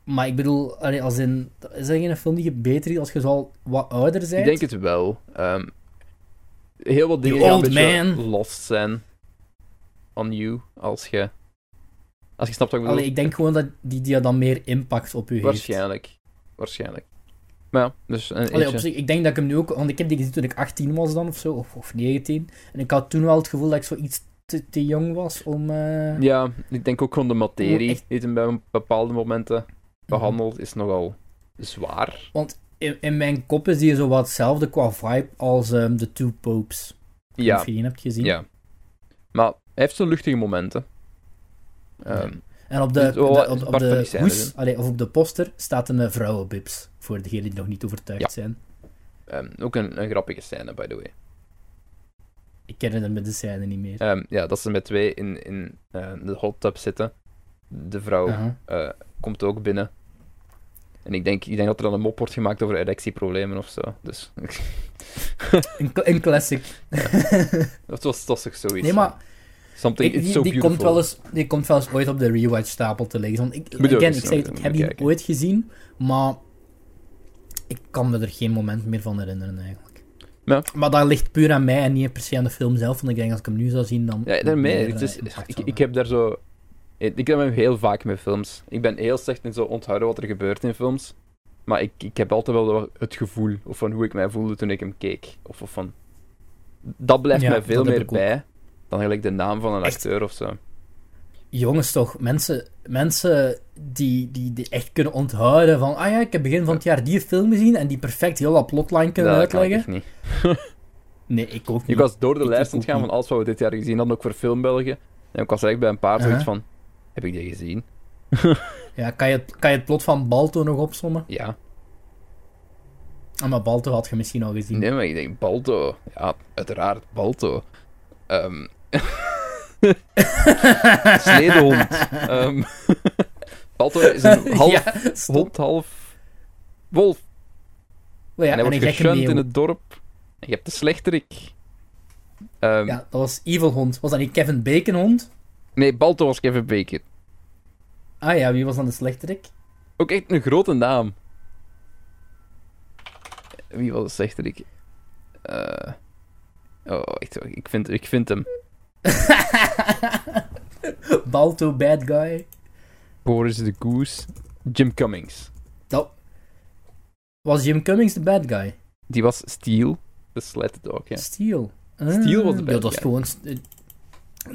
Maar ik bedoel, als in... Is dat geen film die je beter ziet als je al wat ouder bent? Ik denk het wel. Ehm, heel wat dingen gaan een beetje man. lost zijn on you als je, als je snapt wat ik bedoel. Allee, ik denk gewoon dat die, die dan meer impact op u heeft. Waarschijnlijk. Maar ja, dus een Allee, eentje. op zich, ik denk dat ik hem nu ook... Want ik heb die gezien toen ik 18 was dan, of zo. Of, of 19. En ik had toen wel het gevoel dat ik zo iets te, te jong was om... eh, Ja, ik denk ook gewoon de materie echt- die het bij bepaalde momenten behandeld is nogal zwaar. Want in, in mijn kop is die zo wat hetzelfde qua vibe als ehm The Two Popes. Ja, Of je die hebt gezien. ja. Maar hij heeft zo'n luchtige momenten. Ehm, En op de, de- op, de scènes, hoes, allee, of op de poster, staat een vrouwenbibs. Voor degenen die nog niet overtuigd Ja. zijn. ehm, ook een, een grappige scène, by the way. Ik herinner me de scène niet meer. Ehm, ja, dat ze met twee in, in eh, de hot tub zitten. De vrouw eh, komt ook binnen. En ik denk, ik denk dat er dan een mop wordt gemaakt over erectieproblemen of zo. Dus Een, een classic. (laughs) dat was, dat was toch zoiets. Nee, maar Something, ik- die, so die, komt wel eens, die komt wel eens ooit op de rewatch-stapel te liggen. Want ik, again, ik, nog ik heb die ooit gezien, maar ik kan me er geen moment meer van herinneren eigenlijk. Ja. Maar dat ligt puur aan mij en niet per se aan de film zelf. Want ik denk als ik hem nu zou zien, dan... Ja, daarmee. meer, eh, ik, heb daar zo... Ik heb hem heel vaak met films. Ik ben heel slecht in zo onthouden wat er gebeurt in films. Maar ik, ik heb altijd wel het gevoel, of van hoe ik mij voelde toen ik hem keek. Of, of van... Dat blijft Ja, mij veel meer bij dan gelijk de naam van een Echt? acteur of zo. Jongens toch, mensen, mensen die, die, die echt kunnen onthouden van ah ja, ik heb begin van het jaar die film gezien en die perfect heel dat plotline kunnen dat kan ik uitleggen. niet. (laughs) Nee, ik ook niet. Ik was door de Ik- lijst aan het gaan van alles wat we dit jaar gezien hadden, ook voor Film België. En ik was echt bij een paar zoiets Uh-huh. van... Heb ik die gezien? (laughs) Ja, kan je, het- kan je het plot van Balto nog opsommen? Ja. Ah, maar Balto had je misschien al gezien. Nee, maar ik denk Balto. Ja, uiteraard Balto. Ehm (laughs) Sledehond. Ehm Balto is een (laughs) half ja, hond, half wolf. Oh ja, en hij en wordt geshunt in het dorp. En je hebt de slechterik. Ehm, Ja, dat was Evil Hond. Was dat niet Kevin Bacon hond? Nee, Balto was Kevin Bacon. Ah ja, wie was dan de slechterik? Ook echt een grote naam. Wie was de slechterik? Eh Oh, echt, ik vind, ik vind hem. (laughs) Balto, bad guy. Boris de Goose. Jim Cummings. Dat... Was Jim Cummings de bad guy? Die was Steel, de sled dog, ja. Steel. Steel was de Ah, bad ja, dat guy. gewoon... eh,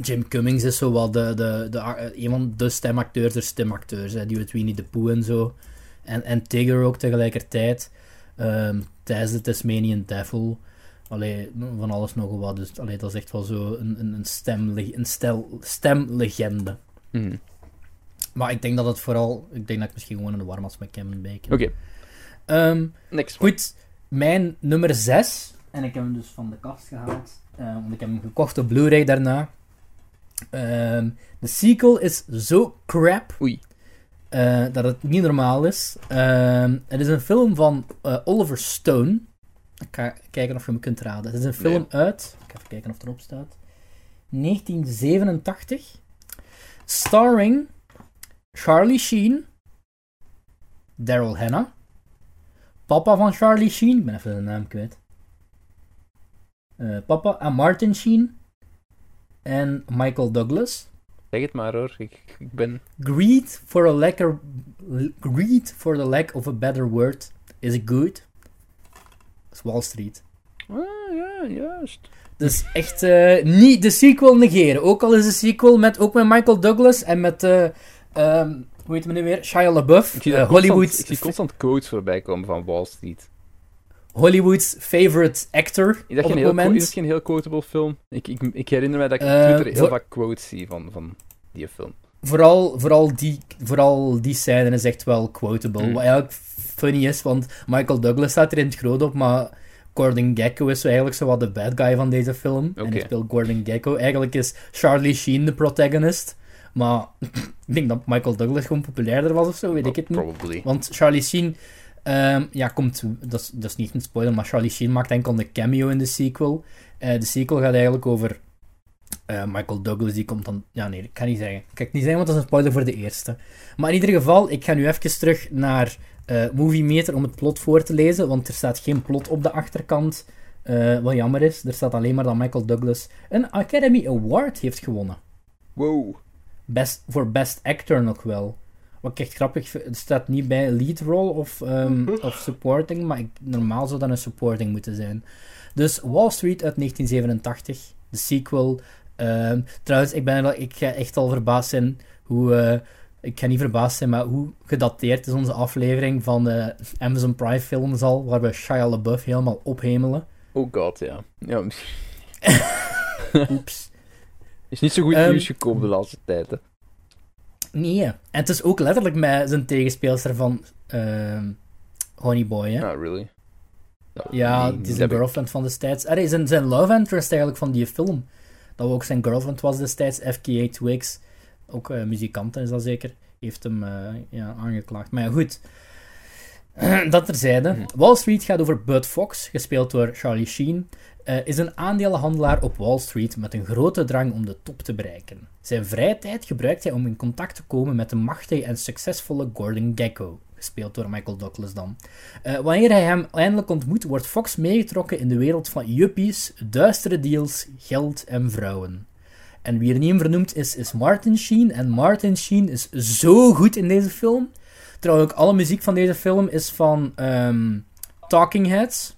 Jim Cummings is zo wel de, de, de, eh, een van de stemacteurs der stemacteurs. Hè, die uit Winnie the Pooh en zo. En, en Tigger ook tegelijkertijd. Ehm Thijs de Tasmanian Devil. Allee, van alles nog wat. Dus allee, dat is echt wel zo een, een, een, stemle- een stel, stemlegende. Mhm. Maar ik denk dat het vooral... Ik denk dat ik misschien gewoon in de warm was met Kevin Bacon. Oké, Ehm, next one. Goed, mijn nummer 6. En ik heb hem dus van de kast gehaald. eh, want ik heb hem gekocht op Blu-ray daarna. Ehm, de sequel is zo crap. Oei. eh, dat het niet normaal is. Ehm, het is een film van eh, Oliver Stone. Ik ga kijken of je hem kunt raden. Het is een film Nee. uit. Ik ga even kijken of het erop staat. 1987. Starring Charlie Sheen. Daryl Hannah. papa van Charlie Sheen. Ik ben even de naam kwijt. Uh, papa en Martin Sheen. En Michael Douglas. Zeg het maar hoor, ik, ik ben... Greed for, a lack of, greed for the lack of a better word is good. Is Wall Street. Ah, ja, juist. Dus echt uh, niet de sequel negeren. Ook al is de sequel met, ook met Michael Douglas en met, uh, um, hoe heet men nu weer? Shia LaBeouf. Ik zie, uh, Hollywood... ik zie constant quotes voorbij komen van Wall Street. Hollywood's favorite actor is dat op het moment. Is het geen heel quotable film? Ik, ik, ik herinner me dat ik op Twitter heel vaak quotes zie van, van die film. Vooral, vooral, die, vooral die scène is echt wel quotable. Mm. Wat eigenlijk funny is, want Michael Douglas staat er in het groot op, maar Gordon Gekko is eigenlijk zo wat de bad guy van deze film. En hij speelt Gordon Gekko. Eigenlijk is Charlie Sheen de protagonist. Maar (laughs) ik denk dat Michael Douglas gewoon populairder was of zo, weet ik het niet. Probably. Want Charlie Sheen, um, ja, komt, dat is, dat is niet een spoiler, maar Charlie Sheen maakt enkel een cameo in de sequel. Uh, de sequel gaat eigenlijk over uh, Michael Douglas, die komt dan... Ja, nee, ik kan niet zeggen. Ik kan het niet zeggen, want dat is een spoiler voor de eerste. Maar in ieder geval, ik ga nu even terug naar uh, Movie Meter om het plot voor te lezen, want er staat geen plot op de achterkant. Uh, wat jammer is, er staat alleen maar dat Michael Douglas een Academy Award heeft gewonnen. Wow. Best, voor Best Actor nog wel. Wat ik echt grappig vind, het staat niet bij lead role of, um, (laughs) of supporting, maar ik, normaal zou dat een supporting moeten zijn. Dus Wall Street uit 1987, de sequel. Um, trouwens, ik, ben, ik ga echt al verbaasd zijn hoe... Uh, ik ga niet verbaasd zijn, maar hoe gedateerd is onze aflevering van de Amazon Prime films al, waar we Shia LaBeouf helemaal ophemelen. Oh god, ja. ja. (laughs) (laughs) Oeps. Is niet zo goed um, nieuws gekomen de laatste tijd, hè? Nee, en het is ook letterlijk met zijn tegenspeelster van uh, Honey Boy, hè? Ah, really? ja, die is de girlfriend van destijds. Is zijn, zijn love interest eigenlijk van die film. Dat ook zijn girlfriend was destijds, FKA Twigs ook uh, muzikant is dat zeker, heeft hem uh, ja, aangeklaagd. Maar ja, goed. (clears throat) dat terzijde. Mm. Wall Street gaat over Bud Fox, gespeeld door Charlie Sheen. Uh, is een aandelenhandelaar op Wall Street met een grote drang om de top te bereiken. Zijn vrije tijd gebruikt hij om in contact te komen met de machtige en succesvolle Gordon Gekko, gespeeld door Michael Douglas dan. Uh, wanneer hij hem eindelijk ontmoet, wordt Fox meegetrokken in de wereld van yuppies, duistere deals, geld en vrouwen. En wie er niet in vernoemd is, is Martin Sheen. En Martin Sheen is zo goed in deze film. Trouwens, ook alle muziek van deze film is van um, Talking Heads.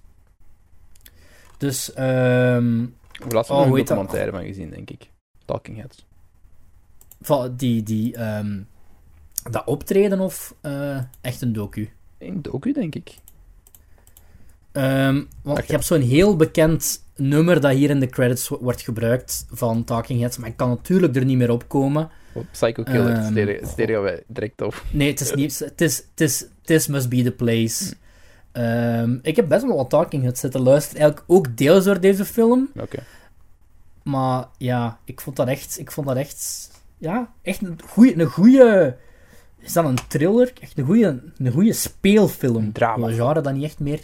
Dus, um, Hoe laatst oh, een documentaire van gezien, denk ik. Talking Heads. Van die, die, um, dat optreden of uh, echt een docu? Een docu, denk ik. Um, want je hebt zo'n heel bekend nummer dat hier in de credits wordt gebruikt van Talking Heads, maar ik kan natuurlijk er niet meer op komen. Oh, Psycho Killer, um, stereo, wij direct op. Nee, het is niet... (laughs) Het is, het is, This Must Be The Place. Um, ik heb best wel wat Talking Heads zitten luisteren, eigenlijk ook deels door deze film. Oké. Maar ja, ik vond dat echt... Ik vond dat echt... Ja, echt een goede... Een goede is dat een thriller? Echt een goede, een goede speelfilm. Drama. Een genre dat niet echt meer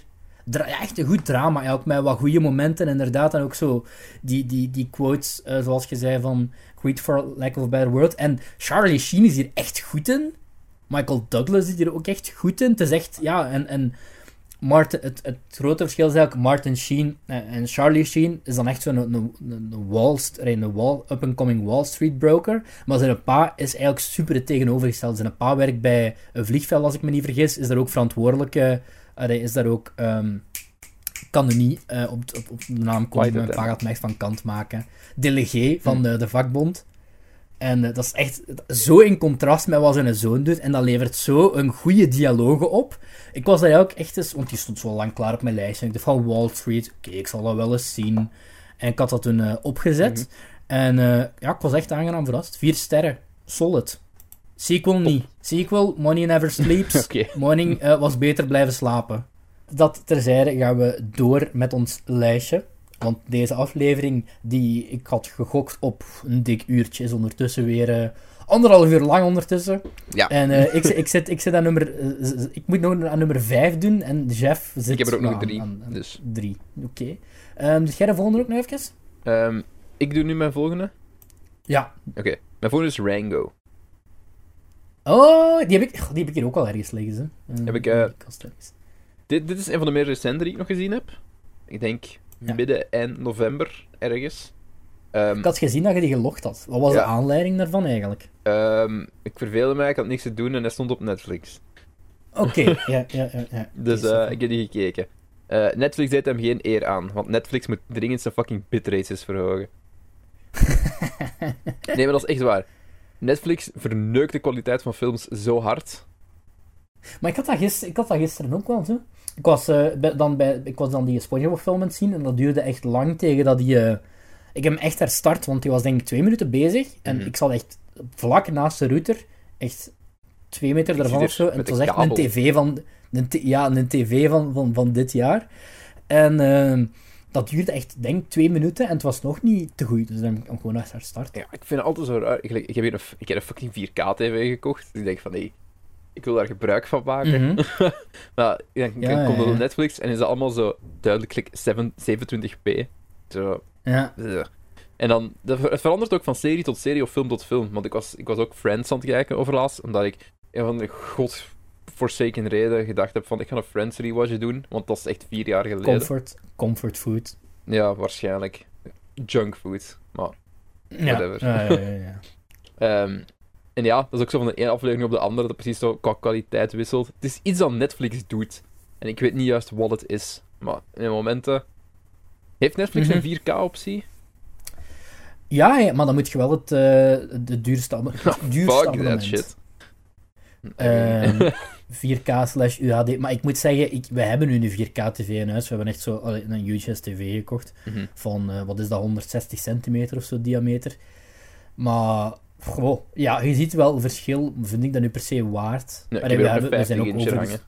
echt een goed drama. Ook met wat goede momenten. Inderdaad. En ook zo die, die, die quotes, uh, zoals je zei, van Greed for lack of a better word. En Charlie Sheen is hier echt goed in. Michael Douglas is hier ook echt goed in. Het is echt, ja, en, en Martin, het, het grote verschil is eigenlijk Martin Sheen en Charlie Sheen is dan echt zo'n een, een, wall, een wall, up-and-coming Wall Street broker. Maar zijn pa is eigenlijk super het tegenovergestelde. Zijn pa werkt bij een vliegveld, als ik me niet vergis. Is daar ook verantwoordelijke Allee, is daar ook... Um, kan er niet uh, op, op, op, de naam komen. Mijn pa gaat mij echt van kant maken. Delegé van hm. de, de vakbond. En uh, dat is echt zo in contrast met wat zijn zoon doet. En dat levert zo een goede dialogen op. Ik was daar ook echt eens... Want die stond zo lang klaar op mijn lijstje. Ik dacht van Wall Street. Oké, ik zal dat wel eens zien. En ik had dat toen uh, opgezet. Mm En ja, ik was echt aangenaam verrast. Vier sterren. Solid. Sequel niet. Sequel, Money Never Sleeps. (laughs) okay. Morning uh, was beter blijven slapen. Dat terzijde gaan we door met ons lijstje. Want deze aflevering, die ik had gegokt op een dik uurtje, is ondertussen weer uh, anderhalf uur lang ondertussen. Ja. En uh, ik, ik, zit, ik zit aan nummer... ik moet nog aan nummer 5 doen en Jeff zit... Ik heb er ook nog drie. Aan, dus. Drie, oké. Okay. Um, dus jij de volgende ook nog even? Um, ik doe nu mijn volgende. Ja. Oké. Mijn volgende is Rango. Oh, die heb ik, die heb ik hier ook al ergens liggen. Hè. heb ik... Uh, dit, dit is een van de meer recente die ik nog gezien heb. Ik denk midden, eind november, ergens. Um, ik had gezien dat je die gelogd had. Wat was de aanleiding daarvan eigenlijk? Um, ik verveelde mij, ik had niks te doen en hij stond op Netflix. Oké, (laughs) ja, ja, ja, ja. Dus uh, ik heb die gekeken. Uh, Netflix deed hem geen eer aan, want Netflix moet dringend zijn fucking bitrates verhogen. (laughs) nee, maar dat is echt waar. Netflix verneukt de kwaliteit van films zo hard. Maar ik had dat, gister, ik had dat gisteren ook wel zo. Ik was, uh, dan bij, ik was dan die SpongeBob film aan het zien en dat duurde echt lang tegen dat die... Uh, ik heb hem echt herstart, want die was denk ik twee minuten bezig. En mhm. ik zat echt vlak naast de router, echt twee meter daarvan of zo. En het was echt een tv van... Een ja, een tv van, van, van dit jaar. En... Uh, dat duurde echt, denk twee minuten en het was nog niet te goed. Dus dan heb ik gewoon echt herstart. Ja, ik vind het altijd zo raar. Ik, ik heb hier een, ik heb een fucking 4K-tv gekocht. Dus ik denk van, nee, ik wil daar gebruik van maken. Mm -hmm. (laughs) maar dan, ja, komt op Netflix en is dat allemaal zo duidelijk 27p. Zo. Ja. En dan, het verandert ook van serie tot serie of film tot film. Want ik was, ik was ook Friends aan het kijken overlaatst, omdat ik een van de god forsaken reden gedacht heb van ik ga een Friends rewatch doen, want dat is echt vier jaar geleden. Comfort, comfort food. Ja, waarschijnlijk. Junk food, maar whatever. Ja, ja, ja, ja. (laughs) um, en ja, dat is ook zo van de ene aflevering op de andere, dat precies zo qua kwaliteit wisselt. Het is iets dat Netflix doet. En ik weet niet juist wat het is. Maar in momenten... Heeft Netflix een 4K-optie? Mhm. Ja, maar dan moet je wel het, uh, de duurste, het (laughs) duurste Fuck that shit. (laughs) 4K ehm, slash UHD. Maar ik moet zeggen, ik, we hebben nu een 4K-tv in huis. We hebben echt zo een UHS TV gekocht. Mhm. Van, uh, wat is dat, 160 centimeter of zo diameter. Maar Goh, ja, je ziet wel verschil. Vind ik dat nu per se waard? Nee, we, hebben, we zijn ook over...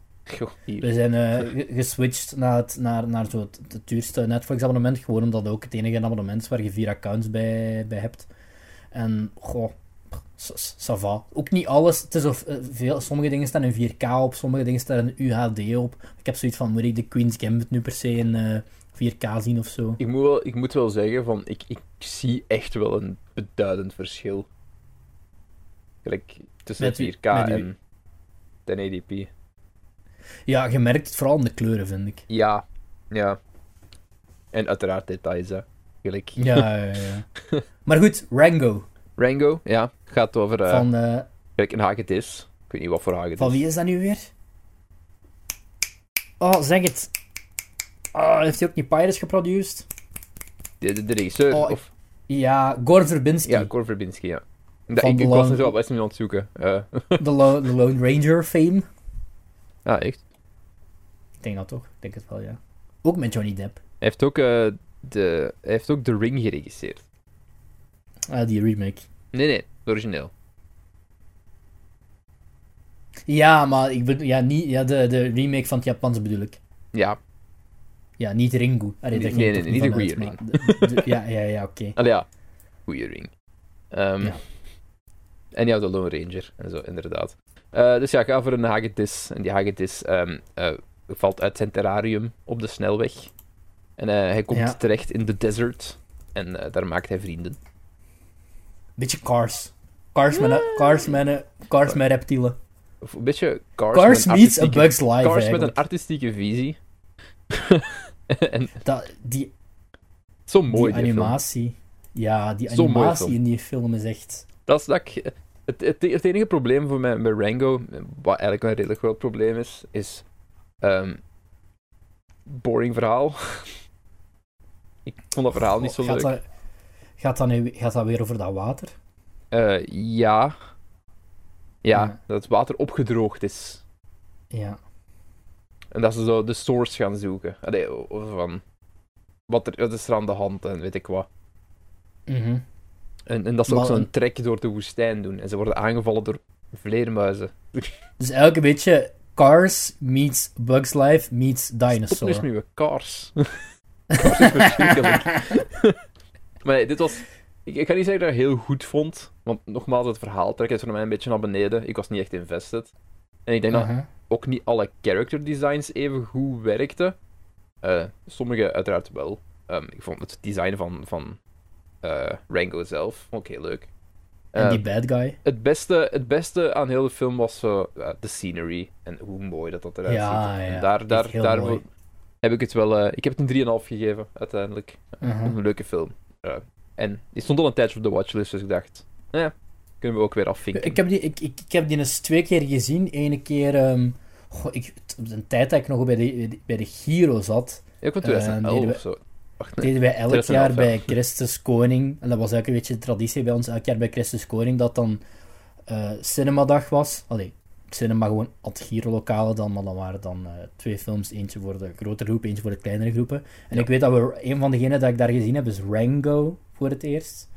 we zijn uh, geswitcht naar, het, naar, naar zo het, het duurste Netflix-abonnement. Gewoon omdat het ook het enige abonnement is waar je vier accounts bij, bij hebt. En, goh, ça va. Ook niet alles. Het is of, eh, veel, sommige dingen staan in 4K op, sommige dingen staan in UHD op. Ik heb zoiets van, moet ik de Queen's Gambit nu per se in uh, eh, 4K zien of zo? Ik moet wel, ik moet wel zeggen, van, ik, ik zie echt wel een beduidend verschil. Gelijk tussen 4K en 1080p. Ja, je merkt het vooral in de kleuren, vind ik. Ja, ja. En uiteraard details, hè. Gelijk. Ja, ja, ja. (laughs) maar goed, Rango. Rango, ja. Gaat over... Uh, van... Uh, een hagedis. Ik weet niet wat voor hagedis. Van wie is dat nu weer? Oh, zeg het. Oh, heeft hij ook niet Pirates geproduceerd? De, de, de regisseur, oh, of... Ja, Gor Verbinski. Ja, Verbinski, ja. Dat, ik, ik was er zo best niet aan het zoeken. (laughs) Uh. De, Lo de Lone Ranger fame. Ah, echt? Ik denk dat toch. Ik denk het wel, ja. Ook met Johnny Depp. Hij heeft ook, uh, de, hij heeft ook The Ring geregisseerd. Ah, die remake. Nee, nee. Origineel. Ja, maar ik bedoel... Ja, niet, ja de, de remake van het Japans bedoel ik. Ja. Ja, niet Ringu. Allee, nee, nee, nee, niet de goede ring. ja, ja, ja, oké. Okay. Allee, ja. Ring. Um, ja. En ja, de Lone Ranger en zo, inderdaad. Uh, dus ja, ga voor een hagedis. En die hagedis um, uh, valt uit zijn terrarium op de snelweg. En uh, hij komt terecht in de desert. En daar maakt hij vrienden. Beetje Cars. Cars met, cars met, cars met reptielen. Of een beetje Cars, cars met meets A Bug's Life, Cars eigenlijk. met een artistieke visie. (laughs) en dat, die... Zo mooi, die, die animatie. Film. Ja, die animatie in die film is echt... Dat is dat ik, het, het, het, enige probleem voor mij met Rango, wat eigenlijk een redelijk groot probleem is, is um, boring verhaal. (laughs) ik vond dat verhaal niet zo gaat leuk. Dat, gaat, dat nu, gaat dat weer over dat water? Uh, ja. ja. dat het water opgedroogd is. Ja. En dat ze zo de source gaan zoeken. Allee, van wat, er, wat is er aan de hand en weet ik wat. Mhm. En, en dat ze ook zo'n trek door de woestijn doen. En ze worden aangevallen door vleermuizen. (laughs) Dus elke beetje Cars meets Bugs Life meets Dinosaur. Stop nu met Cars. (laughs) Cars is verschrikkelijk. (laughs) maar dit was... Ik, ik kan niet zeggen dat ik het heel goed vond. Want nogmaals, het verhaal trekt het voor mij een beetje naar beneden. Ik was niet echt invested. En ik denk dat ook niet alle character designs even goed werkten. Uh, sommige uiteraard wel. Um, ik vond het design van, van uh, Rango zelf. Ik heel leuk. En die bad guy. Het beste, het beste aan heel de film was zo de scenery. En hoe mooi dat dat eruit ja, ziet. Ja, daar, daar, daar heb ik het wel... Ik heb het een 3,5 gegeven, uiteindelijk. Uh Een leuke film. En die stond al een tijdje op de watchlist, dus ik dacht... Ja, kunnen we ook weer afvinken. Ik heb die, ik, ik, ik heb die eens twee keer gezien. Eén keer... Um, goh, ik, een tijd dat ik nog bij de, bij de Giro zat... Ja, ik vond 2011 uh, of zo. Wacht, deden wij elk jaar bij Christus Koning. En dat was eigenlijk een beetje de traditie bij ons. Elk jaar bij Christus Koning dat dan uh, cinemadag was. Allee, cinema gewoon at Giro-lokalen dan. Maar dan waren dan uh, twee films. Eentje voor de grotere groep, eentje voor de kleinere groepen. En ja. ik weet dat we... Een van degenen dat ik daar gezien heb is Rango voor het eerst.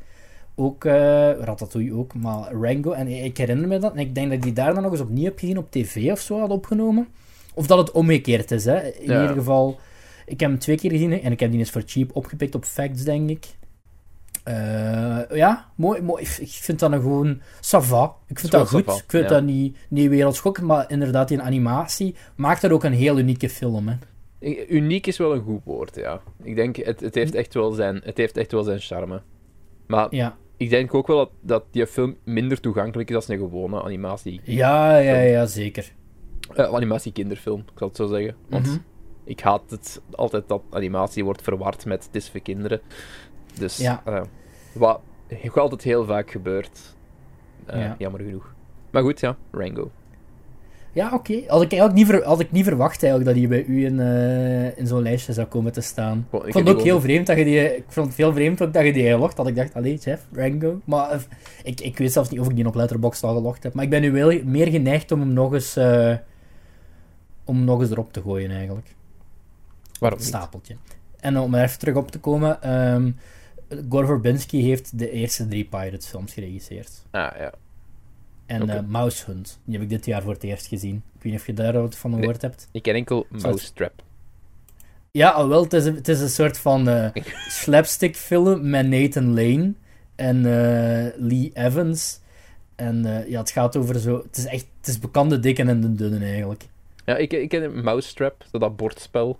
Ook, uh, Ratatouille ook, maar Rango. En ik herinner me dat. En ik denk dat ik die daar dan nog eens opnieuw heb gezien op tv of zo had opgenomen. Of dat het omgekeerd is, hè. In ja. ieder geval... Ik heb hem twee keer gezien en ik heb die eens voor cheap opgepikt op Facts, denk ik. Uh, ja, mooi, mooi. Ik vind dat een gewoon sava. Ik vind dat goed. Sava, ik vind ja. dat niet, niet wereldschokkend, maar inderdaad, die animatie maakt er ook een heel unieke film. Hè. Uniek is wel een goed woord, ja. Ik denk, het, het, heeft, echt wel zijn, het heeft echt wel zijn charme. Maar ja. ik denk ook wel dat, dat die film minder toegankelijk is als een gewone animatie. Ja, ja, ja, zeker. Uh, animatie kinderfilm, ik zal het zo zeggen. Want mm -hmm ik haat het altijd dat animatie wordt verward met het is voor kinderen. Dus ja. uh, wat altijd heel vaak gebeurt. Uh, ja. Jammer genoeg. Maar goed, ja, Rango. Ja, oké. Okay. Had ik eigenlijk niet, ver, had ik niet verwacht eigenlijk dat hij bij u in, uh, in zo'n lijstje zou komen te staan. ik, ik vond het ook heel vreemd dat je die... Ik vond het veel vreemd ook dat je die gelogd Dat ik dacht, allee, Jeff, Rango. Maar uh, ik, ik weet zelfs niet of ik die op Letterboxd al gelogd heb. Maar ik ben nu wel meer geneigd om hem nog eens... Uh, om nog eens erop te gooien, eigenlijk. Waarom stapeltje. En om er even terug op te komen, um, Gore Verbinski heeft de eerste drie Pirates films geregisseerd. Ah, ja. En okay. uh, Mouse Hunt, die heb ik dit jaar voor het eerst gezien. Ik weet niet of je daar wat van gehoord nee, hebt. Ik ken enkel Mousetrap. Ja, al wel, het is, een, het is een soort van (laughs) uh, slapstick film met Nathan Lane en uh, Lee Evans. En ja, het gaat over zo... Het is echt... Het is bekende dikke en de dunne, eigenlijk. Ja, ik, ik ken Mousetrap, dat bordspel.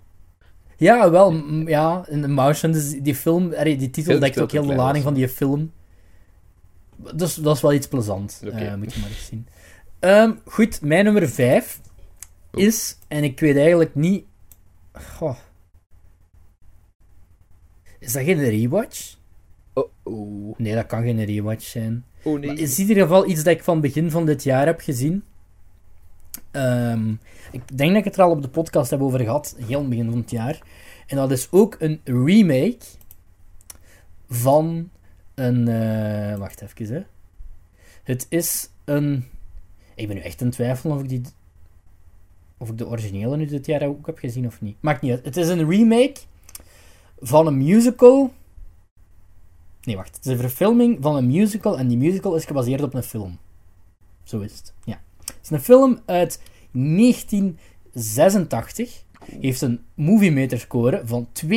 Ja, wel. Ja, in Mouse dus die film, die titel dekt ook heel de lading van die film. Dus dat is wel iets plezant. Okay. Uh, moet je maar eens zien. Um, goed, mijn nummer 5 is, en ik weet eigenlijk niet. Goh. Is dat geen rewatch? Oh, oh. Nee, dat kan geen rewatch zijn. Oh nee. Maar is in ieder geval iets dat ik van begin van dit jaar heb gezien. Um, ik denk dat ik het er al op de podcast heb over gehad, heel begin van het jaar. En dat is ook een remake van een. Uh, wacht even, hè. Het is een. Ik ben nu echt in twijfel of ik die. Of ik de originele nu dit jaar ook heb gezien of niet. Maakt niet uit. Het is een remake van een musical. Nee, wacht. Het is een verfilming van een musical en die musical is gebaseerd op een film. Zo is het. Ja. Het is een film uit 1986 heeft een movie meter score van 2,98.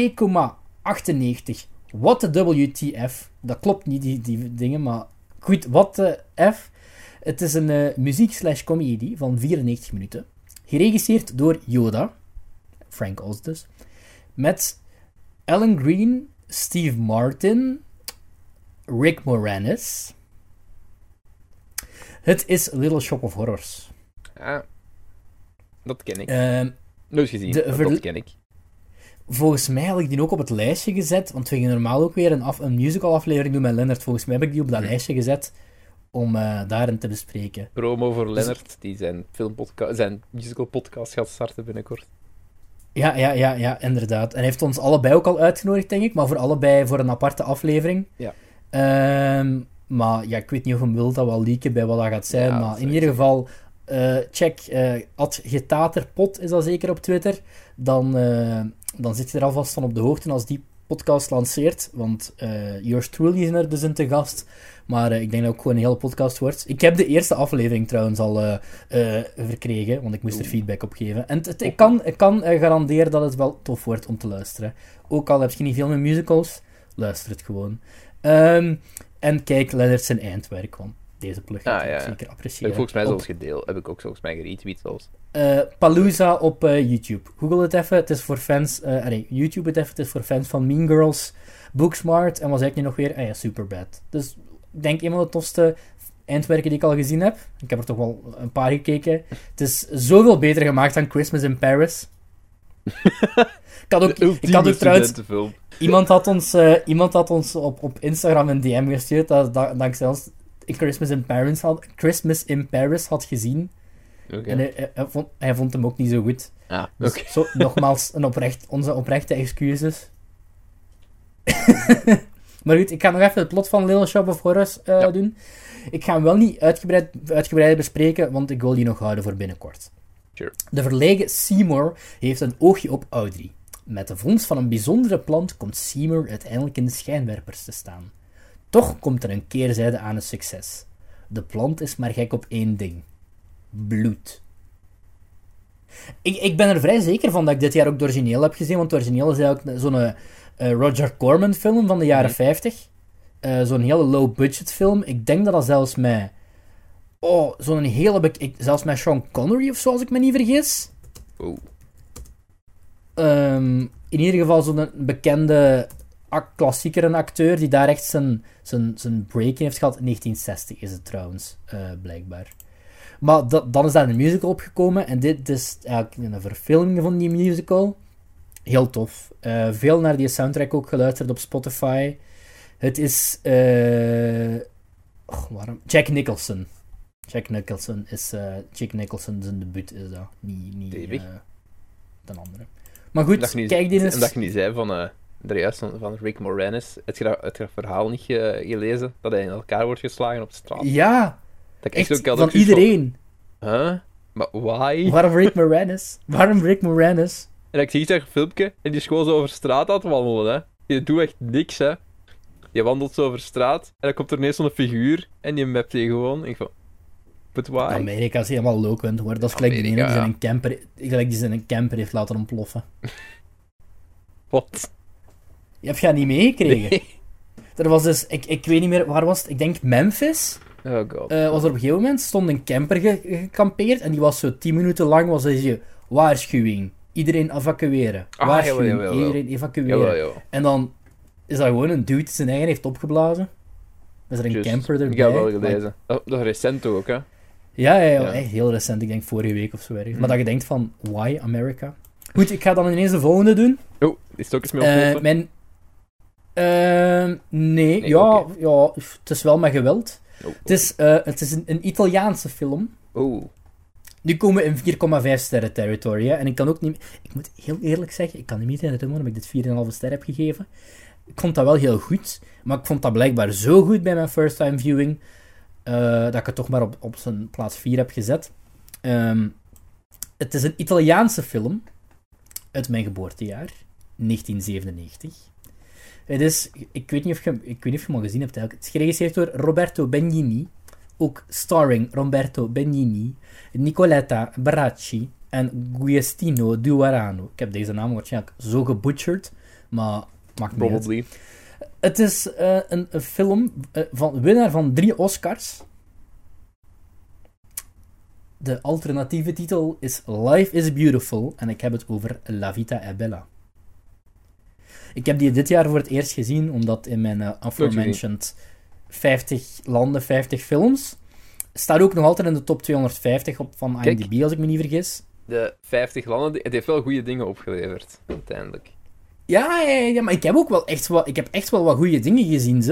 What the WTF. Dat klopt niet, die, die dingen, maar goed, what the F. Het is een uh, muziek-slash-comedy van 94 minuten. Geregisseerd door Yoda, Frank Oz dus. Met Alan Green, Steve Martin, Rick Moranis. Het is Little Shop of Horrors. Ja, dat ken ik. Uh, Nooit gezien, dat ken ik. Volgens mij had ik die ook op het lijstje gezet, want we gingen normaal ook weer een, af, een musical aflevering doen met Lennart. Volgens mij heb ik die op dat hm. lijstje gezet om uh, daarin te bespreken. Promo voor dus... Lennart, die zijn, filmpodcast, zijn musical podcast gaat starten binnenkort. Ja, ja, ja, ja, inderdaad. En hij heeft ons allebei ook al uitgenodigd, denk ik, maar voor allebei voor een aparte aflevering. Ja. Um, maar ja, ik weet niet of hem wil dat wel leaken bij wat dat gaat zijn, ja, maar in ieder geval uh, check uh, Getaterpot is dat zeker op Twitter. Dan, dan zit je er alvast van op de hoogte als die podcast lanceert. Want uh, yours truly is er dus in te gast. Maar ik denk dat het ook gewoon een hele podcast wordt. Ik heb de eerste aflevering trouwens al verkregen, want ik moest er feedback op geven. En ik kan, ik kan garanderen dat het wel tof wordt om te luisteren. Ook al heb je niet veel met musicals, luister het gewoon. Um, en kijk Leonard zijn eindwerk, want deze plug ah, ja. zeker appreciëren. Heb volgens mij zelfs gedeeld. Heb ik ook volgens mij geretweet zelfs. Uh, Palooza op uh, YouTube. Google het even. Het is voor fans... Uh, nee, YouTube het even. Het is voor fans van Mean Girls, Booksmart en was eigenlijk nog weer... Ah ja, Superbad. Dus denk een van de tofste eindwerken die ik al gezien heb. Ik heb er toch wel een paar gekeken. Het is zoveel beter gemaakt dan Christmas in Paris. (laughs) ik had ook, ik had ook trouwens... Iemand had ons, uh, iemand had ons op, op Instagram een DM gestuurd dat, dat dankzij ons Christmas in Paris had, Christmas in Paris had gezien. En hij, vond, hij, vond, hem ook niet zo goed. Ah, dus zo, (laughs) nogmaals, een oprecht, onze oprechte excuses. (laughs) maar goed, ik ga nog even het plot van Little Shop of Horrors uh, doen. Ik ga hem wel niet uitgebreid, uitgebreid bespreken, want ik wil die nog houden voor binnenkort. Sure. De verlegen Seymour heeft een oogje op Audrey. Met de vondst van een bijzondere plant komt Seymour uiteindelijk in de schijnwerpers te staan. Toch komt er een keerzijde aan het succes. De plant is maar gek op één ding: bloed. Ik, ik ben er vrij zeker van dat ik dit jaar ook de origineel heb gezien, want het origineel is eigenlijk zo'n uh, Roger Corman film van de jaren 50. Mhm. Uh, zo'n hele low-budget film. Ik denk dat dat zelfs met. Oh, zo'n hele. Ik, zelfs met Sean Connery of zo, als ik me niet vergis. Oh. Um, in ieder geval zo'n bekende klassiekere acteur die daar echt zijn, zijn, zijn break in heeft gehad. 1960 is het trouwens, uh, blijkbaar. Maar dan is daar een musical opgekomen en dit is eigenlijk een verfilming van die musical. Heel tof. Uh, veel naar die soundtrack ook geluisterd op Spotify. Het is. Uh, oh, waarom? Jack Nicholson. Jack Nicholson is. Uh, Jack Nicholson zijn debuut is dat. Niet, niet uh, de andere. Maar goed, kijk die eens. En dat je niet zei van. Er juist van, Rick Moranis. Dat, het verhaal niet gelezen? Dat hij in elkaar wordt geslagen op straat? Ja, dat echt, van iedereen. Van, huh? Maar why? Waarom Rick Moranis? Waarom Rick Moranis? En ik zie daar een filmpje en die is gewoon zo over straat aan het wandelen, hè. Je doet echt niks, hè. Je wandelt zo over straat en dan komt er ineens zo'n figuur en die mapt je gewoon. ik van, but why? Amerika is helemaal low hoor. Dat is gelijk die ene die zijn, een camper, gelijk die zijn een camper heeft laten ontploffen. (laughs) Wat? Je hebt dat niet meegekregen? Nee. Er was dus, ik, ik weet niet meer, waar was het? Ik denk Memphis. Oh god. Uh, was er op een gegeven moment, stond een camper gekampeerd en die was zo 10 minuten lang, was je waarschuwing. Iedereen evacueren. Ah, waarschuwing, iedereen evacueren. En dan is dat gewoon een dude die zijn eigen heeft opgeblazen. Is er een camper erbij. Ik heb wel gelezen. Dat, dat is recent ook, hè? Ja, ja, ja, echt heel recent. Ik denk vorige week of zo. Mm. Maar dat je denkt van, why America? Goed, ik ga dan ineens de volgende doen. Oh, is het ook eens mee uh, Mijn... Uh, nee, ja, ja, het is wel met geweld. Oh, het is, uh, het is een, een, Italiaanse film. Oh. Nu komen we in 4,5 sterren territory. Hè? En ik kan ook niet... Ik moet heel eerlijk zeggen, ik kan niet meer herinneren dat ik dit 4,5 ster heb gegeven. Ik vond dat wel heel goed, maar ik vond dat blijkbaar zo goed bij mijn first time viewing, uh, dat ik het toch maar op, op zijn plaats 4 heb gezet. Um, het is een Italiaanse film uit mijn geboortejaar, 1997. Het is, ik weet niet of je, ik weet niet of je hem al gezien hebt eigenlijk. Het is geregisseerd door Roberto Benigni, ook starring Roberto Benigni, Nicoletta Bracci en Guestino Duarano. Ik heb deze naam waarschijnlijk zo gebutcherd, maar maakt niet Probably. Het is uh, een, een, film uh, van winnaar van drie Oscars. De alternatieve titel is Life is Beautiful en ik heb het over La Vita è Bella. Ik heb die dit jaar voor het eerst gezien, omdat in mijn uh, aforementioned 50 landen, 50 films, staat ook nog altijd in de top 250 op, van IMDb, als ik me niet vergis. De 50 landen, het heeft wel goede dingen opgeleverd, uiteindelijk. Ja, ja, ja, maar ik heb ook wel echt, wel, ik heb echt wel wat goede dingen gezien, ze.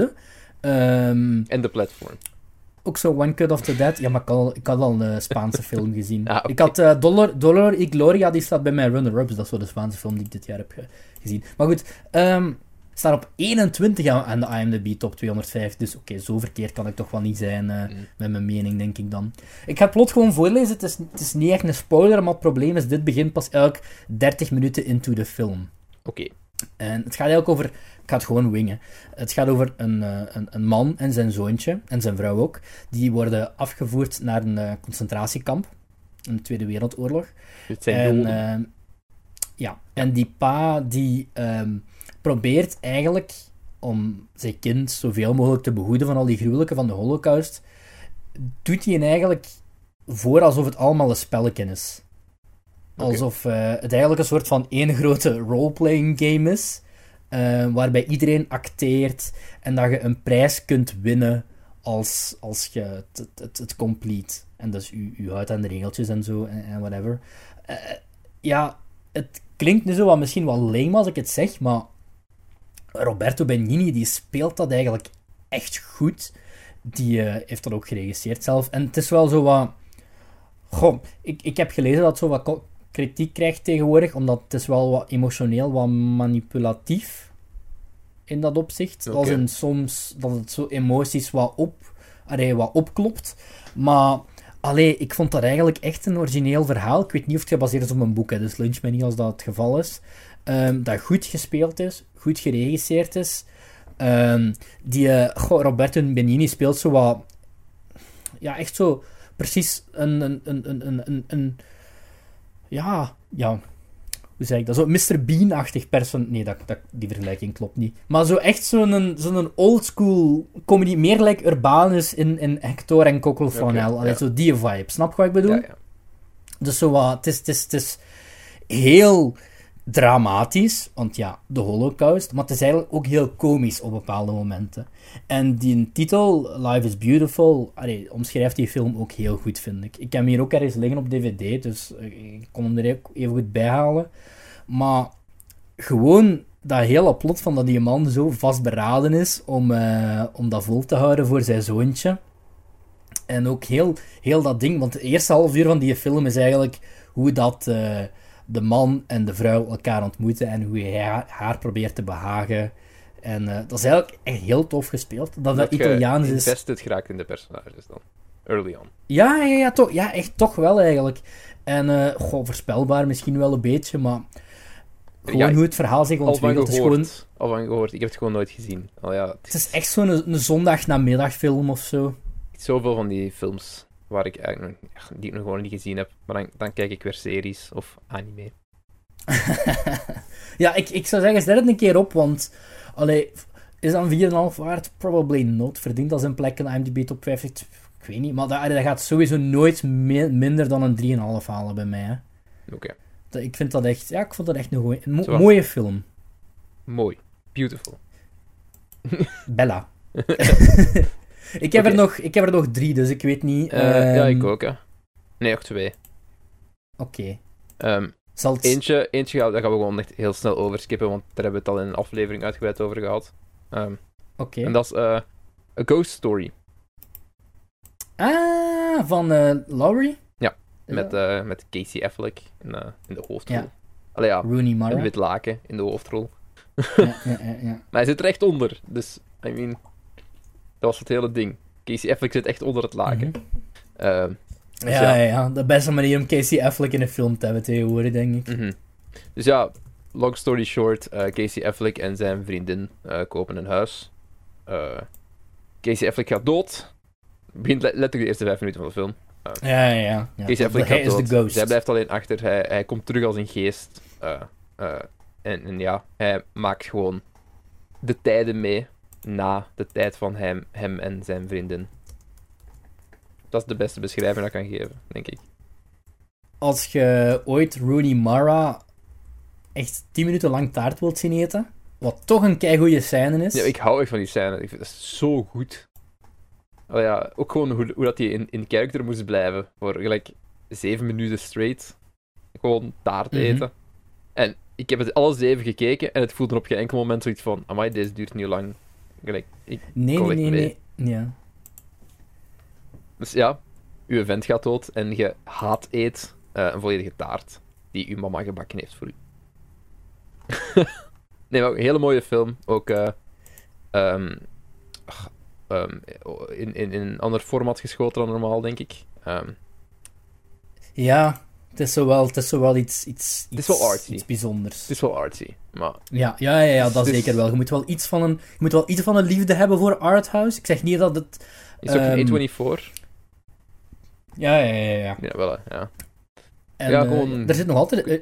Um, en de platform. Ook zo One Cut of the Dead. Ja, maar ik had, ik had al een Spaanse film gezien. (laughs) Ah, Ik had uh, Dollar, Dollar y Gloria, die staat bij mij runner-ups. Dat is wel de Spaanse film die ik dit jaar heb gezien. Maar goed, um, staat op 21 aan de IMDb top 205. Dus oké, zo verkeerd kan ik toch wel niet zijn uh, met mijn mening, denk ik dan. Ik ga het plot gewoon voorlezen. Het is, het is niet echt een spoiler, maar het probleem is, dit begint pas elk 30 minuten into de film. Oké. En het gaat eigenlijk over... Ik ga het gewoon wingen. Het gaat over een, uh, een, een, man en zijn zoontje, en zijn vrouw ook. Die worden afgevoerd naar een uh, concentratiekamp. In de Tweede Wereldoorlog. Het zijn en, ja, en die pa die um, probeert eigenlijk om zijn kind zoveel mogelijk te behoeden van al die gruwelijke van de holocaust, doet hij eigenlijk voor alsof het allemaal een spelletje is. Alsof uh, het eigenlijk een soort van één grote roleplaying game is, uh, waarbij iedereen acteert en dat je een prijs kunt winnen als, als je het, het, het, complete. En dus u, u houdt aan de regeltjes en zo en, en whatever. Uh, ja, het klinkt nu zo wat, misschien wel lame als ik het zeg, maar Roberto Benigni die speelt dat eigenlijk echt goed. Die uh, heeft dat ook geregisseerd zelf. En het is wel zo wat. Goh, ik, ik heb gelezen dat zo wat kritiek krijgt tegenwoordig, omdat het is wel wat emotioneel, wat manipulatief in dat opzicht. Okay. Als in soms dat het zo emoties wat, op, allee, wat opklopt. Maar allee, ik vond dat eigenlijk echt een origineel verhaal. Ik weet niet of het gebaseerd is op een boek, hè, dus lunch me niet als dat het geval is. Um, dat goed gespeeld is, goed geregisseerd is. Um, die, uh, Roberto Benini speelt zo wat... Ja, echt zo precies een, een, een, een, een, een ja, ja, hoe zeg ik dat? Zo Mr. Bean-achtig persoon. Nee, dat, dat, die vergelijking klopt niet. Maar zo echt zo'n zo'n oldschool comedy, meer like Urbanus in, in Hector en Coco Flanel. Okay, zo die vibe. Snap je wat ik bedoel? Ja, ja. Dus zo wat, het is, het is, het is heel dramatisch, want ja, de holocaust, maar het is eigenlijk ook heel komisch op bepaalde momenten. En die titel, Life is Beautiful, omschrijft die film ook heel goed, vind ik. Ik heb hem hier ook ergens liggen op DVD, dus ik kon hem er even goed bij halen. Maar gewoon dat hele plot van dat die man zo vastberaden is om, uh, om dat vol te houden voor zijn zoontje. En ook heel, heel dat ding, want het eerste half uur van die film is eigenlijk hoe dat... Uh, de man en de vrouw elkaar ontmoeten en hoe hij haar probeert te behagen. En uh, dat is eigenlijk echt heel tof gespeeld. Dat dat, Italiaans is. geraakt in de personages dan. Early on. Ja, ja, ja, toch, ja echt toch wel eigenlijk. En uh, goh, voorspelbaar misschien wel een beetje, maar gewoon hoe het verhaal zich ontwikkelt. Al van gehoord, is gewoon... al van gehoord. Ik heb het gewoon nooit gezien. Al ja, het, is... echt zo'n een, een zondagnamiddagfilm of zo. Zoveel van die films waar ik eigenlijk nog, die ik nog gewoon niet gezien heb. Maar dan, dan kijk ik weer series of anime. (laughs) ja, ik, ik zou zeggen, zet het een keer op, want allee, is dan 4,5 waard? Probably not. Verdient als een plek een IMDb top 50? Ik weet niet, maar dat, dat gaat sowieso nooit minder dan een 3,5 halen bij mij. Oké. Ik vind dat echt, ja, ik vond dat echt een, goeie, een mooie film. Mooi. Beautiful. Bella. (laughs) Ik heb, er nog, ik heb er nog drie, dus ik weet niet. Uh, Ja, ik ook, hè. Nee, ook twee. Oké. Okay. Um, ehm, Eentje, eentje gaan, daar gaan we gewoon echt heel snel overskippen, want daar hebben we het al in een aflevering uitgebreid over gehad. Um, Oké. En dat is uh, A Ghost Story. Ah, van uh, Laurie? Ja, met, uh, met Casey Affleck in, in de hoofdrol. Ja. Allee, ja, Rooney Mara. Een wit laken in de hoofdrol. ja, ja, ja, ja. (laughs) Maar hij zit er echt onder, dus, I mean... Dat was het hele ding. Casey Affleck zit echt onder het laken. Mm -hmm. dus ja, ja, ja, de beste manier om Casey Affleck in een film te hebben tegenwoordig, denk ik. Mm -hmm. Dus ja, long story short, uh, Casey Affleck en zijn vriendin uh, kopen een huis. Casey Affleck gaat dood. Begint letterlijk de eerste vijf minuten van de film. ja, ja, ja. Casey Affleck gaat dood. Ghost. Zij blijft alleen achter. Hij, hij komt terug als een geest. En, en, ja, hij maakt gewoon de tijden mee na de tijd van hem, hem en zijn vriendin. Dat is de beste beschrijving dat ik kan geven, denk ik. Als je ooit Rooney Mara echt 10 minuten lang taart wilt zien eten, wat toch een keigoede scène is. Ja, ik hou echt van die scène. Ik vind dat zo goed. Oh ja, ook gewoon hoe, hoe dat hij in, in character moest blijven. Voor gelijk 7 minuten straight. Gewoon taart mhm. eten. En ik heb het alles even gekeken en het voelde op geen enkel moment zoiets van: Amai, deze duurt niet lang. Gelijk, ik nee, nee, nee, nee. Ja. Dus ja, uw event gaat dood en je haat eet uh, een volledige taart die uw mama gebakken heeft voor u. (laughs) nee, maar een hele mooie film. Ook uh, um, um, in, in, in een ander format geschoten dan normaal, denk ik. Um, ja, het is zo wel, het is zo wel iets, iets, het is wel artsy. iets bijzonders. Het is wel artsy, maar... Ja, ja, ja, ja dat zeker wel. Je moet wel, iets van een, je moet wel iets van een liefde hebben voor arthouse. Ik zeg niet dat het... Is ook um, A24? Ja, ja, ja. Ja, ja wel, ja. En, ja, gewoon... Uh, er zit nog altijd... Uh,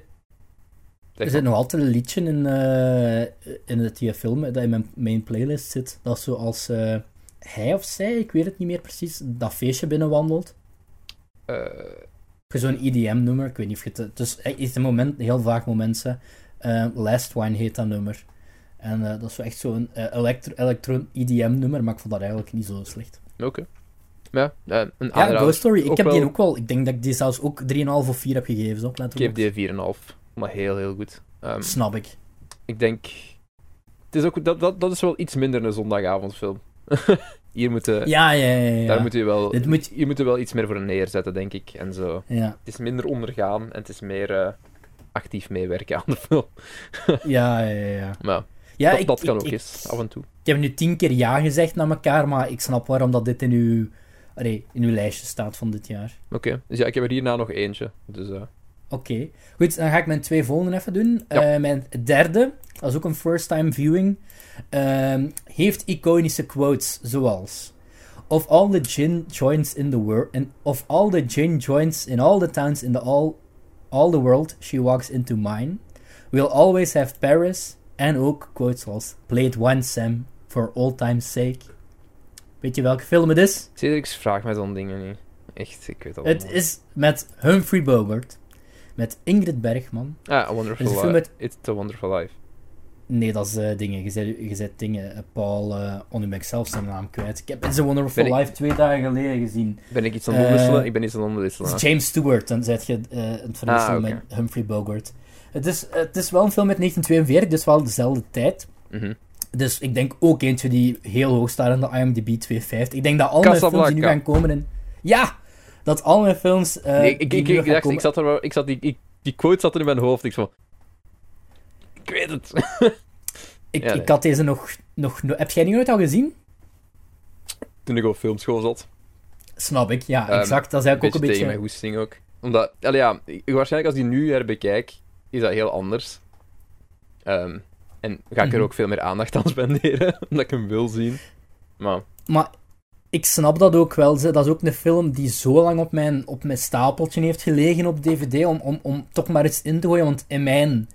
er zit nog altijd een liedje in, uh, in het die film dat in mijn main playlist zit. Dat is zoals hij of zij, ik weet het niet meer precies, dat feestje binnenwandelt. Zo'n EDM-nummer. Ik weet niet of je het... Dus het is een moment, heel vaak momenten. Uh, Last Wine heet dat nummer. En uh, dat is echt zo'n uh, elektro, EDM-nummer, maar ik vond dat eigenlijk niet zo slecht. Oké. Ja, uh, een ja, Ghost Story. Ik heb die ook wel... Ik denk dat ik die zelfs ook 3,5 of 4 heb gegeven. Zo, ik heb die 4,5. Maar heel, heel goed. Um, Snap ik. Ik denk... Het is ook, dat, dat, dat is wel iets minder een zondagavondfilm. (laughs) Hier moeten... Ja, ja, ja. ja. Daar moet je wel... Dit moet... Je moet er wel iets meer voor neerzetten, denk ik. En zo. Ja. Het is minder ondergaan en het is meer uh, actief meewerken aan de film. (laughs) ja, ja, ja. Maar ja, dat, ik, dat kan ook eens, af en toe. Ik heb nu tien keer ja gezegd naar elkaar, maar ik snap waarom dat dit in uw, allee, in uw lijstje staat van dit jaar. Oké, dus ja, ik heb er hierna nog eentje. Dus, uh... Oké, goed, dan ga ik mijn twee volgende even doen. Ja. Uh, mijn derde, dat is ook een first-time viewing, uh, heeft iconische quotes zoals... Of all the gin joints in the world, of all the gin joints in all the towns in the all, all the world, she walks into mine. We'll always have Paris, en ook quotes zoals Play it once, Sam, for all time's sake. Weet je welke film het is? ik vraag mij zo'n dingen niet. Echt, ik weet het Het is met Humphrey Bogart, met Ingrid Bergman. Ah, A Wonderful Life. Met... It's a Wonderful Life. Nee, dat is uh, dingen. Je zet, je zet dingen. Uh, Paul, uh, zelf zijn naam kwijt. Ik heb It's a Wonderful. Life twee dagen geleden gezien. Ben ik iets aan het omwisselen? ik ben iets aan het omwisselen. James Stewart, dan zet je het ah, met Humphrey Bogart. Het is, het is wel een film uit 1942, dus wel dezelfde tijd. Mm Dus ik denk ook eentje die heel hoog staat in de IMDb 250. Ik denk dat al mijn films die nu gaan komen in... Ja! Dat al mijn films... Nee, ik, ik, ik, dacht, ik zat er wel... Ik zat die, die quote zat er in mijn hoofd. Ik zo... Ik weet het. (laughs) ik, ik had deze nog, nog... Heb jij die nooit al gezien? Toen ik op filmschool zat. Snap ik, ja, um, exact. Dat is eigenlijk ook een beetje... tegen mijn hoesting ook. Omdat... Allee, ja, waarschijnlijk als die nu herbekijk is dat heel anders. Ehm, en ga ik er mhm. ook veel meer aandacht aan spenderen, (laughs) omdat ik hem wil zien. Maar... maar ik snap dat ook wel. Dat is ook een film die zo lang op mijn, op mijn stapeltje heeft gelegen op DVD, om, om, om toch maar eens in te gooien. Want in mijn,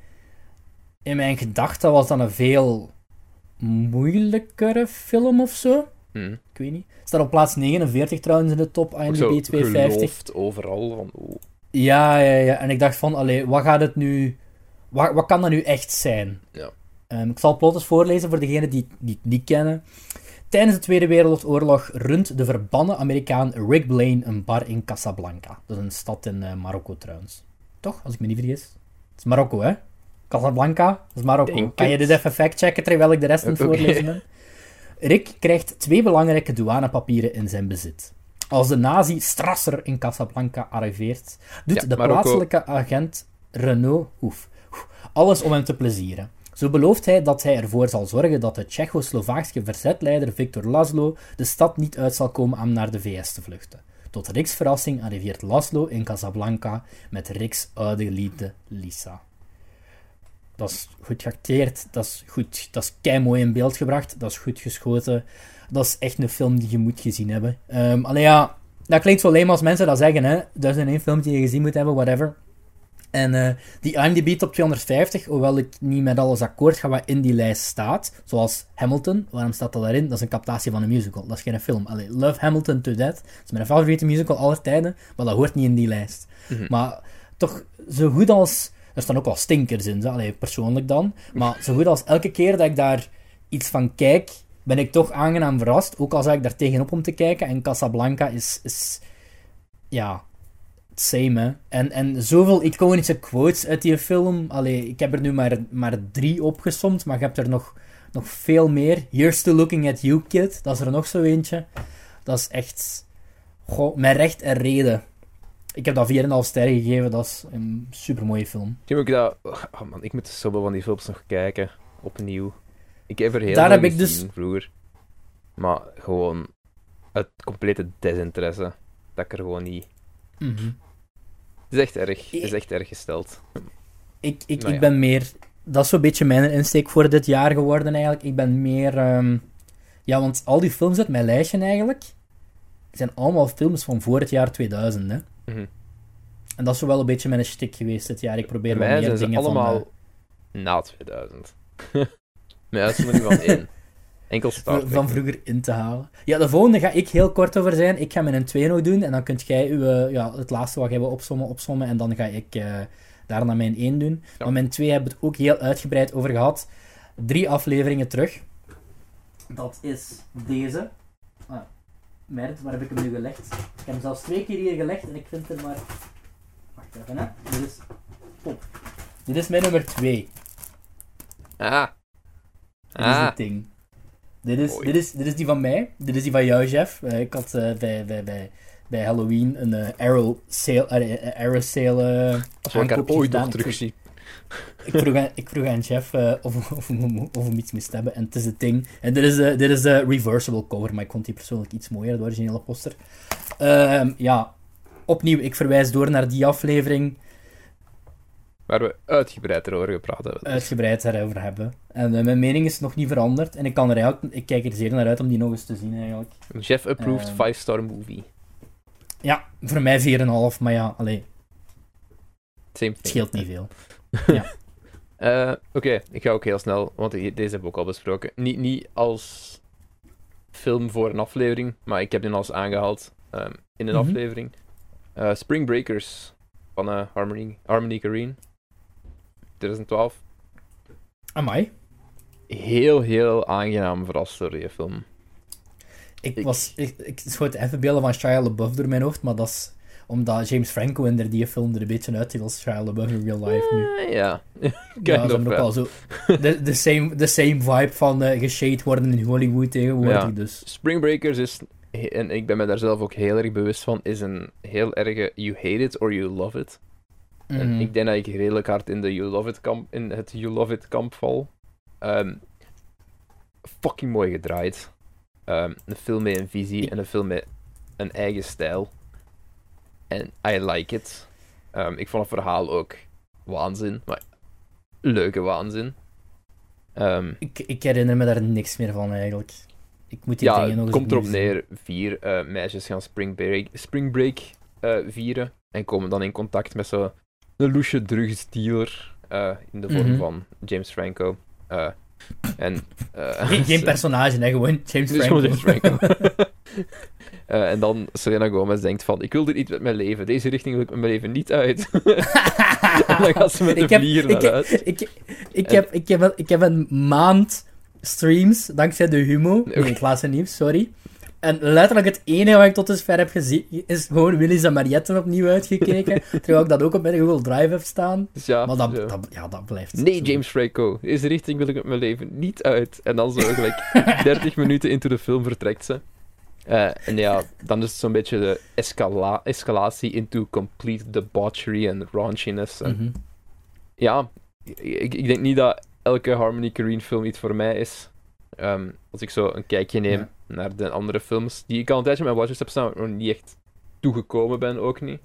in mijn gedachten was dat een veel moeilijkere film of zo. Mhm. Ik weet niet. Staat op plaats 49 trouwens in de top IMDb 250. overal van... Oeh. Ja, ja, ja. En ik dacht van, allee, wat gaat het nu... Wat, wat kan dat nu echt zijn? Ja. Um, ik zal het plot eens voorlezen voor degenen die, die het niet kennen. Tijdens de Tweede Wereldoorlog runt de verbannen Amerikaan Rick Blaine een bar in Casablanca. Dat is een stad in uh, Marokko trouwens. Toch? Als ik me niet vergis. Het is Marokko, hè? Casablanca, dat is Marokko. Denk kan je dit even factchecken terwijl ik de rest aan het (laughs) voorlezen ben? Rick krijgt twee belangrijke douanepapieren in zijn bezit. Als de nazi Strasser in Casablanca arriveert, doet de plaatselijke agent Renault oef, alles om hem te plezieren. Zo belooft hij dat hij ervoor zal zorgen dat de Tsjechoslovaakse verzetleider Victor Laszlo de stad niet uit zal komen om naar de VS te vluchten. Tot Rick's verrassing arriveert Laszlo in Casablanca met Rick's oude liefde Lisa. Dat is goed geacteerd, dat is goed, dat is kei mooi in beeld gebracht, dat is goed geschoten dat is echt een film die je moet gezien hebben. Um, alleen ja, dat klinkt zo leem als mensen dat zeggen, hè. Dat is een één film die je gezien moet hebben, whatever. En uh, die IMDb top 250, hoewel ik niet met alles akkoord ga wat in die lijst staat, zoals Hamilton, waarom staat dat daarin? Dat is een captatie van een musical, dat is geen film. Allee, Love Hamilton to Death, dat is mijn favoriete musical aller tijden, maar dat hoort niet in die lijst. Mhm. Maar toch zo goed als... Er staan ook wel stinkers in, allee, persoonlijk dan. Maar zo goed als elke keer dat ik daar iets van kijk, ben ik toch aangenaam verrast. Ook al zag ik daar tegenop om te kijken. En Casablanca is, is ja, same. En, en zoveel iconische quotes uit die film. Allee, ik heb er nu maar, maar drie opgesomd, maar je hebt er nog, nog veel meer. Here's to looking at you, kid. Dat is er nog zo eentje. Dat is echt... Goh, met recht en reden. Ik heb dat 4,5 sterren gegeven. Dat is een supermooie film. Ik, dat... Oh man, ik moet zoveel van die films nog kijken. Opnieuw. Ik heb er heel Daar heb ik dus... vroeger. Maar gewoon het complete desinteresse. Dat ik er gewoon niet... Mm Het is echt erg. Het is echt erg gesteld. Ik, ik, ik ben meer... Dat is zo'n beetje mijn insteek voor dit jaar geworden eigenlijk. Ik ben meer... Um... Ja, want al die films uit mijn lijstje eigenlijk... zijn allemaal films van voor het jaar 2000, hè. Mm En dat is wel een beetje mijn stick geweest dit jaar. Ik probeer wel meer dingen allemaal (laughs) van... Na 2000. Met uitzondering van één. Enkel start. Van vroeger in te halen. Ja, de volgende ga ik heel kort over zijn. Ik ga mijn 2 nog doen. En dan kunt jij uw, eh, ja, het laatste wat jij wil opsommen, opsommen. En dan ga ik uh, daarna mijn 1 doen. Ja. Maar mijn 2 hebben we het ook heel uitgebreid over gehad. Drie afleveringen terug. Dat is deze. Ah. Merd, waar heb ik hem nu gelegd? Ik heb hem zelfs twee keer hier gelegd en ik vind er maar... Wacht even, hè. Dit is... Top. Dit is mijn nummer 2. Ah. Dit is ah. het ding. Dit is, dit, is, dit is die van mij. Dit is die van jou, Jeff. Uh, ik had uh, bij, bij, bij, bij Halloween een uh, Arrow sale, Arrow sale Als ik er ooit nog terugzie. Ik vroeg, aan, ik vroeg aan Jeff of, of, of, hem iets moest hebben. En het is het ding. En dit is de, dit is de reversible cover, maar ik vond die persoonlijk iets mooier, de originele poster. Ehm, ja, opnieuw, ik verwijs door naar die aflevering Waar we uitgebreid erover gepraat hebben. Dus. Uitgebreid erover hebben. En eh, mijn mening is nog niet veranderd. En ik, kan er eigenlijk, ik kijk er zeer naar uit om die nog eens te zien, eigenlijk. Jeff approved 5-star uh, movie. Ja, voor mij 4,5, maar ja, alleen. Het scheelt niet veel. (laughs) ja. Uh, Oké, ik ga ook heel snel, want deze hebben we ook al besproken. Niet, niet als film voor een aflevering, maar ik heb die al eens aangehaald um, in een mm -hmm. aflevering. Uh, Spring Breakers van uh, Harmony, Harmony Corrine. 2012. Amai. Heel, heel aangenaam verrast door die film. Ik, was... Ik, ik schoot even beelden van Shia LaBeouf door mijn hoofd, maar dat is omdat James Franco in die film er een beetje uitziet als Shia LaBeouf in real life nu. Ja, (laughs) ja. ja ook al zo... De, de, same, de same vibe van uh, geshade worden in Hollywood tegenwoordig, ja. dus... Spring Breakers is... En ik ben me daar zelf ook heel erg bewust van, is een heel erge you hate it or you love it. En mhm. ik denk dat ik redelijk hard in, de you love it kamp, in het You Love It kamp val. Um, fucking mooi gedraaid. Um, een film met een visie en een film met een eigen stijl. En I like it. Um, ik vond het verhaal ook waanzin. Maar leuke waanzin. ik, ik herinner me daar niks meer van eigenlijk. Ik moet die ja, dingen nog eens komt erop neer. Vier uh, meisjes gaan Spring Break, spring break uh, vieren. En komen dan in contact met zo een loesje drugsdealer uh, in de vorm mm -hmm. van James Franco. En, geen, geen (laughs) personage, hè, gewoon James Franco. James Franco. (laughs) (laughs) en dan Selena Gomez denkt van, ik wil dit niet met mijn leven. Deze richting wil ik met mijn leven niet uit. (laughs) en dan gaat ze met de vlieger naar. Ik, ik, ik, heb, ik, heb, ik heb een maand streams, dankzij de Humo. Nee, laatste nieuws, sorry. En letterlijk het enige wat ik tot dusver heb gezien is gewoon Willy's en Mariette opnieuw uitgekeken. (laughs) terwijl ik dat ook op mijn Google Drive heb staan. Dus ja, maar dat, Dat, ja, dat blijft. Nee, James Franco. Deze richting wil ik met mijn leven niet uit. En dan zo gelijk (laughs) 30 minuten into de film vertrekt ze. Uh, en ja, dan is het zo'n beetje de escala escalatie into complete debauchery en raunchiness. En, mm -hmm. Ja, ik, ik denk niet dat elke Harmony Korine film iets voor mij is. Um, als ik zo een kijkje neem ja. naar de andere films, die ik al een tijdje op mijn watches heb staan, maar nog niet echt toegekomen ben, ook niet.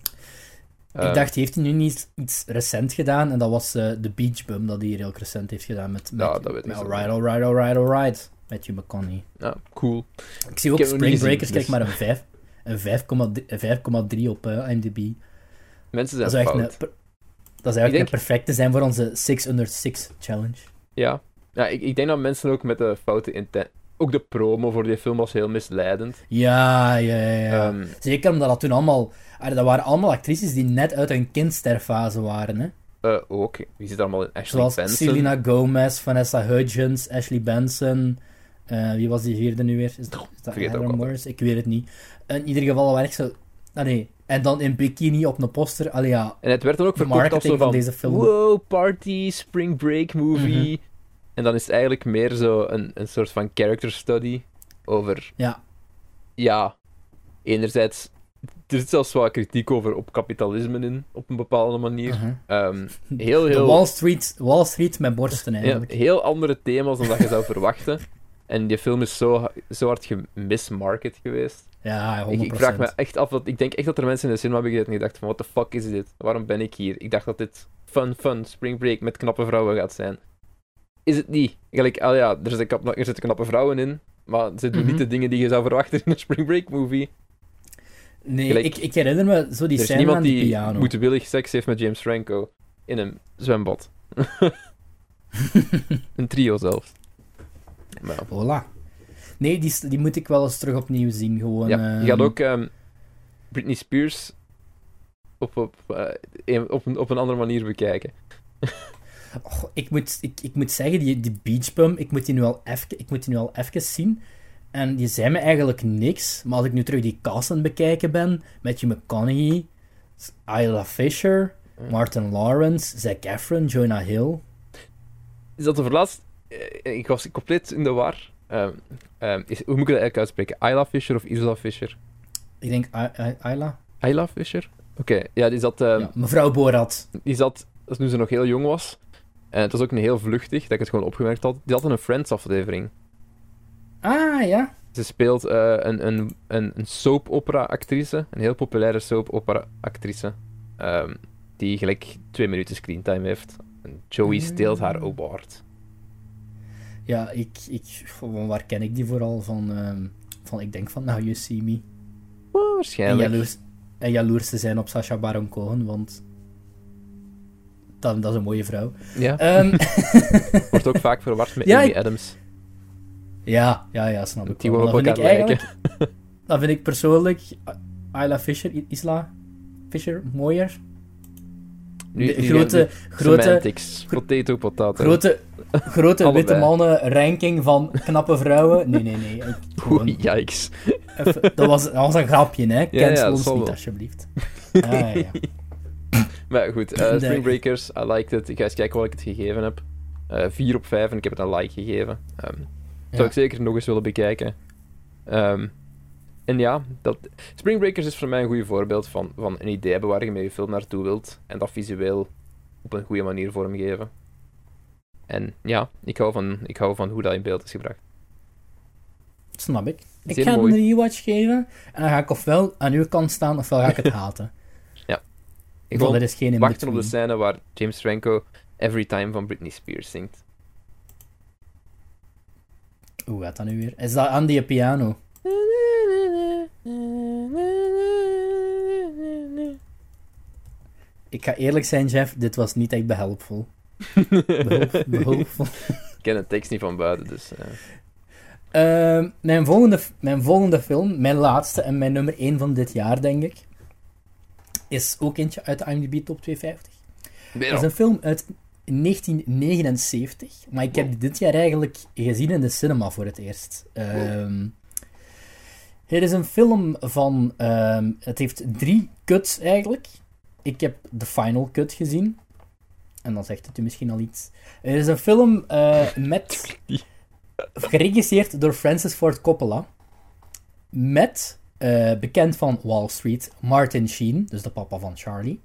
Ik uh, dacht, heeft hij nu niet iets recent gedaan? En dat was uh, de Beach Bum, dat hij hier heel recent heeft gedaan met, met, ja, dat weet met Alright, Alright, Alright, Alright, Matthew McConaughey. Ja, cool. Ik zie ook ik Spring Breakers, kijk dus... maar een 5, een 5,3 op uh, IMDb. Mensen zijn dat fout. Een, dat is eigenlijk denk... een perfecte zijn voor onze 6 under 6 challenge. Ja, ja, ik, ik denk dat mensen ook met de foute intent... Ook de promo voor die film was heel misleidend. Ja, ja, ja. ja. Um, Zeker omdat dat toen allemaal... Dat waren allemaal actrices die net uit hun kindsterfase waren, hè. Uh, ook. Wie zit allemaal in? Ashley Zoals Benson. Selena Gomez, Vanessa Hudgens, Ashley Benson... Uh, wie was die vierde nu weer? Is dat, is dat Aaron Morris? Ik weet het niet. In ieder geval waar ik zo... Nee. En dan in bikini op een poster. Allee, ja. En het werd dan ook verkocht als zo van... van deze film. Wow, party, spring break movie... Mm -hmm. En dan is het eigenlijk meer zo een, een soort van character study over. Ja. Ja, enerzijds. Er zit zelfs wat kritiek over op kapitalisme in, op een bepaalde manier. Uh -huh. um, heel, heel... Wall Street, Wall Street met borsten eigenlijk. Ja, heel andere thema's dan dat je zou (laughs) verwachten. En die film is zo, zo hard gemismarket geweest. Ja, 100%. Ik, ik, vraag me echt af, dat, ik denk echt dat er mensen in de cinema hebben en gedacht van, what the fuck is dit? Waarom ben ik hier? Ik dacht dat dit fun, fun, spring break met knappe vrouwen gaat zijn is het niet. Gelijk, ah ja, er zitten, er zitten knappe vrouwen in, maar ze doen mm -hmm. niet de dingen die je zou verwachten in een Spring Break movie. Nee, Gelijk, ik, ik, herinner me zo die scène aan die, piano. Die seks heeft met James Franco in een zwembad. (laughs) een trio zelfs. Maar. Voilà. Nee, die, die moet ik wel eens terug opnieuw zien. Gewoon, ja, je gaat ehm, ook um, Britney Spears op, op, uh, op, een, op een andere manier bekijken. (laughs) Oh, ik, moet, ik, ik moet zeggen, die, die Beach Bum, ik moet die nu al even, ik moet die nu al even zien. En die zei me eigenlijk niks. Maar als ik nu terug die cast aan het bekijken ben, Matthew McConaughey, Isla Fisher, Martin Lawrence, Zac Efron, Jonah Hill. Is dat de verlaatst? Eh, ik was compleet in de war. Um, um, is, hoe moet ik dat eigenlijk uitspreken? Isla Fisher of Isla Fisher? Ik denk Isla. Isla Fisher? Oké, ja, die zat... Um, ja, mevrouw Borat. Die zat, nu ze nog heel jong was. En het was ook een heel vluchtig, dat ik het gewoon opgemerkt had. Die had een Friends-aflevering. Ah, ja. Ze speelt uh, een, een, een, een soap-opera-actrice. Een heel populaire soap-opera-actrice. Die gelijk twee minuten screentime heeft. En Joey mm. steelt haar award. Ja, ik, ik, van waar ken ik die vooral? Van, uh, van ik denk van Now You See Me. Oh, waarschijnlijk. En jaloers, en jaloers te zijn op Sacha Baron Cohen, want dat, dat is een mooie vrouw. Ja. Um... (laughs) Wordt ook vaak verward met ja, Amy Adams. Ja, ja, ja, snap ik. Die wel. Dat vind ik eigenlijk, (laughs) dat vind ik persoonlijk Isla Fisher, Isla Fisher mooier. Nu, de, grote, grote, semantics, potato, potato. Grote, grote witte mannen ranking van knappe vrouwen. Nee, nee, nee. (laughs) Oei, yikes. Even, dat, was, dat was een grapje, hè. Cancel ja, ja, ons niet, alsjeblieft. (laughs) Ah, ja. maar goed, uh, Spring Breakers, I liked it. Ik ga eens kijken wat ik het gegeven heb. Uh, eh, 4 op 5 en ik heb het een like gegeven. Um, zou ik zeker nog eens willen bekijken. Um, en ja, dat, Spring Breakers is voor mij een goed voorbeeld van, van een idee hebben waar je met je film naartoe wilt. En dat visueel op een goede manier vormgeven. En ja, ik hou van, ik hou van hoe dat in beeld is gebracht. Snap ik. Ik ga een rewatch geven. En dan ga ik ofwel aan uw kant staan, ofwel ga ik het (laughs) haten. ja. Ik wil er is geen wachten op de scène waar James Franco Every Time van Britney Spears zingt. Hoe gaat dat nu weer? Is dat aan die piano? Ik ga eerlijk zijn, Jeff, dit was niet echt behelpvol. (laughs) behulpvol. Ik ken de tekst niet van buiten, dus... Uh, mijn, volgende, mijn volgende film, mijn laatste en mijn nummer 1 van dit jaar, denk ik, is ook eentje uit de IMDb Top 250. Het is een film uit 1979, maar ik heb dit jaar eigenlijk gezien in de cinema voor het eerst. Um, het is een film van. Um, het heeft drie cuts eigenlijk. Ik heb de final cut gezien. En dan zegt het u misschien al iets. Het is een film uh, met. (laughs) geregisseerd door Francis Ford Coppola. Met. Uh, bekend van Wall Street, Martin Sheen, dus de papa van Charlie.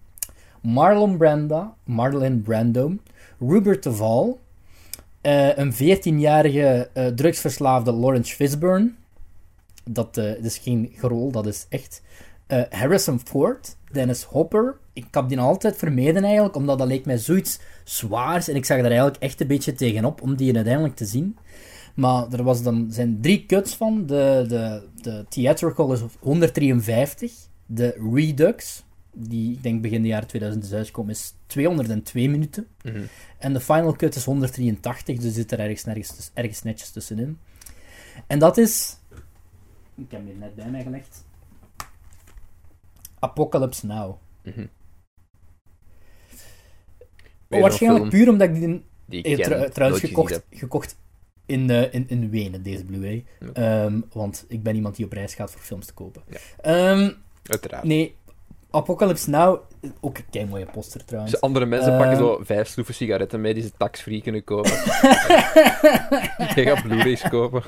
Marlon Brando, Marlon Brando, Rupert Duvall, uh, een 14-jarige uh, drugsverslaafde Lawrence Fishburne, dat, uh, is geen gerol, dat is echt. Uh, Harrison Ford, Dennis Hopper. Ik heb die altijd vermeden eigenlijk, omdat dat leek mij zoiets zwaars. En ik zag daar eigenlijk echt een beetje tegenop om die uiteindelijk te zien. Maar er was dan, zijn drie cuts van. De, de, de theatrical is 153. De Redux, die ik denk begin de jaren 2000 is uitgekomen, is 202 minuten. Mhm. En de final cut is 183, dus zit er ergens, ergens, ergens netjes tussenin. En dat is ik heb hier net bij mij gelegd. Apocalypse Now. Mm Waarschijnlijk puur omdat ik die, die ik eh, trouwens gekocht, gekocht in, uh, in, in Wenen, deze Blu-ray. Ehm, want ik ben iemand die op reis gaat voor films te kopen. Ja. Um, Uiteraard. Nee, Apocalypse Now, ook een kei mooie poster trouwens. Dus andere mensen pakken ehm, zo vijf sloeven sigaretten mee die ze tax-free kunnen kopen. (laughs) Je gaat Blu-rays kopen.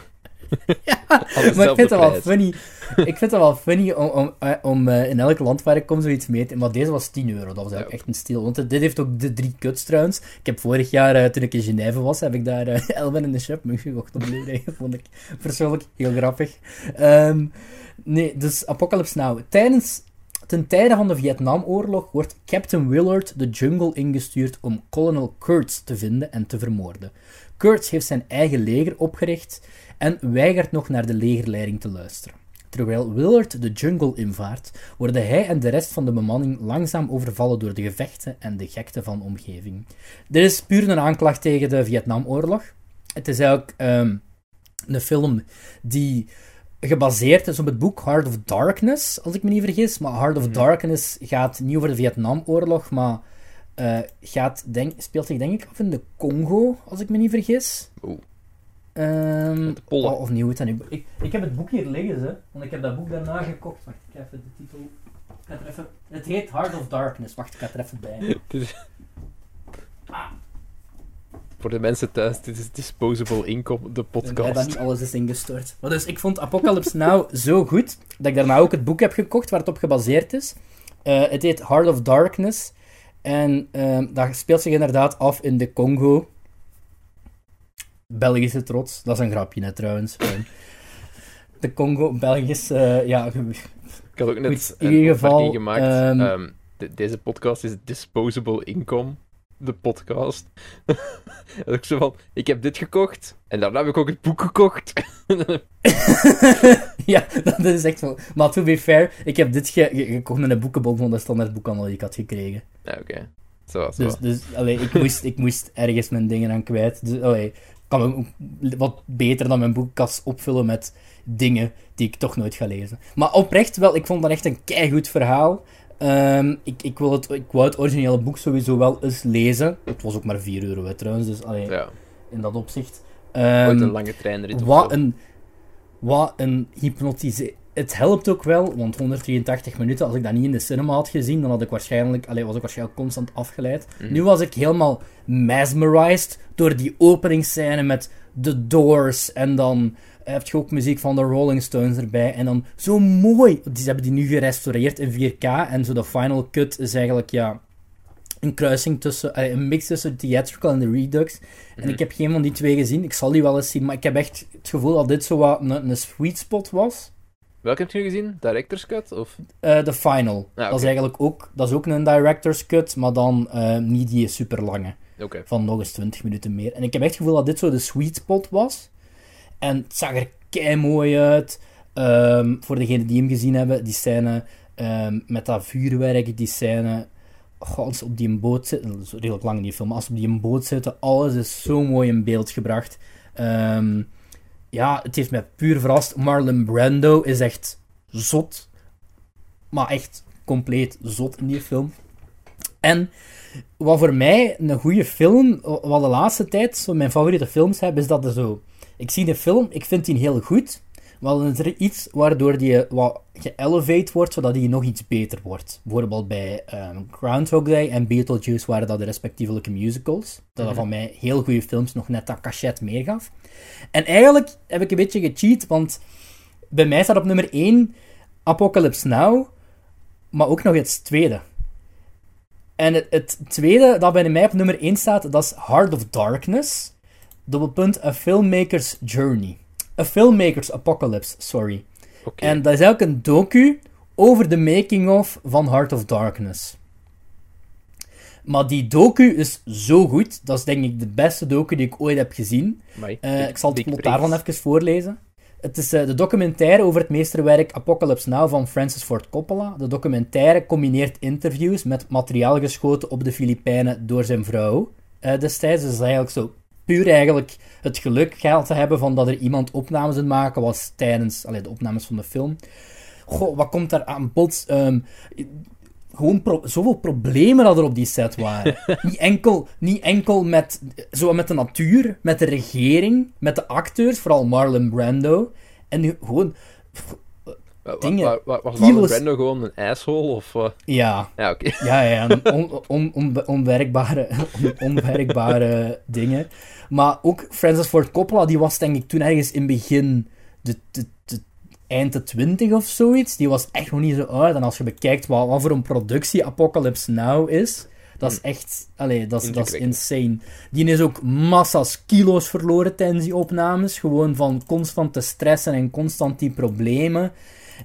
(laughs) ja, maar ik vind het wel funny. Ik vind het wel funny om, om, eh, om uh, in elk land waar ik kom zoiets mee te... Maar deze was 10 euro, dat was eigenlijk echt een stil. Want dit heeft ook de drie cuts trouwens. Ik heb vorig jaar, uh, toen ik in Genève was, heb ik daar (laughs) uh, Elven in de Shop gekocht op Blu-ray. (laughs) vond ik persoonlijk heel grappig. Um, nee, dus Apocalypse Now. Tijdens Ten tijde van de Vietnamoorlog wordt Captain Willard de jungle ingestuurd om kolonel Kurtz te vinden en te vermoorden. Kurtz heeft zijn eigen leger opgericht en weigert nog naar de legerleiding te luisteren. Terwijl Willard de jungle invaart, worden hij en de rest van de bemanning langzaam overvallen door de gevechten en de gekte van omgeving. Dit is puur een aanklacht tegen de Vietnamoorlog. Het is eigenlijk um, een film die gebaseerd is op het boek Heart of Darkness, als ik me niet vergis. Maar Heart of mhm. Darkness gaat niet over de Vietnamoorlog, maar uh, gaat, denk, speelt zich denk ik af in de Congo, als ik me niet vergis. Oeh. Um, oh, of niet, hoe dat Ik, ik heb het boek hier liggen, hè, want ik heb dat boek daarna gekocht. Wacht, ik even de titel... Ik ga er even... Het heet Heart of Darkness. Wacht, ik ga er even bij. (laughs) ah. Voor de mensen thuis, dit is Disposable Income, de podcast. Ja, niet alles is ingestort. Maar dus ik vond Apocalypse Now zo goed, dat ik daarna ook het boek heb gekocht waar het op gebaseerd is. Uh, het heet Heart of Darkness. En uh, dat speelt zich inderdaad af in de Congo. Belgische trots. Dat is een grapje net trouwens. de Congo, Belgisch, uh, ja... Ik had ook net in ieder geval, gemaakt. Um, um, de, deze podcast is Disposable Income de podcast. (laughs) en ik zo van, ik heb dit gekocht. En daarna heb ik ook het boek gekocht. (laughs) ja, dat is echt zo. Maar to be fair, ik heb dit ge gekocht met een boekenbon van de standaard boekhandel die ik had gekregen. Ja, oké. Zo, zo. Dus, dus allee, ik, moest, ik moest ergens mijn dingen aan kwijt. Dus, allee, kan wat beter dan mijn boekkast opvullen met dingen die ik toch nooit ga lezen. Maar oprecht wel, ik vond dat echt een keigoed verhaal. Um, ik, ik, wil het, ik wou het originele boek sowieso wel eens lezen. Het was ook maar 4 euro hè, trouwens, dus allee, ja. in dat opzicht. Um, een lange treinrit wat een, wat een hypnotiseren. Het helpt ook wel, want 183 minuten, als ik dat niet in de cinema had gezien, dan had ik waarschijnlijk, allee, was ik waarschijnlijk constant afgeleid. Mhm. Nu was ik helemaal mesmerized door die openingsscène met The Doors en dan heb je ook muziek van de Rolling Stones erbij. En dan zo mooi. Die hebben die nu gerestaureerd in 4K. En zo de final cut is eigenlijk ja, een kruising tussen. een mix tussen theatrical en de Redux. En mhm. ik heb geen van die twee gezien. Ik zal die wel eens zien. Maar ik heb echt het gevoel dat dit zo wat een, een sweet spot was. Welke heb je gezien? Director's Cut? Of? Uh, de Final. Ah, dat is eigenlijk ook, dat is ook een Director's Cut, maar dan uh, niet die super lange. Okay. Van nog eens 20 minuten meer. En ik heb echt het gevoel dat dit zo de sweet spot was. En het zag er kei mooi uit. Ehm, voor degenen die hem gezien hebben, die scène um, met dat vuurwerk, die scène. als op die boot zitten, dat is redelijk lang in die film, als ze op die boot zitten, alles is zo mooi in beeld gebracht. Um, ja, het heeft mij puur verrast. Marlon Brando is echt zot. Maar echt compleet zot in die film. En wat voor mij een goede film, wat de laatste tijd zo mijn favoriete films hebben, is dat er zo ik zie de film, ik vind die heel goed. Dan is er iets waardoor die wat geëlevate wordt, zodat die nog iets beter wordt. Bijvoorbeeld bij um, Groundhog Day en Beetlejuice waren dat de respectievelijke musicals. Dat dat mhm. van mij heel goede films nog net dat cachet meer gaf. En eigenlijk heb ik een beetje gecheat, want bij mij staat op nummer 1 Apocalypse Now, maar ook nog het tweede. En het, het tweede dat bij mij op nummer 1 staat, dat is Heart of Darkness dubbelpunt, A Filmmaker's Journey. A Filmmaker's Apocalypse, sorry. En dat is eigenlijk een docu over de making-of van Heart of Darkness. Maar die docu is zo goed. Dat is denk ik de beste docu die ik ooit heb gezien. Uh, ik zal het plot daarvan even voorlezen. Het is uh, de documentaire over het meesterwerk Apocalypse Now van Francis Ford Coppola. De documentaire combineert interviews met materiaal geschoten op de Filipijnen door zijn vrouw uh, destijds. Dus dat is eigenlijk zo puur eigenlijk het geluk gehad te hebben van dat er iemand opnames aan maken was tijdens allee, de opnames van de film. Goh, wat komt daar aan bod? Um, gewoon pro zoveel problemen dat er op die set waren. (laughs) niet, enkel, niet enkel met, zo met de natuur, met de regering, met de acteurs, vooral Marlon Brando. En nu gewoon dingen. Was Marlon Brando gewoon een asshole? Of, uh... Ja. Ja, oké. Ja, ja, on, on, on, onwerkbare, (laughs) onwerkbare dingen. Maar ook Francis Ford Coppola, die was denk ik toen ergens in begin de, de, de eind de twintig of zoiets. Die was echt nog niet zo oud. En als je bekijkt wat, wat voor een productie Apocalypse Now is, dat is hmm. echt, allee, dat is, dat is insane. Die is ook massa's kilo's verloren tijdens die opnames. Gewoon van constant te stressen en constant die problemen.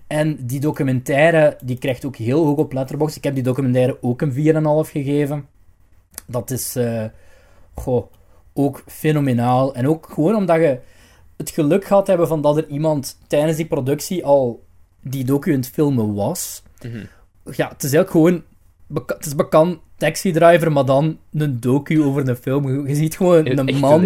En die documentaire, die krijgt ook heel hoog op Letterboxd. Ik heb die documentaire ook een 4,5 gegeven. Dat is, uh, goh, ook fenomenaal. En ook gewoon omdat je het geluk gehad hebben van dat er iemand tijdens die productie al die docu aan het filmen was. Mhm. Ja, het is eigenlijk gewoon... Het is bekend taxi driver, maar dan een docu over een film. Je ziet gewoon een man...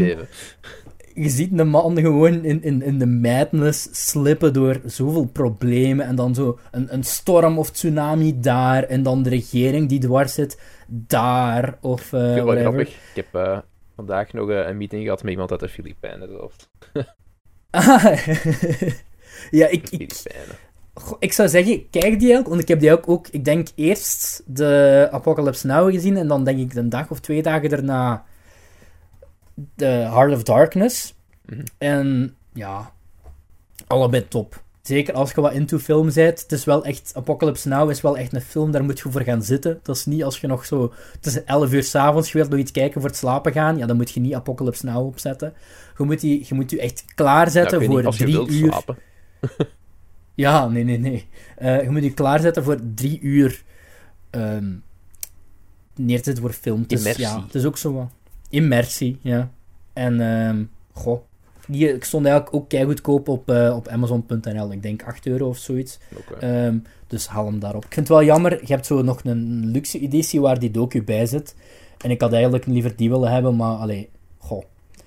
Je ziet een man gewoon in, in, in de madness slippen door zoveel problemen. En dan zo een, een storm of tsunami daar. En dan de regering die dwars zit daar. Of, uh, ik Ik heb... Uh vandaag nog uh, een meeting gehad met iemand uit de Filipijnen zelfs. ah, (laughs) ja, ik, ik, ik zou zeggen, kijk die ook, want ik heb die ook, ook, ik denk eerst de Apocalypse Now gezien en dan denk ik een dag of twee dagen daarna The Heart of Darkness. Mhm. En ja, allebei top. Zeker als je wat into film bent. Het is wel echt... Apocalypse Now is wel echt een film, daar moet je voor gaan zitten. Dat is niet als je nog zo... Het is 11 uur s'avonds, je wilt nog iets kijken voor het slapen gaan. Ja, dan moet je niet Apocalypse Now opzetten. Je moet die, je, moet je echt klaarzetten ja, voor drie uur... Slapen. (laughs) ja, nee, nee, nee. Uh, je moet je klaarzetten voor drie uur... Um, neer te zetten voor film. Is, ja, het is ook zo wat... Immersie, ja. En, um, goh die ik stond eigenlijk ook goedkoop op, uh, op Amazon.nl. Ik denk 8 euro of zoiets. Um, dus haal hem daarop. Ik vind het wel jammer, je hebt zo nog een luxe editie waar die docu bij zit. En ik had eigenlijk liever die willen hebben, maar allee, goh.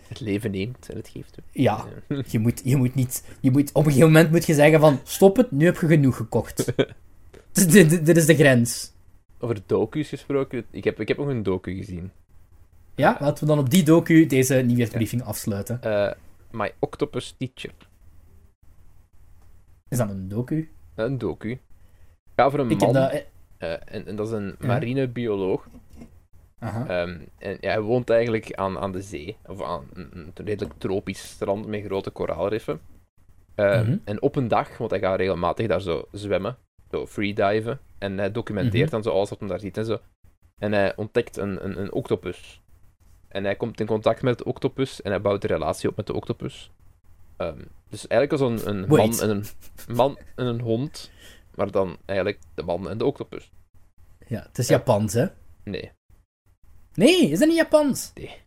Het leven neemt en het geeft. Ja, (laughs) je moet, je moet niet... Je moet, op een gegeven moment moet je zeggen van, stop het, nu heb je genoeg gekocht. (laughs) dit, is de grens. Over docu's gesproken, ik heb, ik heb nog een docu gezien. Ja, laten we dan op die docu deze nieuwsbriefing afsluiten. Uh, My Octopus Teacher. Is dat een docu? Een docu. Ga over een man. Dat... Uh, en, en, dat is een marinebioloog. Um, en ja, hij woont eigenlijk aan, aan de zee, of aan een, redelijk tropisch strand met grote koraalriffen. Um, En op een dag, want hij gaat regelmatig daar zo zwemmen, zo freediven, en hij documenteert mhm. dan zo alles wat hij daar ziet en zo. En hij ontdekt een, een, een octopus en hij komt in contact met de octopus en hij bouwt een relatie op met de octopus. Um, dus eigenlijk als een, een man, en een man en een hond, maar dan eigenlijk de man en de octopus. Ja, het is Japans, hè? Nee. Nee, is dat niet Japans? Nee.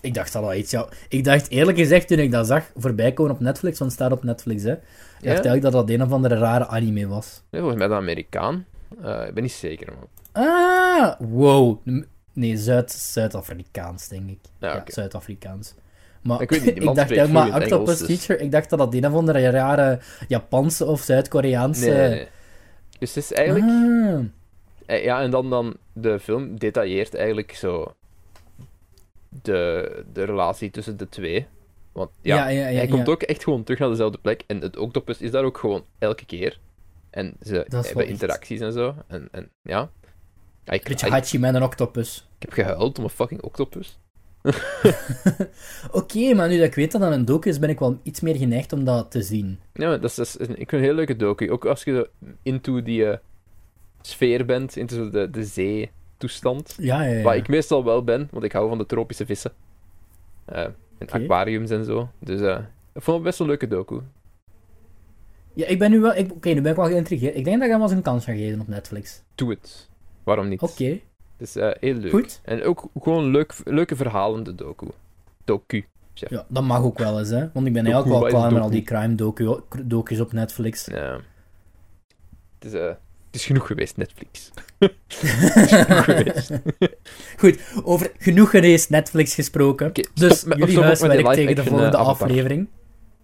Ik dacht al iets, ja. Ik dacht eerlijk gezegd, toen ik dat zag voorbij komen op Netflix, want het staat op Netflix, hè. Ik dacht eigenlijk dat dat een of andere rare anime was. Nee, volgens mij dat Amerikaan. Uh, ik ben niet zeker, man. Ah, wow. Nee, Zuid-Afrikaans, denk ik. Ja, Zuid-Afrikaans. Maar ik, weet niet, ik dacht ook, maar Octopus dus. Teacher, ik dacht dat dat een of andere rare Japanse of Zuid-Koreaanse... Nee, nee, Dus het is eigenlijk... Ah. Eh, ja, en dan, dan de film detailleert eigenlijk zo de, de relatie tussen de twee. Want ja, ja, ja, ja hij komt ook echt gewoon terug naar dezelfde plek. En het octopus is daar ook gewoon elke keer. En ze hebben interacties en zo. En, en ja. Ik, Beetje Hachi met een octopus. Ik heb gehuild om een fucking octopus. (laughs) Oké, maar nu dat ik weet dat dat een docu is, ben ik wel iets meer geneigd om dat te zien. Ja, dat is, dat is ik vind een heel leuke docu. Ook als je into die uh, sfeer bent, into de, de zee-toestand. Ja, ja, ja. Waar ik meestal wel ben, want ik hou van de tropische vissen. Uh, en aquariums en zo. Dus uh, ik vond het best wel een leuke docu. Ja, ik ben nu wel... Oké, nu ben ik wel geïntrigeerd. Ik denk dat ik hem wel eens een kans ga geven op Netflix. Doe het. Waarom niet? Oké. Het is uh, heel leuk. Goed. En ook gewoon leuk, leuke verhalen, de docu. Docu. Chef. Ja, dat mag ook wel eens, hè. Want ik ben eigenlijk wel klaar met al die crime docu, docu's op Netflix. Ja. Het is, uh, het is genoeg geweest, Netflix. genoeg (laughs) geweest. Goed, over genoeg geweest Netflix gesproken. Okay, dus met, jullie huiswerk tegen de volgende uh, aflevering.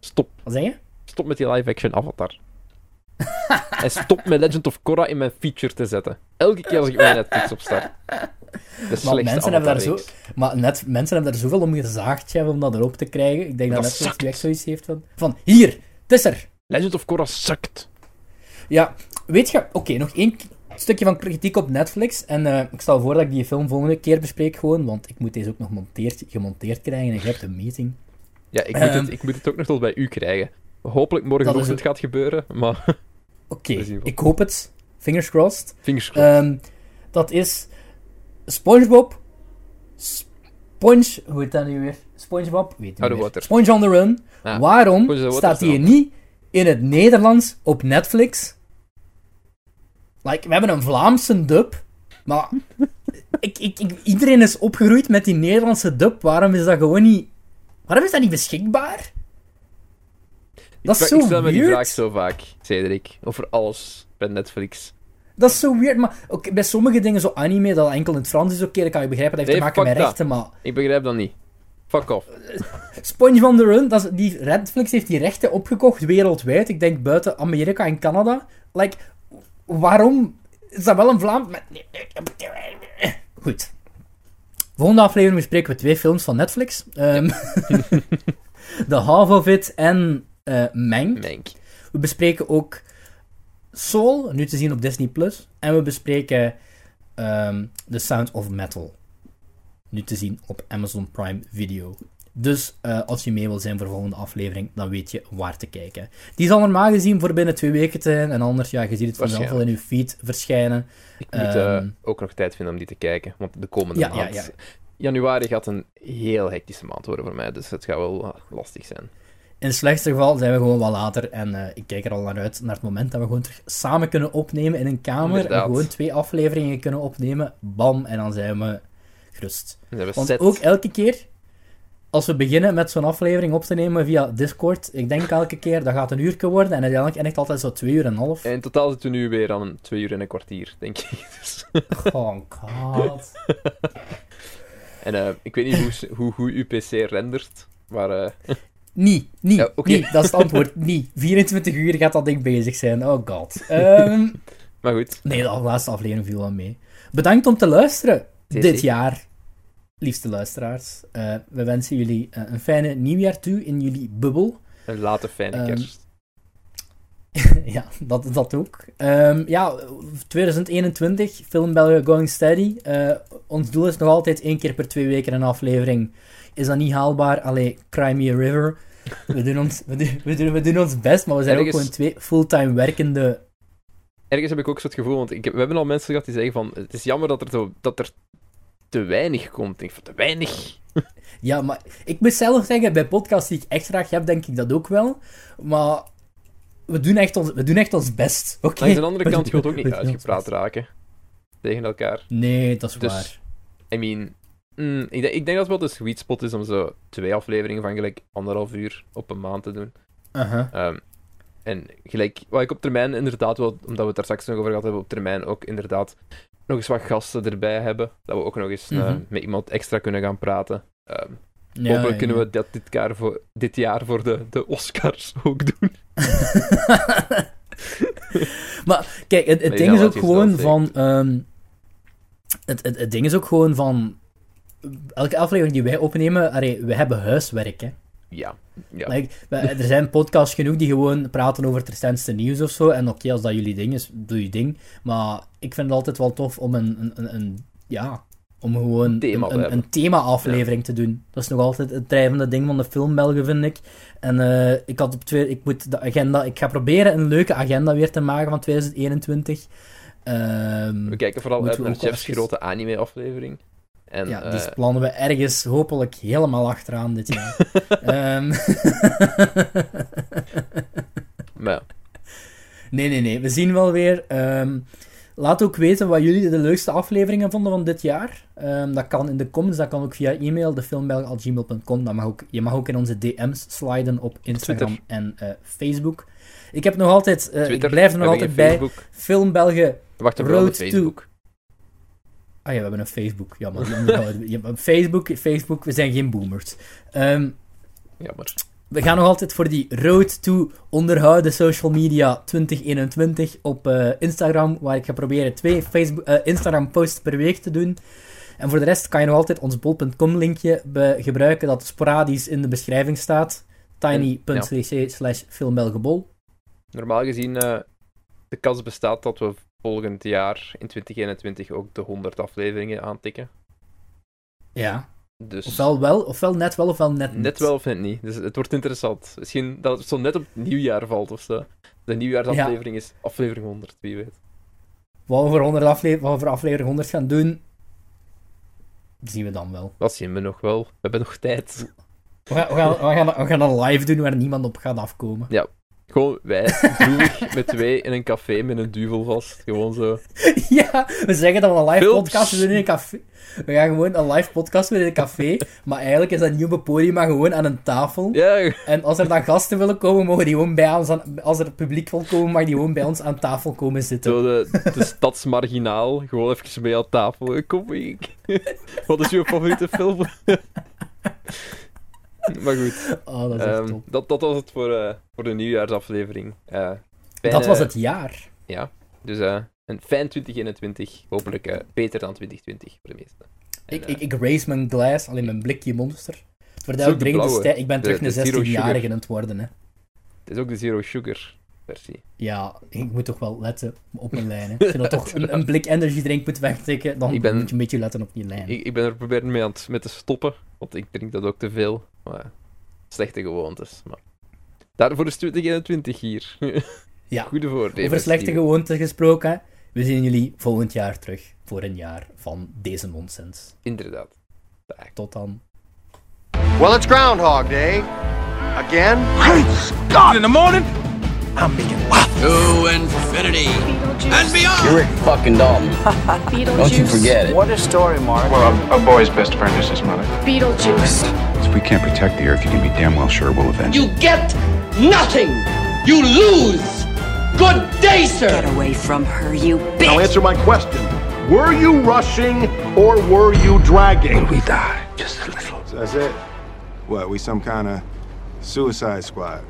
Stop. Wat zeg je? Stop met die live-action avatar. En stop met Legend of Korra in mijn feature te zetten. Elke keer als ik mijn Netflix opstart. Maar mensen, hebben daar zo, maar net, mensen hebben daar zoveel om gezaagd om dat erop te krijgen. Ik denk dat, dat Netflix nu echt zoiets heeft van... Van, hier, het is er! Legend of Korra sukt. Ja, weet je... Oké, nog één stukje van kritiek op Netflix. En uh, ik stel voor dat ik die film volgende keer bespreek gewoon, want ik moet deze ook nog monteerd, gemonteerd krijgen en je hebt een meeting. Ja, ik, moet, het, ehm, ik moet het ook nog tot bij u krijgen. Hopelijk morgenochtend gaat gebeuren, maar... (laughs) Oké, ik hoop het. Fingers crossed. Fingers crossed. Um, dat is SpongeBob. Sponge... Hoe heet dat nu weer? SpongeBob? Weet niet meer. Sponge on the Run. Ah, Waarom staat die niet in het Nederlands op Netflix? Like, we hebben een Vlaamse dub, maar (laughs) ik, ik, ik, iedereen is opgegroeid met die Nederlandse dub. Waarom is dat gewoon niet... Waarom is dat niet beschikbaar? Dat is zo ik stel me die vraag zo vaak, Cedric. Over alles bij Netflix. Dat is zo weird, maar ook bij sommige dingen, zo anime, dat enkel in het Frans is, oké, okay, dan kan je begrijpen, dat heeft te maken met rechten, maar... Ik begrijp dat niet. Fuck off. (laughs) Sponge van the Run, dat is, die Netflix heeft die rechten opgekocht wereldwijd, ik denk buiten Amerika en Canada. Like, waarom is dat wel een Vlaam... Goed. Volgende aflevering bespreken we twee films van Netflix. Um, (laughs) The Half of It en uh, Mank. Mank. We bespreken ook Soul, nu te zien op Disney+. Plus. En we bespreken um, The Sound of Metal. Nu te zien op Amazon Prime Video. Dus uh, als je mee wil zijn voor de volgende aflevering, dan weet je waar te kijken. Die zal normaal gezien voor binnen twee weken zijn. En anders, ja, je ziet het vanzelf wel in je feed verschijnen. Ik moet uh, ook nog tijd vinden om die te kijken. Want de komende ja, maand... Ja, ja. Januari gaat een heel hectische maand worden voor mij. Dus het gaat wel lastig zijn. In het slechtste geval zijn we gewoon wat later. En uh, ik kijk er al naar uit, naar het moment dat we gewoon terug samen kunnen opnemen in een kamer. Inderdaad. En gewoon twee afleveringen kunnen opnemen. Bam, en dan zijn we gerust. zijn we Want set. ook elke keer, als we beginnen met zo'n aflevering op te nemen via Discord, ik denk elke keer, dat gaat een uur worden. En uiteindelijk eindigt altijd zo twee uur en een half. En in totaal zitten we nu weer aan twee uur en een kwartier, denk ik. (laughs) Dus... Oh god. (laughs) en uh, ik weet niet hoe, hoe goed uw PC rendert, maar... Uh... Niet, niet. Dat is het antwoord. Niet. 24 uur gaat dat ding bezig zijn. Oh god. Ehm, (laughs) Maar goed, nee, de laatste aflevering viel wel mee. Bedankt om te luisteren dit jaar, liefste luisteraars. Eh, we wensen jullie eh, een fijne nieuwjaar toe in jullie bubbel. een late fijne Ehm, kerst. (laughs) ja, dat, dat ook. Ehm, ja, 2021, Film België Going Steady. Eh, ons doel is nog altijd één keer per twee weken een aflevering. Is dat niet haalbaar? Allee, Cry Me a River. We doen ons, we doen, we doen, we doen ons best, maar we zijn Ergens- ook gewoon twee fulltime werkende... Ergens heb ik ook zo het gevoel, want ik, heb- we hebben al mensen gehad die zeggen van... Het is jammer dat er, zo, dat er te weinig komt. Ik denk van, te weinig? (laughs) Ja, maar ik moet zelf zeggen, bij podcasts die ik echt graag heb, denk ik dat ook wel. Maar we doen echt ons, we doen echt ons best. Oké? Langs de andere (laughs) kant, je wilt ook niet uitgepraat raken. Tegen elkaar. Nee, dat is Dus- waar. I mean... mm, ik, denk, ik denk dat het wel de sweet spot is om zo twee afleveringen van gelijk anderhalf uur op een maand te doen. Ehm, en gelijk, wat ik op termijn inderdaad wel, omdat we het daar straks nog over gehad hebben, op termijn ook inderdaad nog eens wat gasten erbij hebben. Dat we ook nog eens eh, Mhm. met iemand extra kunnen gaan praten. Ehm, Ja, hopelijk ja, kunnen ja. we dat dit jaar voor, dit jaar voor de, de Oscars (laughs) ook doen. (laughs) maar kijk, het, ding is ook gewoon van. ehm, het, het, het ding is ook gewoon van. Elke aflevering die wij opnemen, allee, we hebben huiswerk. Hè. Ja, ja. Like, er zijn podcasts genoeg die gewoon praten over het recentste nieuws of zo. En oké, als dat jullie ding is, doe je ding. Maar ik vind het altijd wel tof om een. een, een, een- ja, om gewoon Thema een, een, thema-aflevering te doen. Dat is nog altijd het drijvende ding van de filmbelgen, vind ik. En eh, ik had op twee, ik moet de agenda, ik ga proberen een leuke agenda weer te maken van 2021. Ehm, we kijken vooral uit naar Jeff's grote anime-aflevering. En, ja, eh, die plannen we ergens hopelijk helemaal achteraan dit jaar. (laughs) Ehm, (laughs) maar nee, nee, nee. We zien wel weer. Ehm, laat ook weten wat jullie de leukste afleveringen vonden van dit jaar. Ehm, dat kan in de comments, dat kan ook via e-mail, defilmbelg.gmail.com. Dat mag ook, je mag ook in onze DM's sliden op Instagram Twitter. en eh, Facebook. Ik heb nog altijd, eh, Twitter, ik blijf er nog altijd bij. Filmbelgen Road to-. Ah ja, we hebben een Facebook. Ja, maar ja, maar Facebook, Facebook, we zijn geen boomers. Ehm, Jammer. we gaan nog altijd voor die road to onderhouden social media 2021 op eh, Instagram, waar ik ga proberen twee Facebook, eh, Instagram posts per week te doen. En voor de rest kan je nog altijd ons bol.com linkje gebruiken, dat sporadisch in de beschrijving staat. tiny.cc slash filmbelgebol. Normaal gezien, eh, de kans bestaat dat we volgend jaar in 2021 ook de 100 afleveringen aantikken. Ja. Dus Ofwel wel, ofwel net wel, ofwel net niet. net wel of net niet. Dus het wordt interessant. Misschien dat het zo net op het nieuwjaar valt of zo. De nieuwjaarsaflevering is aflevering 100, wie weet. Wat we voor, 100 afle- wat we voor aflevering 100 gaan doen, zien we dan wel. Dat zien we nog wel. We hebben nog tijd. We gaan, we gaan, we gaan, we gaan een live doen waar niemand op gaat afkomen. Gewoon wij, droevig, met twee in een café met een duvel vast. Gewoon zo. (laughs) ja, we zeggen dat we een live Films. podcast doen in een café. We gaan gewoon een live podcast doen in een café, maar eigenlijk is dat niet op een podium, maar gewoon aan een tafel. Ja, En als er dan gasten willen komen, mogen die gewoon bij ons aan, als er publiek wil komen, mag die gewoon bij ons aan tafel komen zitten. zo de, de stadsmarginaal. Gewoon even mee aan tafel. Kom, ik. Wat is uw favoriete film? (laughs) (laughs) maar goed. Oh, dat is echt Ehm, top. dat, dat was het voor, eh, voor de nieuwjaarsaflevering. Eh, Dat was het jaar. Ja, dus eh, een fijn 2021. Hopelijk beter dan 2020 voor de meesten. Ik, ik, ik raise mijn glass, alleen mijn blikje monster. Voor de dringende ik ben terug een 16-jarige aan het worden. Hè. Het is ook de Zero Sugar versie. Ja, ik moet toch wel letten op mijn lijnen. Als je dan (laughs) toch een, een, blik energy drink moet wegtikken, dan ben, moet je een beetje letten op je lijn. Ik, ik ben er proberen mee aan het, met te stoppen, want ik drink dat ook te veel. Maar, slechte gewoontes. Maar. Daarvoor is 2021 hier. ja, (laughs) Goede voordelen. Over slechte gewoontes gesproken, we zien jullie volgend jaar terug voor een jaar van deze nonsens. Inderdaad. Tot dan. Well, it's Groundhog Day. Again? Great Scott! In the morning, I'm making wow. To infinity and beyond. You're fucking dumb. Don't you forget it. What a story, Mark. Well, a, a, boy's best friend is his mother. Beetlejuice. If we can't protect the Earth, you can be damn well sure we'll avenge You get nothing. You lose. Good day, sir. Get away from her, you bitch. Now answer my question. Were you rushing or were you dragging? Will we die? Just a little. So that's it? What, we some kind of suicide squad?